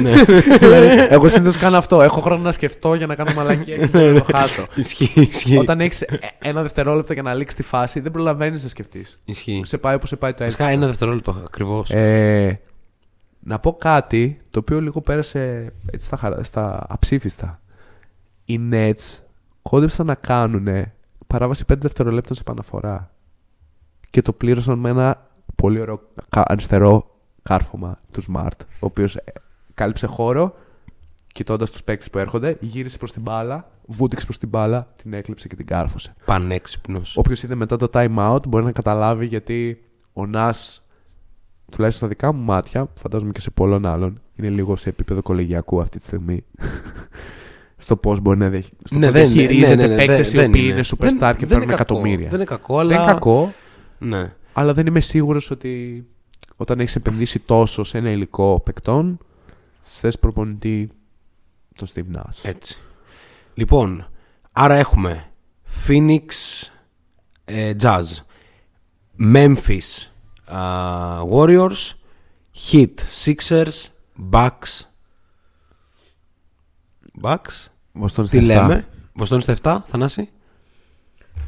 ναι. δηλαδή, εγώ συνήθως κάνω αυτό. Έχω χρόνο να σκεφτώ για να κάνω μαλακία και να το χάσω. Ισχύει, ισχύει. Όταν έχεις ένα δευτερόλεπτο για να λήξει τη φάση, δεν προλαβαίνεις να σκεφτείς. Ισχύει. Σε πάει όπως σε πάει το Φυσικά αίσθημα. ένα δευτερόλεπτο ακριβώς. Ε, να πω κάτι το οποίο λίγο πέρασε έτσι στα, χαρα- στα αψήφιστα. Οι Nets κόντεψαν να κάνουν παράβαση 5 δευτερολέπτων σε επαναφορά. Και το πλήρωσαν με ένα πολύ ωραίο κα- αριστερό κάρφωμα του Smart, ο οποίος ε, κάλυψε χώρο, κοιτώντας τους παίκτες που έρχονται, γύρισε προς την μπάλα, βούτυξε προς την μπάλα, την έκλειψε και την κάρφωσε. Πανέξυπνος. Όποιο είδε μετά το time out μπορεί να καταλάβει γιατί ο Νάς, τουλάχιστον στα δικά μου μάτια, φαντάζομαι και σε πολλών άλλων, είναι λίγο σε επίπεδο κολεγιακού αυτή τη στιγμή. στο πώς μπορεί να διαχει... στο Ναι, πώς δεν- διαχειρίζεται ναι, ναι, ναι, παίκτες δεν- οι οποίοι δεν είναι είναι. superstar Δεν- και δεν παίρνουν είναι κακό. εκατομμύρια. Δεν είναι κακό, αλλά. Δεν είναι κακό, Ναι. Αλλά δεν είμαι σίγουρος ότι όταν έχεις επενδύσει τόσο σε ένα υλικό παικτών, θες προπονητή τον Steve Nash. Έτσι. Λοιπόν, άρα έχουμε Phoenix ε, Jazz, Memphis α, Warriors, Heat Sixers, Bucks. Bucks; Βοστόν Τι λέμε; Βοστόνη στα 7, Θανάση;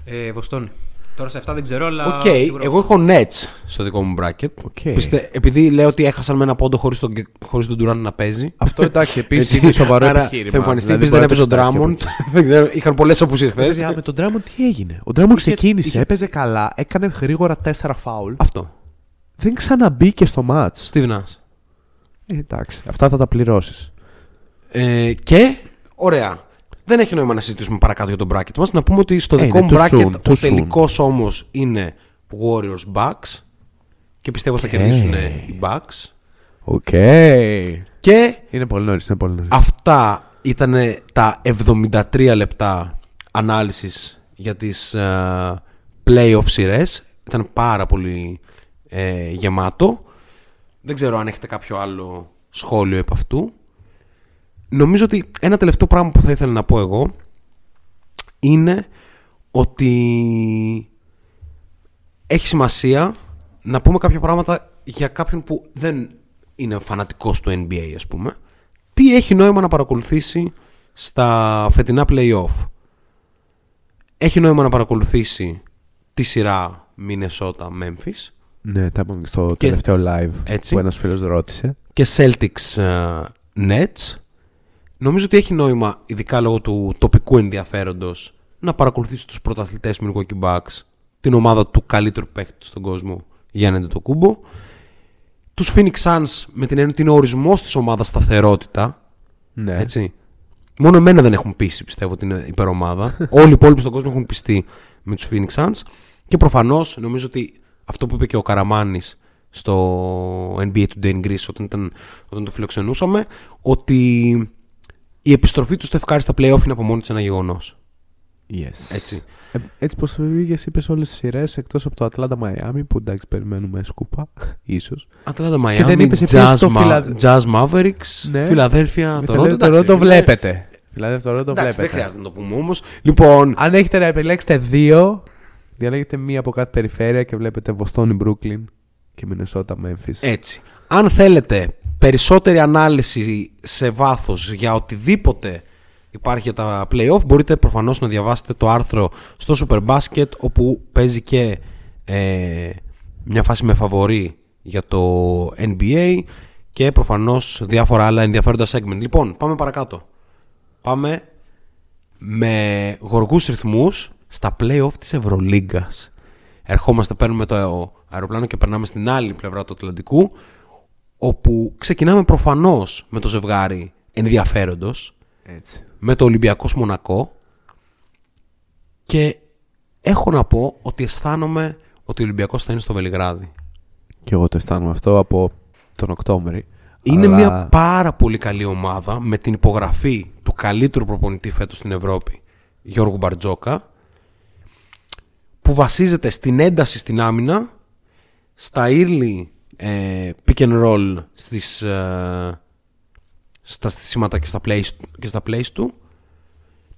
Ε, Βοστόνη. Τώρα σε αυτά δεν ξέρω, αλλά. Οκ, σίγουρα- εγώ έχω Nets στο δικό μου bracket. Οκ. Πιστε- επειδή λέω ότι έχασαν με ένα πόντο χωρίς τον, χωρίς τον Durant να παίζει. Αυτό εντάξει, επίσης Έτσι. είναι σοβαρό Άρα επιχείρημα. Θα εμφανιστεί. Δηλαδή, Επίσης δεν μπορεί έπαιζε να ο το εξετάσει Drummond. Δεν ξέρω, είχαν πολλές απουσίες χθες. Παιδιά, με τον Drummond τι έγινε; Ο Drummond ξεκίνησε, έπαιζε καλά, έκανε γρήγορα 4 φάουλ. Αυτό. Δεν ξαναμπήκε στο match. Steve Nash. Ε, εντάξει, αυτά θα τα πληρώσεις. Ε, και, ωραία. Δεν έχει νόημα να συζητήσουμε παρακάτω για τον bracket μας. Να πούμε ότι στο Ε, δικό είναι μου too bracket soon, ο too soon. τελικός όμως είναι Warriors Bucks και πιστεύω θα κερδίσουν οι Bucks. Οκ. Και Είναι πολύ νωρίς, είναι πολύ νωρίς. αυτά ήταν τα 73 λεπτά ανάλυσης για τις ε, playoff σειρές. Ήταν πάρα πολύ ε, γεμάτο. Δεν ξέρω αν έχετε κάποιο άλλο σχόλιο επ' αυτού. Νομίζω ότι ένα τελευταίο πράγμα που θα ήθελα να πω εγώ είναι ότι έχει σημασία να πούμε κάποια πράγματα για κάποιον που δεν είναι φανατικός του NBA ας πούμε. Τι έχει νόημα να παρακολουθήσει στα φετινά play-off; Έχει νόημα να παρακολουθήσει τη σειρά Minnesota-Memphis Ναι, τα είπαμε και στο Και- τελευταίο live Έτσι. που ένας φίλος ρώτησε. και Celtics ε, Nets; Νομίζω ότι έχει νόημα, ειδικά λόγω του τοπικού ενδιαφέροντος, να παρακολουθήσει τους πρωταθλητές Milwaukee Bucks, την ομάδα του καλύτερου παίκτη στον κόσμο, Γιάννη το κούμπο. Τους Phoenix Suns με την έννοια ότι είναι ο ορισμός της ομάδας σταθερότητα. Ναι. Έτσι. Μόνο εμένα δεν έχουν πείσει, πιστεύω, ότι είναι υπερομάδα. Όλοι οι υπόλοιποι στον κόσμο έχουν πιστεί με τους Phoenix Suns. Και προφανώς νομίζω ότι αυτό που είπε και ο Καραμάνης στο NBA Today in Greece όταν, ήταν, όταν το φιλοξενούσαμε, ότι η επιστροφή του Steph Curry στα playoff είναι από μόνη της ένα γεγονός. Yes. Έτσι. Ε, έτσι πως πήγες είπες όλες τις σειρές εκτός από το Ατλάντα Μαϊάμι που εντάξει περιμένουμε σκούπα, ίσως. Ατλάντα δεν Miami, είπες επίσης Jazz, το Ma- Φιλα- Jazz Mavericks, Ναι. Φιλαδέλφια, Μη Toronto. θέλετε, Εντάξει, το το είναι- βλέπετε. Δηλαδή το το Εντάξει, δεν βλέπετε. χρειάζεται να το πούμε όμως. Λοιπόν, Αν έχετε να επιλέξετε δύο, διαλέγετε μία από κάθε περιφέρεια και βλέπετε Βοστόνη, Μπρούκλιν και Μινεσότα, Memphis. Έτσι. Αν θέλετε περισσότερη ανάλυση σε βάθος για οτιδήποτε υπάρχει για τα playoff, μπορείτε προφανώς να διαβάσετε το άρθρο στο Superbasket όπου παίζει και ε, μια φάση με φαβορή για το NBA και προφανώς διάφορα άλλα ενδιαφέροντα segment. Λοιπόν, πάμε παρακάτω. Πάμε με γοργούς ρυθμούς στα play-off της Ευρωλίγκας. Ερχόμαστε, παίρνουμε το αεροπλάνο και περνάμε στην άλλη πλευρά του Ατλαντικού όπου ξεκινάμε προφανώς με το ζευγάρι ενδιαφέροντος Έτσι. με το Ολυμπιακός Μονακό και έχω να πω ότι αισθάνομαι ότι ο Ολυμπιακός θα είναι στο Βελιγράδι. Και εγώ το αισθάνομαι αυτό από τον Οκτώβρη. Είναι Αλλά μια πάρα πολύ καλή ομάδα με την υπογραφή του καλύτερου προπονητή φέτος στην Ευρώπη, Γιώργου Μπαρτζόκα, που βασίζεται στην ένταση στην άμυνα, στα early ε, pick and roll στις, ε, στα στήσιματα και στα, plays, και στα plays του,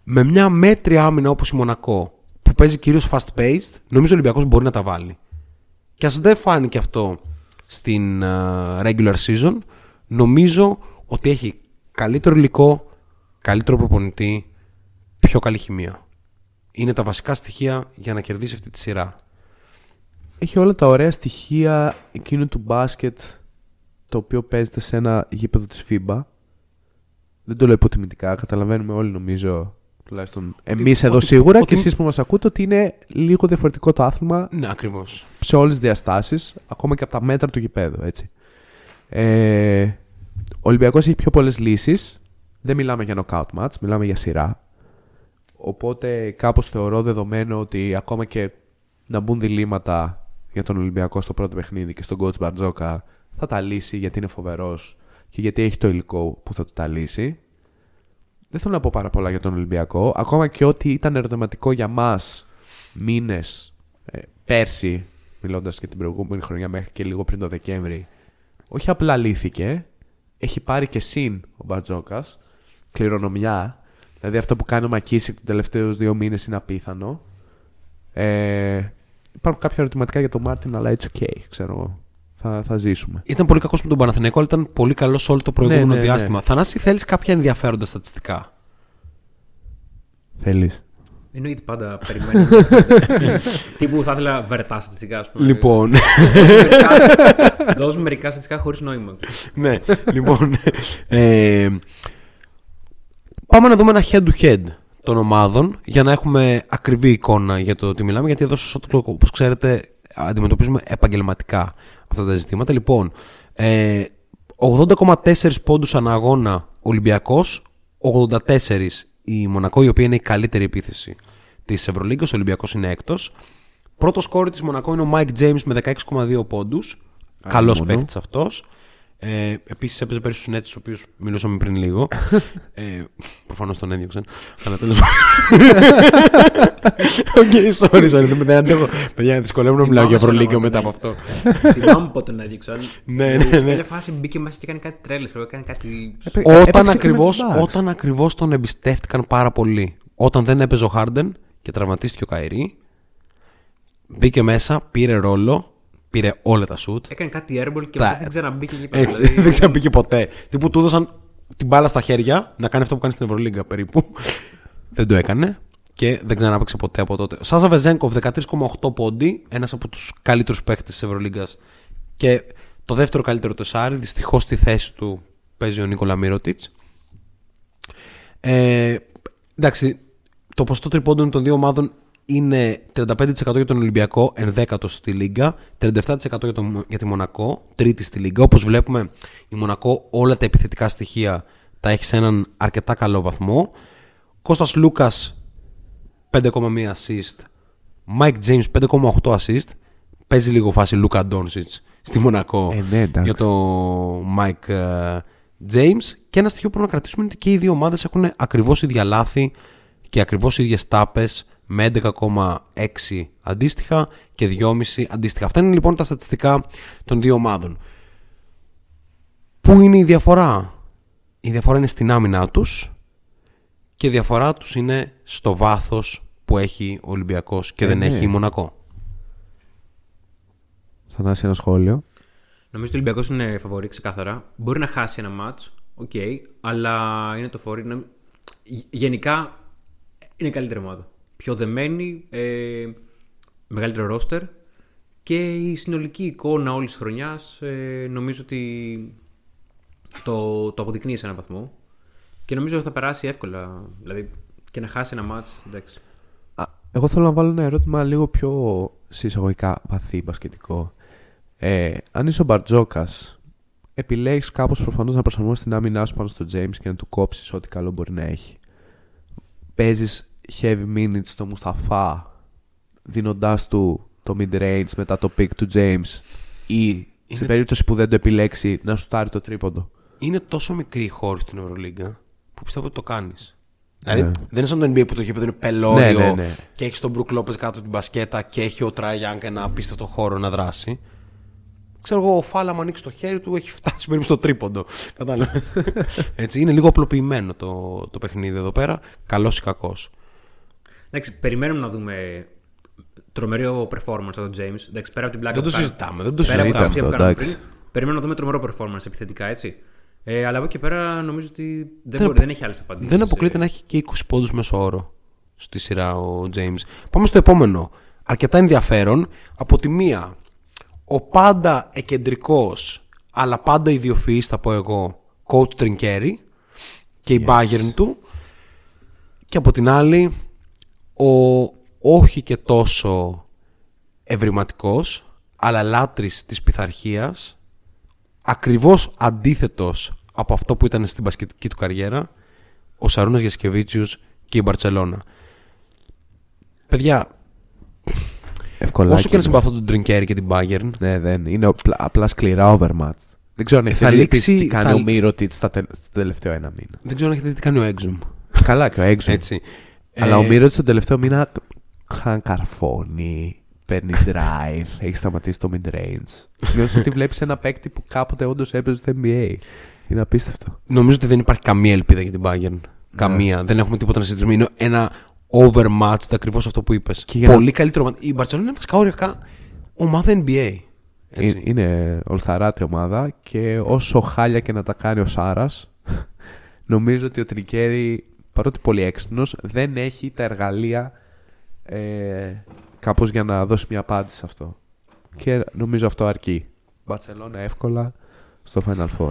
με μια μέτρια άμυνα όπως η Μονακό, που παίζει κυρίως fast paced, νομίζω ο Ολυμπιακός μπορεί να τα βάλει. Και ας δεν φάνηκε αυτό στην ε, regular season, νομίζω ότι έχει καλύτερο υλικό, καλύτερο προπονητή, πιο καλή χημεία. Είναι τα βασικά στοιχεία για να κερδίσει αυτή τη σειρά. Έχει όλα τα ωραία στοιχεία εκείνου του μπάσκετ το οποίο παίζεται σε ένα γήπεδο της FIBA. Δεν το λέω υποτιμητικά, καταλαβαίνουμε όλοι νομίζω, τουλάχιστον εμείς εδώ ότι- σίγουρα ότι- και εσείς που μας ακούτε ότι είναι λίγο διαφορετικό το άθλημα Ναι, ακριβώς. σε όλες τις διαστάσεις, ακόμα και από τα μέτρα του γηπέδου, έτσι. Ε, ο Ολυμπιακός έχει πιο πολλές λύσεις. Δεν μιλάμε για knockout match, μιλάμε για σειρά. Οπότε κάπως θεωρώ δεδομένο ότι ακόμα και να μπουν διλήμματα για τον Ολυμπιακό στο πρώτο παιχνίδι και στον coach Μπαρτζόκα θα τα λύσει γιατί είναι φοβερός και γιατί έχει το υλικό που θα του τα λύσει. Δεν θέλω να πω πάρα πολλά για τον Ολυμπιακό. Ακόμα και ότι ήταν ερωτηματικό για μας μήνες ε, πέρσι, μιλώντας και την προηγούμενη χρονιά μέχρι και λίγο πριν το Δεκέμβρη, όχι απλά λύθηκε, έχει πάρει και συν ο Μπατζόκα, κληρονομιά. Δηλαδή αυτό που κάνει ο Μακίσικ τους τελευταίους δύο μήνες είναι απίθανο. Ε, υπάρχουν κάποια ερωτηματικά για τον Μάρτιν, αλλά it's okay, ξέρω εγώ. Θα, θα ζήσουμε. Ήταν πολύ κακός με τον Παναθηναϊκό, αλλά ήταν πολύ καλός όλο το προηγούμενο Ναι, ναι, ναι. διάστημα. Θανάση, θέλεις κάποια ενδιαφέροντα στατιστικά; Θέλεις. Εννοείται πάντα περιμένει. Τύπου θα ήθελα βερτά στατιστικά, ας πούμε. Λοιπόν, Μερικά- Δώσουμε μερικά στατιστικά χωρίς νόημα. ναι, λοιπόν. ε, πάμε να δούμε ένα head to head των ομάδων για να έχουμε ακριβή εικόνα για το τι μιλάμε. Γιατί εδώ στο Shot Clock, όπως ξέρετε, αντιμετωπίζουμε επαγγελματικά αυτά τα ζητήματα. Λοιπόν, ε, 80,4 πόντους ανά αγώνα Ολυμπιακός, 84 η Μονακό, η οποία είναι η καλύτερη επίθεση της Ευρωλίγκας. Ο Ολυμπιακός είναι έκτος. Πρώτος σκόρερ της Μονακό είναι ο Mike James με 16,2 πόντους. Καλός μόνο. παίκτης αυτός. Ε, Επίσης έπαιζε πέρυσι στους Nets, του οποίου μιλούσαμε πριν λίγο. ε, Προφανώς τον έδιωξαν. Αλλά τέλος OK, sorry, sorry. Δεν δεν αντέχω. Παιδιά, δυσκολεύομαι να μιλάω για Θυμάμαι Ευρωλίγκα σε μετά ένα από αυτό. Θυμάμαι πότε τον έδιωξαν. Ναι, ναι, Σε ναι. μια φάση μπήκε μέσα και έκανε κάτι τρέλες. Έκανε κάτι. Όταν ακριβώς, όταν ακριβώς τον εμπιστεύτηκαν πάρα πολύ. Όταν δεν έπαιζε ο Χάρντεν και τραυματίστηκε ο Καϊρή, μπήκε μέσα, πήρε ρόλο, πήρε όλα τα σουτ. Έκανε κάτι airball και Τα- μετά δεν ξαναμπήκε εκεί πέρα. Έτσι, δηλαδή. δεν ξαναμπήκε ποτέ. Τύπου του έδωσαν την μπάλα στα χέρια να κάνει αυτό που κάνει στην Ευρωλίγκα περίπου. δεν το έκανε και δεν ξανάπαιξε ποτέ από τότε. Σάζα Βεζέγκοφ 13,8 πόντι, ένας από τους καλύτερους παίχτες της Ευρωλίγκας. Και το δεύτερο καλύτερο τεσάρι, δυστυχώς στη θέση του παίζει ο Νίκολα Μύρωτιτ. Ε, εντάξει, το ποσοστό τριπώντων των δύο ομάδων είναι 35% για τον Ολυμπιακό, ενδέκατο στη Λίγκα, 37% για, τον, για τη Μονακό, τρίτη στη Λίγκα. Όπως βλέπουμε, η Μονακό όλα τα επιθετικά στοιχεία τα έχει σε έναν αρκετά καλό βαθμό. Κώστας Λούκας 5,1 assist, Mike James 5,8 assist, παίζει λίγο φάση Λούκα Ντόνσιτς στη Μονακό Ε, ναι, εντάξει. για το Mike ε, James. Και ένα στοιχείο που πρέπει να κρατήσουμε είναι ότι και οι δύο ομάδες έχουν ακριβώς ίδια λάθη και ακριβώς οι ίδιες τάπες με 11,6 αντίστοιχα και 2,5 αντίστοιχα. Αυτά είναι λοιπόν τα στατιστικά των δύο ομάδων. Πού είναι η διαφορά; Η διαφορά είναι στην άμυνά τους και η διαφορά τους είναι στο βάθος που έχει ο Ολυμπιακός και Ε, δεν ναι. έχει η Μονακό. Θανάση ένα σχόλιο. Νομίζω ότι ο Ολυμπιακός είναι φαβορί ξεκάθαρα. Μπορεί να χάσει ένα μάτς, οκ, αλλά είναι το φαβορή. να- Γ- Γενικά είναι καλύτερη ομάδα. Πιο δεμένη, ε, μεγαλύτερο ρόστερ και η συνολική εικόνα όλης της χρονιάς ε, νομίζω ότι το, το αποδεικνύει σε έναν βαθμό. Και νομίζω ότι θα περάσει εύκολα. Δηλαδή και να χάσει ένα μάτ. Εντάξει. Α, Εγώ θέλω να βάλω ένα ερώτημα λίγο πιο συσσαγωγικά βαθύ μπασκετικό. Ε, αν είσαι ο Μπαρτζόκας, επιλέγεις κάπως προφανώς να προσαρμόσεις την άμυνά σου πάνω στο James και να του κόψεις ό,τι καλό μπορεί να έχει. Παίζεις heavy minutes στο Μουσταφά, δίνοντάς του το mid-range μετά το pick του James, ή σε περίπτωση που δεν το επιλέξει να σου τάρει το τρίποντο. Είναι τόσο μικρή η χώρη στην Ευρωλίγκα που πιστεύω ότι το κάνεις. Δηλαδή Ναι. δεν είναι σαν το NBA που το γήπεδο είναι πελώριο Ναι, ναι, ναι. και έχεις τον Μπρουκ Λόπε κάτω την μπασκέτα και έχει ο Τράι Γιάνγκ ένα απίστευτο χώρο να δράσει. Ξέρω εγώ, ο Φάλα μου ανοίξει το χέρι του, έχει φτάσει περίπου στο τρίποντο. Κατάλαβες. Έτσι, είναι λίγο απλοποιημένο το, το παιχνίδι εδώ πέρα. Καλός ή κακός. Εντάξει, περιμένουμε να δούμε τρομερό performance από τον James. Εντάξει, πέρα από την πλάκα Δεν το που κάνει- συζητάμε, δεν το πέρα από τα συζητάμε αστεία που αυτό, κάναμε εντάξει. πριν, περιμένουμε να δούμε τρομερό performance επιθετικά, έτσι. Ε, αλλά από εκεί και πέρα νομίζω ότι δεν, Δεν μπορεί, απο- δεν έχει άλλες απαντήσεις. Δεν αποκλείεται να έχει και 20 πόντους μέσω όρο στη σειρά ο James. Πάμε στο επόμενο. Αρκετά ενδιαφέρον. Από τη μία, ο πάντα εκεντρικός αλλά πάντα ιδιοφυής θα πω εγώ, coach Τριγκέρι και η Bayern του. Και από την άλλη, ο όχι και τόσο ευρηματικός αλλά λάτρης της πειθαρχίας, ακριβώς αντίθετος από αυτό που ήταν στην μπασκετική του καριέρα, ο Σαρούνας Γιασκεβίτσιους και η Μπαρτσελώνα. Παιδιά, Ευκολάκι. όσο και να είναι. συμπαθώ τον Τριγκέρι και την Bayern, Ναι, δεν. Είναι απλά, απλά σκληρά overmatch. Δεν ξέρω αν έχετε Θα δει λήξει- τι κάνει θα- ο Μύρωτιτς στο τελευταίο ένα μήνα. δεν ξέρω αν έχετε δει τι κάνει ο Έξουμ. Καλά και ο Έξουμ. Έτσι. Αλλά Ε, ο Μύρωτιτ τον τελευταίο μήνα χαν καρφώνει, παίρνει drive, έχει σταματήσει το mid-range. Νιώθω ότι βλέπεις ένα παίκτη που κάποτε όντως έπαιζε στο NBA. Είναι απίστευτο. Νομίζω ότι δεν υπάρχει καμία ελπίδα για την Bayern. Καμία. Δεν έχουμε τίποτα να συζητήσουμε. Είναι ένα overmatched ακριβώς αυτό που είπες. Και για να- Πολύ καλύτερο. ομάδα. Η Barcelona είναι βασικά οριακά ομάδα NBA. Έτσι. Ε- Είναι ολθαράτη ομάδα και όσο χάλια και να τα κάνει ο Σάρας, νομίζω ότι ο Τρικέρι, παρότι πολύ έξυπνο, δεν έχει τα εργαλεία ε, κάπως για να δώσει μια απάντηση σε αυτό. Και νομίζω αυτό αρκεί. Μπαρσελόνα εύκολα στο Final Four.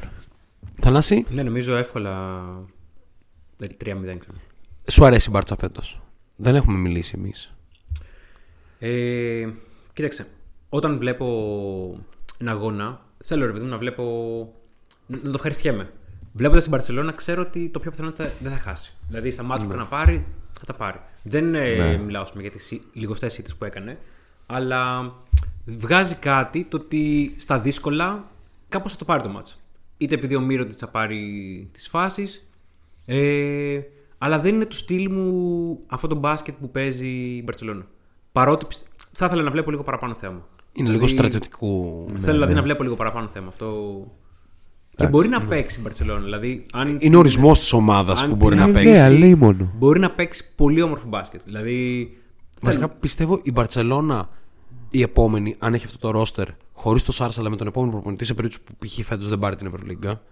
Θανάση, Ναι, νομίζω εύκολα. Δηλαδή 3-0 ξέρω. σου αρέσει η Μπάρτσα φέτος; Δεν έχουμε μιλήσει εμείς. Ε, κοίταξε, όταν βλέπω ένα αγώνα, θέλω ρε παιδί μου να βλέπω. να να το ευχαριστιέμαι. Βλέποντας την Barcelona, ξέρω ότι το πιο πιθανό είναι ότι δεν θα χάσει. Δηλαδή στα μάτια που πρέπει να πάρει, θα τα πάρει. Δεν ε, μιλάω ας πούμε, για τις λιγοστέ ήττε που έκανε, αλλά βγάζει κάτι το ότι στα δύσκολα κάπως θα το πάρει το μάτσο. Είτε επειδή ο Μύρο θα πάρει τις φάσεις, ε, αλλά δεν είναι του στυλ μου αυτό το μπάσκετ που παίζει η Barcelona. Παρότι πιστε- θα ήθελα να βλέπω λίγο παραπάνω θέμα. Είναι λίγο στρατιωτικού. Θέλω δηλαδή να βλέπω λίγο παραπάνω θέμα. Αυτό... Και μπορεί να παίξει η Barcelona. Δηλαδή, αν Είναι ορισμός της ομάδας αν που μπορεί την να ιδέα, παίξει. Ιδέα, λέει μόνο. Μπορεί να παίξει πολύ όμορφο μπάσκετ. Δηλαδή. Βασικά πιστεύω η Μπαρσελόνα η επόμενη, αν έχει αυτό το ρόστερ, χωρίς το Σάρσα αλλά με τον επόμενο προπονητή, σε περίπτωση που π.χ. φέτος δεν πάρει την Ευρωλίγκα,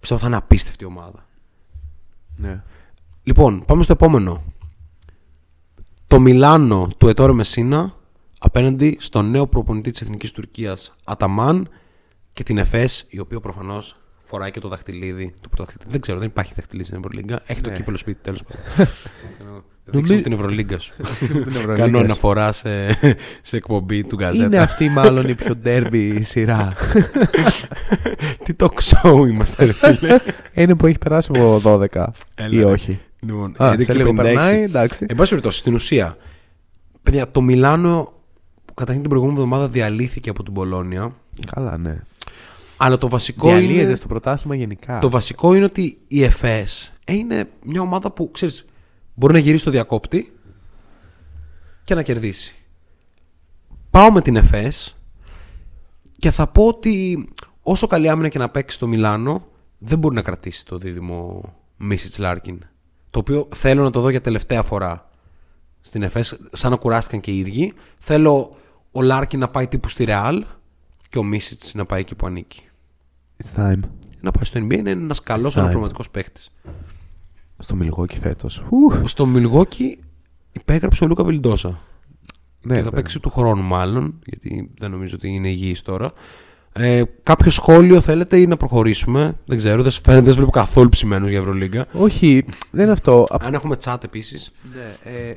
πιστεύω θα είναι απίστευτη ομάδα. Ναι. Λοιπόν, πάμε στο επόμενο. Το Μιλάνο του Ετόρε Μεσίνα απέναντι στο νέο προπονητή της Εθνικής Τουρκίας Αταμάν και την ΕΦΕΣ, η οποία προφανώς φοράει και το δαχτυλίδι του πρωταθλητή. Δεν ξέρω, δεν υπάρχει δαχτυλίδι στην Ευρωλίγκα. Έχει το κύπελο σπίτι, τέλος πάντων. Δείξε μου την Ευρωλίγκα σου. Ευρωλίγκα Κάνω σου. αναφορά σε, σε εκπομπή του Είναι Γκαζέτα. αυτή μάλλον η πιο derby σειρά. Τι talk show είμαστε, ρε φίλε. Είναι που έχει περάσει από 12 Έλα, ή ρε. όχι. Λοιπόν, Α, 11 σε λίγο 56. περνάει, εντάξει. Εν πάση περιπτώσει, στην ουσία, παιδιά, το Μιλάνο που καταρχήν την προηγούμενη εβδομάδα διαλύθηκε από την Πολώνια. Καλά, ναι. Αλλά το βασικό, Διαλύεται είναι, στο πρωτάθλημα γενικά. το βασικό είναι ότι η ΕΦΕΣ είναι μια ομάδα που, ξέρεις, μπορεί να γυρίσει στο διακόπτη και να κερδίσει. Πάω με την Εφές και θα πω ότι όσο καλή άμυνα και να παίξει το Μιλάνο, δεν μπορεί να κρατήσει το δίδυμο Μίσιτς Λάρκιν. Το οποίο θέλω να το δω για τελευταία φορά στην Εφές, σαν να κουράστηκαν και οι ίδιοι. Θέλω ο Λάρκιν να πάει τύπου στη Ρεάλ και ο Μίσιτς να πάει εκεί που ανήκει. It's time. Να πάει στο NBA είναι ένας καλός It's time. αναπληρωματικός παίχτη. Στο Μιλγουόκι φέτος. Στο Μιλγόκι υπέγραψε ο Λούκα Βιλντόσα. Ναι, και θα ναι. παίξει του χρόνου μάλλον, γιατί δεν νομίζω ότι είναι υγιής τώρα. Ε, κάποιο σχόλιο θέλετε ή να προχωρήσουμε; Δεν ξέρω, δεν, φαίνεται, δεν βλέπω καθόλου ψημένους για Ευρωλίγκα. Όχι, δεν είναι αυτό. Αν έχουμε chat επίσης. Ναι, ε,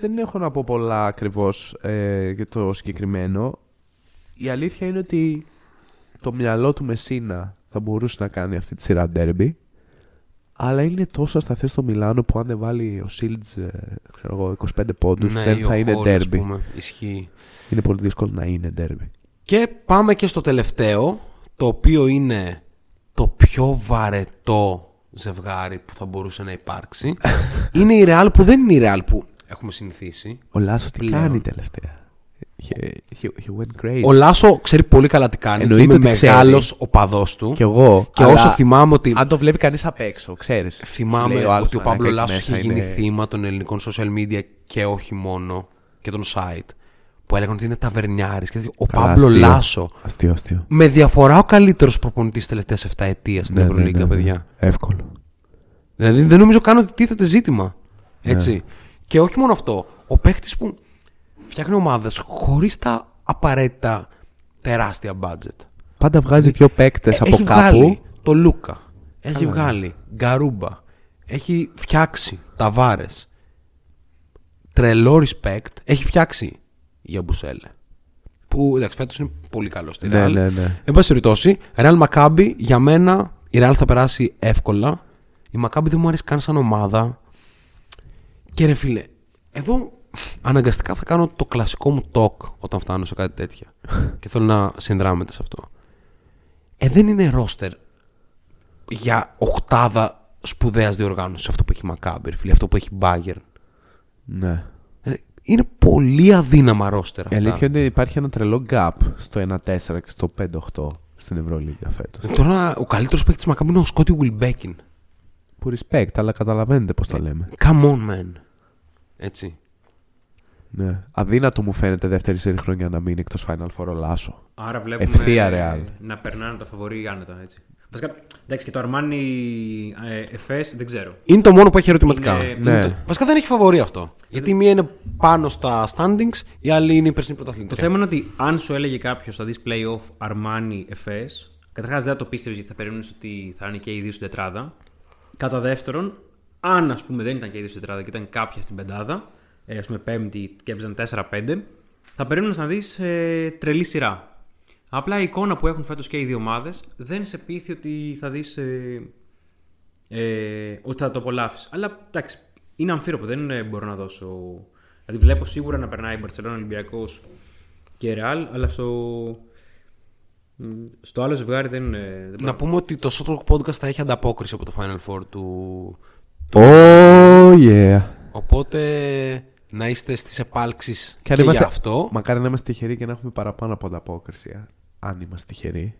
δεν έχω να πω πολλά ακριβώς ε, για το συγκεκριμένο. Η αλήθεια είναι ότι το μυαλό του Μεσίνα θα μπορούσε να κάνει αυτή τη σειρά ντέρμπι. Αλλά είναι τόσο ασταθές στο Μιλάνο που αν δεν βάλει ο Σίλτζ ε, ξέρω εγώ, 25 πόντους Ναι, δεν ή θα ο είναι Hall, ας ντέρμπι. πούμε. Ισχύει. Είναι πολύ δύσκολο να είναι ντέρμπι. Και πάμε και στο τελευταίο, το οποίο είναι το πιο βαρετό ζευγάρι που θα μπορούσε να υπάρξει. είναι η Real που δεν είναι η Real που έχουμε συνηθίσει. Ο Λάσος τι Πλέον. κάνει τελευταία; He, he, he went crazy. Ο Λάσο ξέρει πολύ καλά τι κάνει. Εννοείται και είμαι ότι ξέρει. μεγάλος οπαδός του. Κι εγώ. Και αλλά όσο θυμάμαι ότι. Αν το βλέπει κανείς απ' έξω, ξέρεις. Θυμάμαι ότι ο Παύλο Λάσος είχε γίνει θύμα των ελληνικών social media και όχι μόνο και των site. Που έλεγαν ότι είναι ταβερνιάρης. Και τέτοιο. ο Καλά, Παύλο αστείο. Λάσο. Αστείο, αστείο. Με διαφορά ο καλύτερος προπονητής τη τελευταία 7 ετίας στην Ναι, ναι, Ευρωλίγκα, ναι, ναι. παιδιά. Εύκολο. Δηλαδή δεν νομίζω καν ότι τίθεται ζήτημα. Έτσι. Και όχι μόνο αυτό. Ο παίχτης που φτιάχνει ομάδες χωρίς τα απαραίτητα τεράστια budget. Πάντα βγάζει δύο παίκτες Ε, από έχει κάπου. βγάλει το Λούκα. Έχει βγάλει Γκαρούμπα. Έχει φτιάξει Ταβάρες. Τρελό respect. Έχει φτιάξει για Μπουσέλε. Που εντάξει, φέτος είναι πολύ καλό στη Ναι, Real. ναι, ναι. Εν πάση περιπτώσει, Real Maccabi για μένα η Real θα περάσει εύκολα. Η Maccabi δεν μου αρέσει καν σαν ομάδα. Και ρε φίλε, εδώ αναγκαστικά θα κάνω το κλασικό μου talk όταν φτάνω σε κάτι τέτοια. και θέλω να συνδράμετε σε αυτό. Ε, δεν είναι ρόστερ για οχτάδα σπουδαίας διοργάνωσης αυτό που έχει η Maccabi, ρε φίλε, αυτό που έχει η Bayern. Ναι. Ε, είναι πολύ αδύναμα ρόστερ Η αυτά. αλήθεια είναι ότι υπάρχει ένα τρελό gap στο 1-4 και στο 5-8 στην Ευρωλίγα φέτος. Ε, Τώρα ο καλύτερος παίκτης τη Maccabi είναι ο Σκότι Wilbekin. Που respect, αλλά καταλαβαίνετε πώς το λέμε. Come on, man. Έτσι. Ναι. Αδύνατο μου φαίνεται δεύτερη σερή χρονιά να μείνει εκτός Final Four ο Λάσο. Άρα βλέπουμε Ευθεία ε, Real. να περνάνε τα φαβορή άνετα. Έτσι. Βασικά, εντάξει, και το Armani ε, FS δεν ξέρω. Είναι το μόνο που έχει ερωτηματικά. Είναι- Ναι. το- Βασικά δεν έχει φαβορή αυτό. Γιατί η μία είναι πάνω στα standings, η άλλη είναι η περσινή Το πρωταθλήτρια. θέμα είναι ότι αν σου έλεγε κάποιος θα δει playoff Armani FS, καταρχάς δεν θα το πίστευες γιατί θα περίμενες ότι θα είναι και οι δύο στην τετράδα. Κατά δεύτερον, αν ας πούμε δεν ήταν και οι δύο στην τετράδα και ήταν κάποια στην πεντάδα, ε, ας πούμε πέμπτη και έπαιζαν 4-5, θα περίμενες να δεις ε, τρελή σειρά. Απλά η εικόνα που έχουν φέτος και οι δύο ομάδες δεν σε πείθει ότι θα δεις. Ε, ε, ότι θα το απολαύσεις. Αλλά εντάξει, είναι αμφίροπο, δεν ε, μπορώ να δώσω. Δηλαδή βλέπω σίγουρα να περνάει η Barcelona Ολυμπιακός και Real, αλλά στο. μ, Στο άλλο ζευγάρι δεν. ε, δεν Να μπορώ. πούμε ότι το Shot Podcast θα έχει ανταπόκριση από το Final Four του. Oh yeah. Οπότε να είστε στις επάλξεις και, αν είμαστε- για αυτό. Μακάρι να είμαστε τυχεροί και να έχουμε παραπάνω από ανταπόκριση. ε. Αν είμαστε τυχεροί.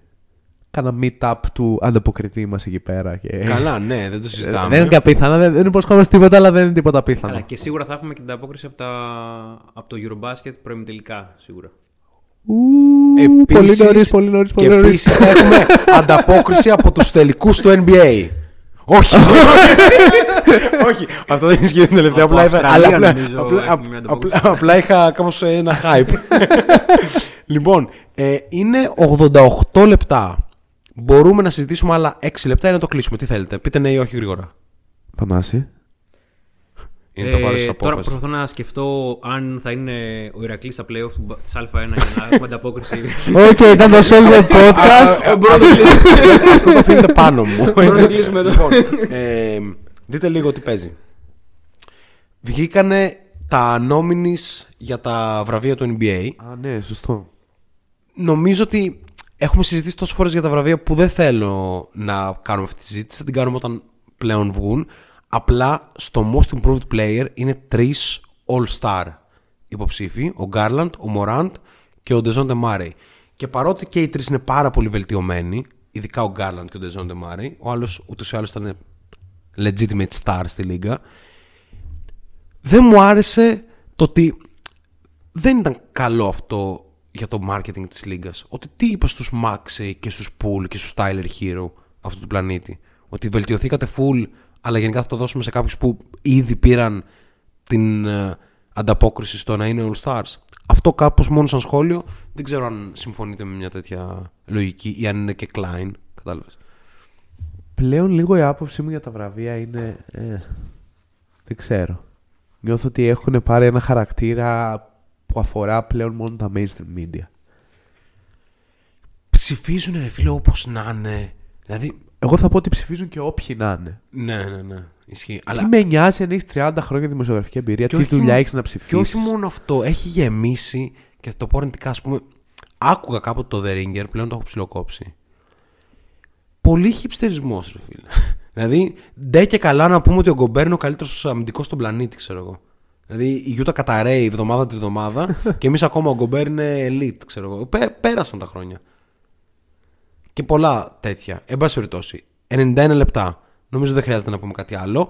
Κάνα meet-up του ανταποκριτή μας εκεί πέρα. Και... Καλά, ναι, δεν το Ε, συζητάμε. Δεν είναι και απίθανο, δεν, δεν υποσχόμαστε τίποτα, αλλά δεν είναι τίποτα απίθανο. Αλλά και σίγουρα θα έχουμε και την ανταπόκριση από, τα... από το Eurobasket προημιτελικά, σίγουρα. Ου, Επίσης- πολύ νωρίς, πολύ νωρίς, πολύ Και νωρίς. επίσης θα έχουμε ανταπόκριση από τους τελικούς του NBA. Όχι. Όχι. Αυτό δεν ισχύει την τελευταία. Από Απλά, είχα- Αυστραλία, απλά- νομίζω, απλά- έχουμε μια ανταπόκριση. απλά- απλά είχα κάπως ένα hype. λοιπόν, ε, είναι 88 λεπτά. Μπορούμε να συζητήσουμε άλλα 6 λεπτά ή να το κλείσουμε. Τι θέλετε. Πείτε ναι ή όχι γρήγορα. Θανάση. Είναι το βάρος της Ε, τώρα απόφασης. προσπαθώ να σκεφτώ αν θα είναι ο Ηρακλής στα playoff του της Α1 για να έχουμε ανταπόκριση. Οκ, ήταν το Solver Podcast. Ε, μπορώ να το κλείσουμε. Αυτό το αφήνετε πάνω μου. Μπορούμε έτσι. να κλείσουμε εδώ. Λοιπόν, ε, δείτε λίγο τι παίζει. Βγήκανε τα nominees για τα βραβεία του NBA. Α, ναι, σωστό. Νομίζω ότι έχουμε συζητήσει τόσες φορές για τα βραβεία που δεν θέλω να κάνουμε αυτή τη συζήτηση. Θα την κάνουμε όταν πλέον βγουν. Απλά στο Most Improved Player είναι τρεις All-Star υποψήφοι. Ο Garland, ο Morant και ο Dejounte Murray. Και παρότι και οι τρεις είναι πάρα πολύ βελτιωμένοι, ειδικά ο Garland και ο Dejounte Murray, ο άλλος ούτως ή άλλως ήταν legitimate star στη λίγα, δεν μου άρεσε το ότι δεν ήταν καλό αυτό για το marketing της λίγας. Ότι τι είπα στους Maxey και στους Pool και στους Tyler Hero αυτού του πλανήτη. Ότι βελτιωθήκατε full, αλλά γενικά θα το δώσουμε σε κάποιους που ήδη πήραν την ε, ανταπόκριση στο να είναι All Stars. Αυτό κάπως μόνο σαν σχόλιο. Δεν ξέρω αν συμφωνείτε με μια τέτοια λογική ή αν είναι και Klein. Κατάλαβες. Πλέον λίγο η άποψή μου για τα βραβεία είναι. Ε, δεν ξέρω. Νιώθω ότι έχουν πάρει ένα χαρακτήρα που αφορά πλέον μόνο τα mainstream media. Ψηφίζουν ρε φίλε όπως να είναι. Δηλαδή, Εγώ θα πω ότι ψηφίζουν και όποιοι να είναι. ναι, ναι, ναι. Ισχύει. Αλλά... Τι με νοιάζει αν έχεις 30 χρόνια δημοσιογραφική εμπειρία, Και τι όχι δουλειά μο- έχεις να ψηφίσεις. Και όχι μόνο αυτό, έχει γεμίσει και θα το πω αρνητικά, ας πούμε. Άκουγα κάποτε το The Ringer, πλέον το έχω ψιλοκόψει. Πολύ χυψτερισμό, ρε φίλε. δηλαδή, ντε και καλά να πούμε ότι ο Γκομπέρ είναι ο καλύτερος αμυντικός στον πλανήτη, ξέρω εγώ. Δηλαδή, η Γιούτα καταραίει εβδομάδα τη βδομάδα και εμείς ακόμα ο Γκομπέρ είναι elite, ξέρω εγώ. Πέ- πέρασαν τα χρόνια. Και πολλά τέτοια. Εν πάση περιπτώσει, 91 λεπτά. Νομίζω δεν χρειάζεται να πούμε κάτι άλλο.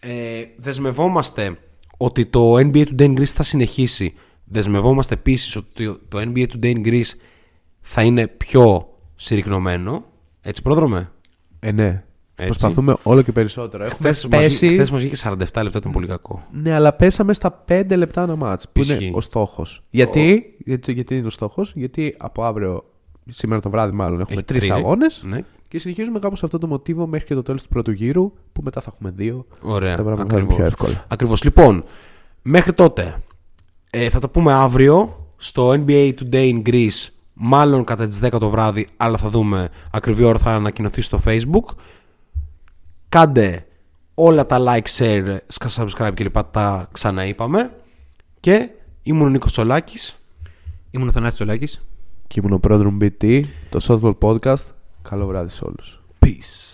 Ε, δεσμευόμαστε ότι το NBA του Dane Greece θα συνεχίσει. Δεσμευόμαστε επίσης ότι το NBA του Dane Greece θα είναι πιο συρρυκνωμένο. Έτσι, πρόδρομε; Ε, ναι. Έτσι. Προσπαθούμε όλο και περισσότερο. Έχουμε Χθες μας, πέσει. χθες μας βγήκε 47 λεπτά, ήταν πολύ κακό. Ναι, αλλά πέσαμε στα 5 λεπτά ένα μάτς, που Ισχύει. είναι ο στόχος. Γιατί, γιατί, γιατί είναι ο στόχος, Γιατί από αύριο, σήμερα το βράδυ μάλλον, έχουμε Έχει τρεις τρία. αγώνες. Ναι. Και συνεχίζουμε κάπως αυτό το μοτίβο μέχρι και το τέλος του πρώτου γύρου, που μετά θα έχουμε δύο. Ωραία. Τα πράγματα θα είναι ακριβώς. πιο εύκολα. Ακριβώς. Λοιπόν, μέχρι τότε ε, θα τα πούμε αύριο στο NBA Today in Greece, μάλλον κατά τις 10 το βράδυ, αλλά θα δούμε ακριβή ώρα θα ανακοινωθεί στο Facebook. Κάντε όλα τα like, share, subscribe κλπ. Τα ξαναείπαμε. Και ήμουν ο Νίκος Τσολάκης. Ήμουν ο Θανάσης Τσολάκης. Και ήμουν ο πρόεδρος BT, το Softball Podcast. Καλό βράδυ σε όλους. Peace.